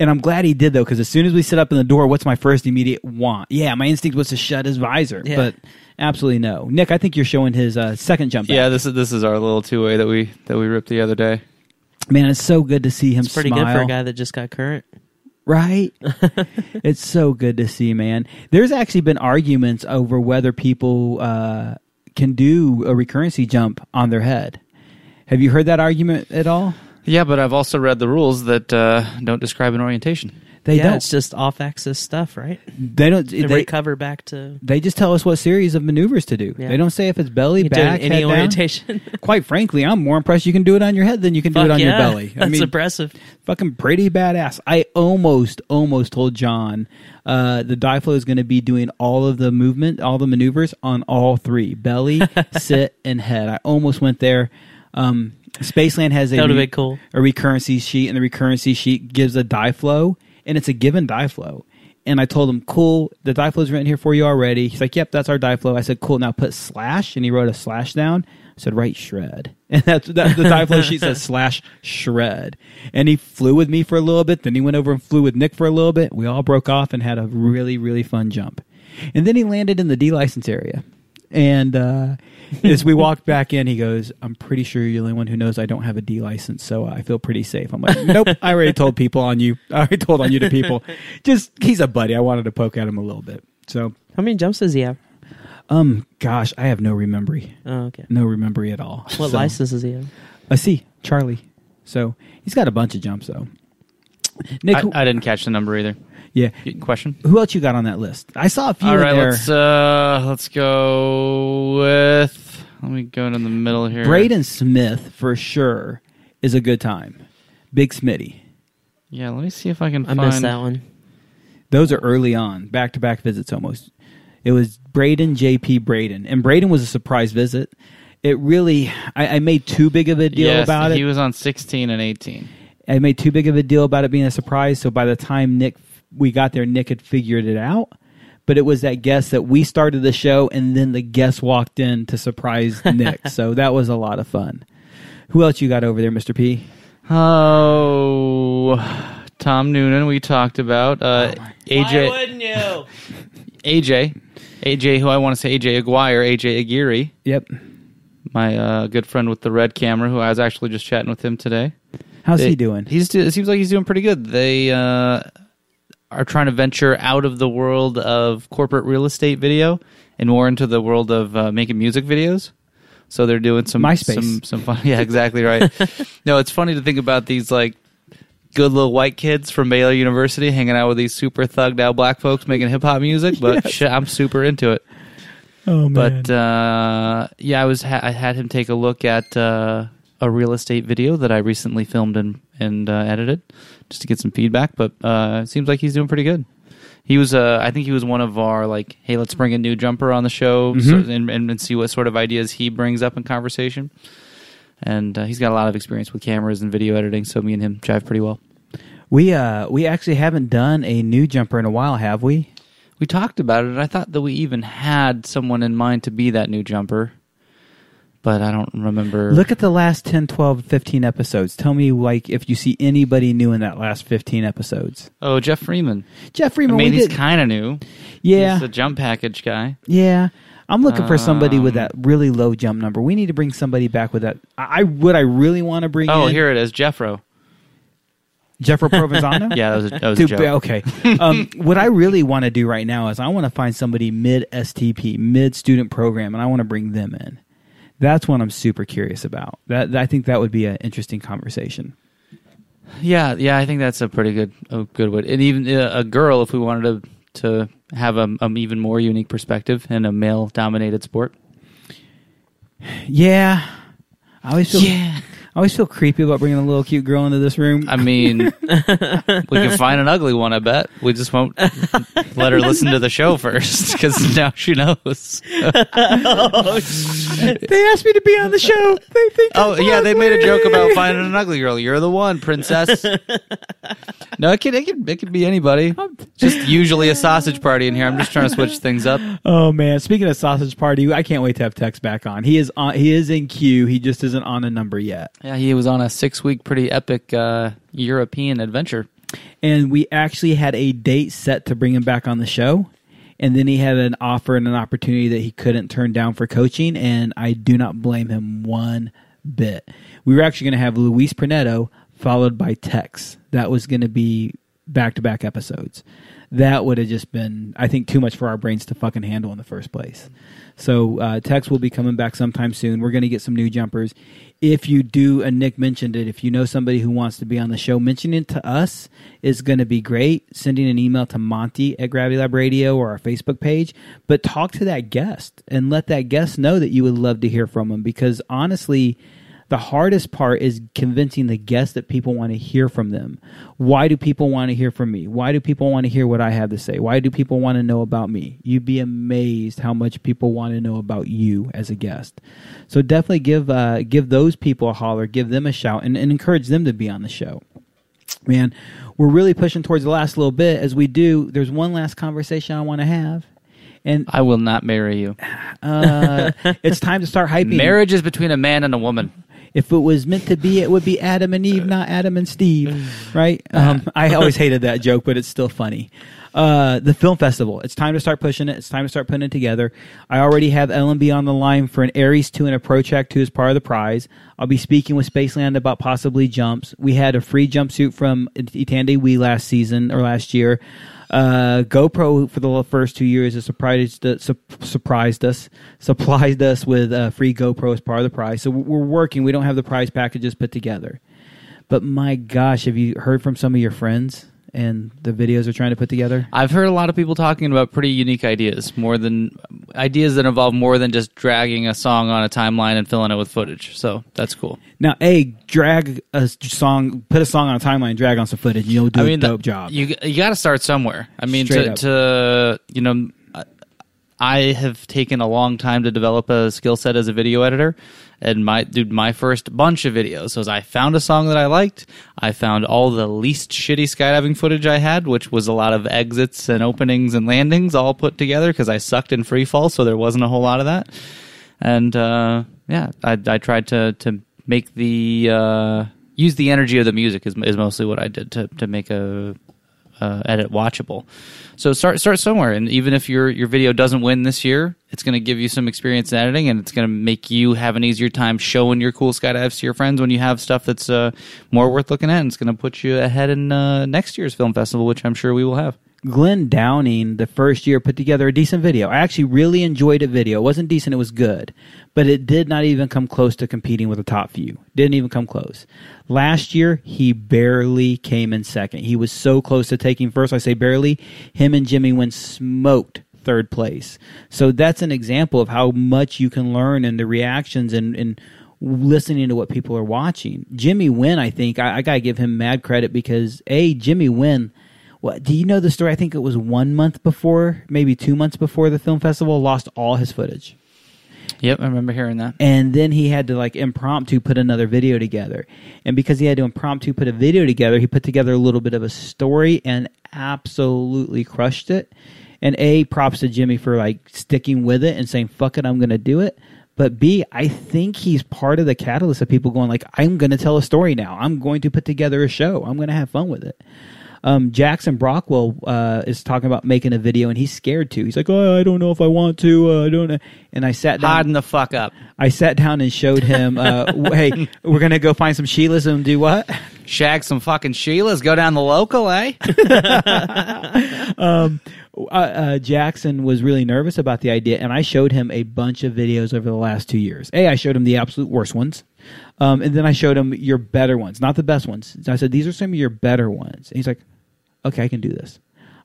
And I'm glad he did though, because as soon as we set up in the door, what's my first immediate want? Yeah, my instinct was to shut his visor, Yeah. but absolutely no. Nick, I think you're showing his uh, second jump. back. Yeah, this is this is our little two way that we that we ripped the other day. man, it's so good to see him It's pretty smile. good for a guy that just got current. Right? it's so good to see, man. There's actually been arguments over whether people uh, can do a recurrency jump on their head. Have you heard that argument at all? Yeah, but I've also read the rules that uh, don't describe an orientation. They yeah, don't. it's just off-axis stuff, right? They don't. To They, recover back to they just tell us what series of maneuvers to do. Yeah. They don't say if it's belly, you do back, any head down. orientation. Quite frankly, I'm more impressed you can do it on your head than you can do it on yeah. your belly. I That's mean, impressive. fucking pretty badass. I almost, almost told John uh, the dive flow is going to be doing all of the movement, all the maneuvers on all three belly, sit, and head. I almost went there. Um, Spaceland has a, re- cool. a recurrency sheet, and the recurrency sheet gives a die flow, and it's a given die flow. And I told him, cool, the die flow's written here for you already. He's like, yep, that's our die flow. I said, cool, now put slash, and he wrote a slash down. I said, write shred. And that's that, the die flow sheet says slash shred. And he flew with me for a little bit. Then he went over and flew with Nick for a little bit. We all broke off and had a really, really fun jump. And then he landed in the D license area. And uh, as we walked back in, he goes, I'm pretty sure you're the only one who knows I don't have a D license, so I feel pretty safe. I'm like, nope, I already told people on you. I already told on you to people. Just, he's a buddy. I wanted to poke at him a little bit. So, How many jumps does he have? um, gosh, I have no remembery. Oh, okay. No remembery at all. What So- license does he have? A C, Charlie. So he's got a bunch of jumps though. Nick, I, I didn't catch the number either. Yeah. Question. Who else you got on that list? I saw a few All in there. let's uh let's go with. Let me go in the middle here. Braden Smith for sure is a good time. Big Smitty. Yeah, let me see if I can I find. missed that one. Those are early on, back to back visits almost. It was Braden, JP, Braden, and Braden was a surprise visit. It really, I, I made too big of a deal Yes, about it. he was on 16 and 18. I made too big of a deal about it being a surprise. So by the time Nick we got there, Nick had figured it out. But it was that guest that we started the show, and then the guest walked in to surprise Nick. so that was a lot of fun. Who else you got over there, Mister P? Oh, Tom Noonan, we talked about. Uh, AJ, wouldn't you? AJ, AJ, who I want to say AJ Aguirre, AJ Aguirre, Yep. my uh, good friend with the red camera, who I was actually just chatting with him today. How's They- he doing? He's do- it seems like he's doing pretty good. They uh, are trying to venture out of the world of corporate real estate video and more into the world of uh, making music videos. So they're doing some MySpace. some some fun. Yeah, exactly right. no, it's funny to think about these like good little white kids from Baylor University hanging out with these super thugged out black folks making hip hop music. But shit, I'm super into it. oh man! But uh, yeah, I was ha- I had him take a look at uh, a real estate video that I recently filmed and and uh, edited just to get some feedback. But uh, it seems like he's doing pretty good. He was, uh, I think he was one of our like, hey, let's bring a new jumper on the show so, and, and and see what sort of ideas he brings up in conversation. And uh, he's got a lot of experience with cameras and video editing, so me and him jive pretty well. we uh we actually haven't done a new jumper in a while, have we? We talked about it, I thought that we even had someone in mind to be that new jumper, but I don't remember. Look at the last 10, 12, 15 episodes. Tell me like if you see anybody new in that last 15 episodes. oh, Jeff Freeman. Jeff Freeman. I mean, he's kind of new. yeah. He's a jump package guy. Yeah, I'm looking for somebody with Um, that really low jump number. We need to bring somebody back with that. I, I what I really want to bring. In Oh, in, here it is, Jeffro. Jeffro Provenzano. Yeah, that was a, that was a joke. okay. Um, what I really want to do right now is I want to find somebody mid STP, mid student program, and I want to bring them in. That's what I'm super curious about. That I think that would be an interesting conversation. Yeah, yeah, I think that's a pretty good, a good one. And even uh, a girl, if we wanted to to have a, an even more unique perspective in a male dominated sport. Yeah, I always feel. Yeah. I always feel creepy about bringing a little cute girl into this room. I mean, we can find an ugly one. I bet we just won't let her listen to the show first because now she knows. they asked me to be on the show. They think. Oh I'm yeah, they made a joke about finding an ugly girl. You're the one, princess. no, it could it could it could be anybody. Just usually a sausage party in here. I'm just trying to switch things up. Oh man! Speaking of sausage party, I can't wait to have Tex back on. He is on. He is in queue. He just isn't on a number yet. Yeah, he was on a six week pretty epic uh, European adventure. And we actually had a date set to bring him back on the show. And then he had an offer and an opportunity that he couldn't turn down for coaching. And I do not blame him one bit. We were actually going to have Luis Pernetto followed by Tex. That was going to be back to back episodes. That would have just been, I think, too much for our brains to fucking handle in the first place. So uh, Tex will be coming back sometime soon. We're going to get some new jumpers. If you do, and Nick mentioned it, if you know somebody who wants to be on the show, mentioning it to us is going to be great. Sending an email to Monty at Gravity Lab Radio or our Facebook page, but talk to that guest and let that guest know that you would love to hear from them. Because honestly, the hardest part is convincing the guests that people want to hear from them. Why do people want to hear from me? Why do people want to hear what I have to say? Why do people want to know about me? You'd be amazed how much people want to know about you as a guest. So definitely give uh, give those people a holler, give them a shout, and, and encourage them to be on the show. Man, we're really pushing towards the last little bit. As we do, there's one last conversation I want to have, and I will not marry you. uh, it's time to start hyping. Marriage is between a man and a woman. If it was meant to be, it would be Adam and Eve, not Adam and Steve, right? Um, I always hated that joke, but it's still funny. Uh, the film festival. It's time to start pushing it. It's time to start putting it together. I already have L&B on the line for an Ares 2 and a ProTrack 2 as part of the prize. I'll be speaking with Spaceland about possibly jumps. We had a free jumpsuit from Itande Wee last season or last year. Uh, GoPro for the first two years has surprised uh, su- surprised us, supplied us with uh, free GoPro as part of the prize. So we're working. We don't have the prize packages put together, but my gosh, have you heard from some of your friends and the videos they're trying to put together? I've heard a lot of people talking about pretty unique ideas, more than ideas that involve more than just dragging a song on a timeline and filling it with footage. So that's cool. Now, a drag a song, put a song on a timeline, drag on some footage. You'll do I mean, a dope the- job. You you got to start somewhere. I mean, to, to you know, I have taken a long time to develop a skill set as a video editor, and my dude, my first bunch of videos was I found a song that I liked. I found all the least shitty skydiving footage I had, which was a lot of exits and openings and landings all put together because I sucked in free fall, so there wasn't a whole lot of that. And uh, yeah, I, I tried to to make the uh, use the energy of the music is, is mostly what I did to to make a uh, edit watchable. So start start somewhere, and even if your your video doesn't win this year, it's going to give you some experience in editing, and it's going to make you have an easier time showing your cool skydives to your friends when you have stuff that's uh, more worth looking at. And it's going to put you ahead in uh, next year's film festival, which I'm sure we will have. Glenn Downing, the first year, put together a decent video. I actually really enjoyed a video. It wasn't decent, it was good. But it did not even come close to competing with the top few. Didn't even come close. Last year, he barely came in second. He was so close to taking first. I say barely. Him and Jimmy Wynn smoked third place. So that's an example of how much you can learn and the reactions and, and listening to what people are watching. Jimmy Wynn, I think, I, I got to give him mad credit because, A, Jimmy Wynn. What do you know the story? I think it was one month before, maybe two months before the film festival, lost all his footage. Yep, I remember hearing that. And then he had to like impromptu put another video together. And because he had to impromptu put a video together, he put together a little bit of a story and absolutely crushed it. And A, props to Jimmy for like sticking with it and saying, fuck it, I'm going to do it. But B, I think he's part of the catalyst of people going like, I'm going to tell a story now. I'm going to put together a show. I'm going to have fun with it. Um, Jackson Brockwell uh, is talking about making a video, and he's scared to. He's like, "Oh, I don't know if I want to. Uh, I don't." know. And I sat down. Harden the fuck up. I sat down and showed him, uh, "Hey, we're gonna go find some Sheilas and do what?" Shag some fucking Sheilas. Go down the local, eh? uh, uh, Jackson was really nervous about the idea, and I showed him a bunch of videos over the last two years. A, I showed him the absolute worst ones, um, and then I showed him your better ones, not the best ones. I said, "These are some of your better ones." And he's like, "Okay, I can do this.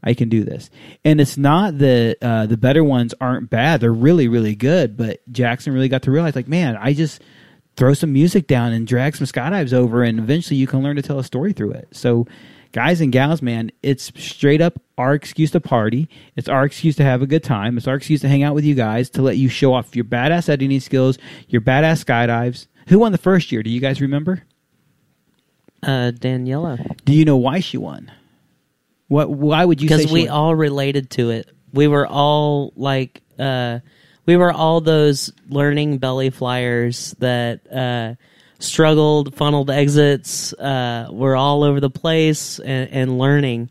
I can do this." And it's not that uh, the better ones aren't bad; they're really, really good. But Jackson really got to realize, like, man, I just throw some music down and drag some skydives over, and eventually you can learn to tell a story through it. So, guys and gals, man, it's straight up our excuse to party. It's our excuse to have a good time. It's our excuse to hang out with you guys to let you show off your badass editing skills, your badass skydives. Who won the first year? Do you guys remember? Uh, Daniela, Do you know why she won? What? Why would you because we all related to it. We were all like, uh, we were all those learning belly flyers that uh, struggled, funneled exits, uh, were all over the place and, and learning.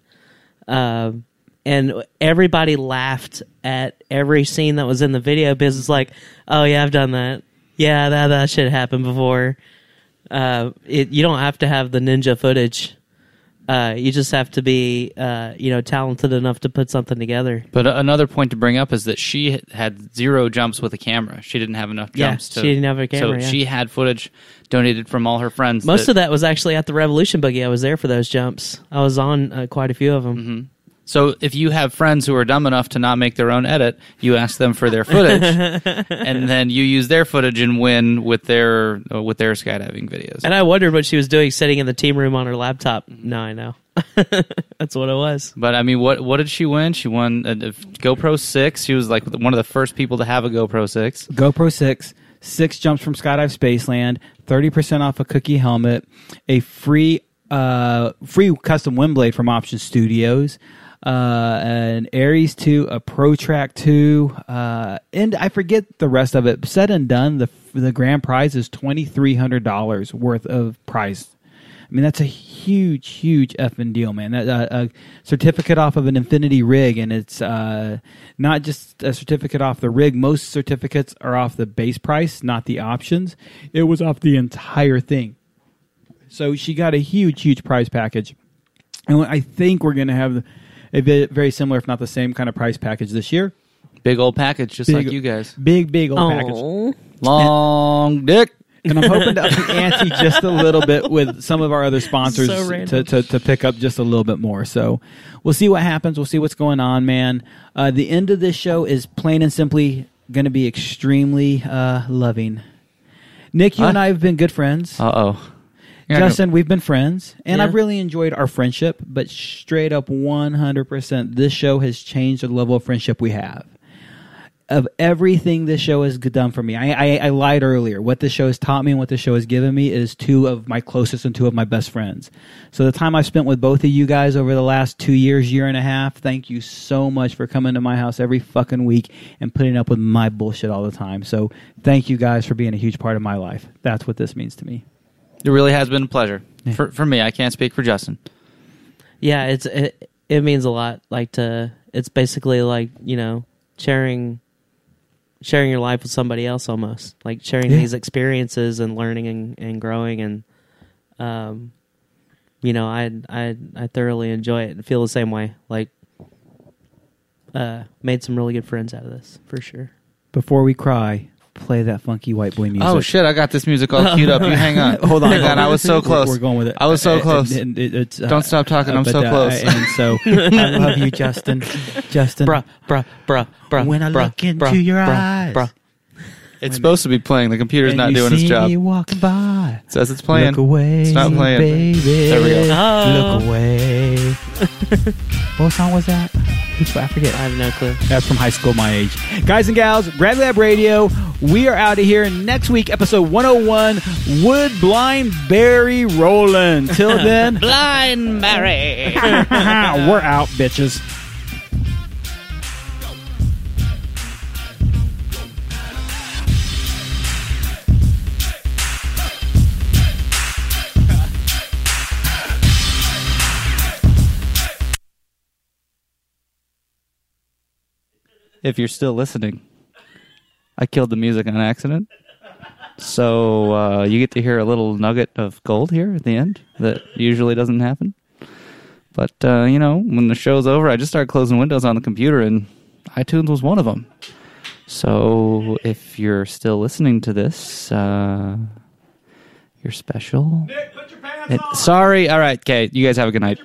Um and everybody laughed at every scene that was in the video because it's like, oh yeah, I've done that. Yeah, that that shit happened before. Uh, it, you don't have to have the ninja footage. Uh, you just have to be, uh, you know, talented enough to put something together. But another point to bring up is that she had zero jumps with a camera. She didn't have enough Yeah, jumps. to, she didn't have a camera, So yeah. she had footage donated from all her friends. Most of that was actually at the Revolution Buggy. I was there for those jumps. I was on uh, quite a few of them. So if you have friends who are dumb enough to not make their own edit, you ask them for their footage, and then you use their footage and win with their uh, with their skydiving videos. And I wondered what she was doing sitting in the team room on her laptop. Now I know. That's what it was. But I mean, what what did she win? She won a, a GoPro six. She was like one of the first people to have a GoPro six. GoPro 6, six jumps from Skydive Spaceland, 30% off a cookie helmet, a free uh, free custom wind blade from Option Studios, uh, an Ares 2, a Pro Track 2, uh, and I forget the rest of it. Said and done, the the grand prize is $2,300 worth of prize. I mean, that's a huge, huge effing deal, man. That uh, a certificate off of an Infinity rig, and it's uh, not just a certificate off the rig. Most certificates are off the base price, not the options. It was off the entire thing. So she got a huge, huge prize package, and I think we're going to have a bit, very similar, if not the same, kind of price package this year. Big old package, just Big- like you guys. Big, big old package. Oh, Long dick. and I'm hoping to up the ante just a little bit with some of our other sponsors So to, random. to, to pick up just a little bit more. So we'll see what happens. We'll see what's going on, man. Uh, the end of this show is plain and simply going to be extremely uh, loving. Nick, you Huh? and I have been good friends. Uh oh. Justin, we've been friends, and Yeah. I've really enjoyed our friendship. But straight up, one hundred percent, this show has changed the level of friendship we have. Of everything this show has done for me, I, I, I lied earlier. What this show has taught me and what this show has given me is two of my closest and two of my best friends. So the time I've spent with both of you guys over the last two years, year and a half, thank you so much for coming to my house every fucking week and putting up with my bullshit all the time. So thank you guys for being a huge part of my life. That's what this means to me. It really has been a pleasure for for me. I can't speak for Justin. yeah. It's it, it means a lot. Like to, it's basically like you know sharing sharing your life with somebody else almost like sharing Yeah. these experiences and learning and, and growing and um you know i i i thoroughly enjoy it and feel the same way like uh made some really good friends out of this for sure Before we cry, play that funky white boy music. Oh shit! I got this music all queued up. You hang on. Hold on, hang on. I was so close. We're, going with it. I was so close. and it- it's, uh, Don't stop talking, I'm but, so uh, close. and so I love you, Justin. Justin, bruh bruh bruh bruh When I bruh, look into bruh, your bruh, eyes. bruh. It's supposed to be playing. The computer's and not you doing its job. me walking by. It says it's playing. Look away, It's not playing. baby. There we go. Oh. Look away. what song was that? I forget. i have no clue That's from high school, my age. Guys and gals, Grad Lab Radio, we are out of here. Next week, episode 101, Wood Blind Barry Roland. Till then, blind Barry. we're out, bitches. If you're still listening, I killed the music on accident. So uh, you get to hear a little nugget of gold here at the end that usually doesn't happen. But uh, you know, when the show's over, I just started closing windows on the computer, and iTunes was one of them. So if you're still listening to this, uh, you're special. Nick, put your pants It- sorry. All right. Okay. You guys have a good night.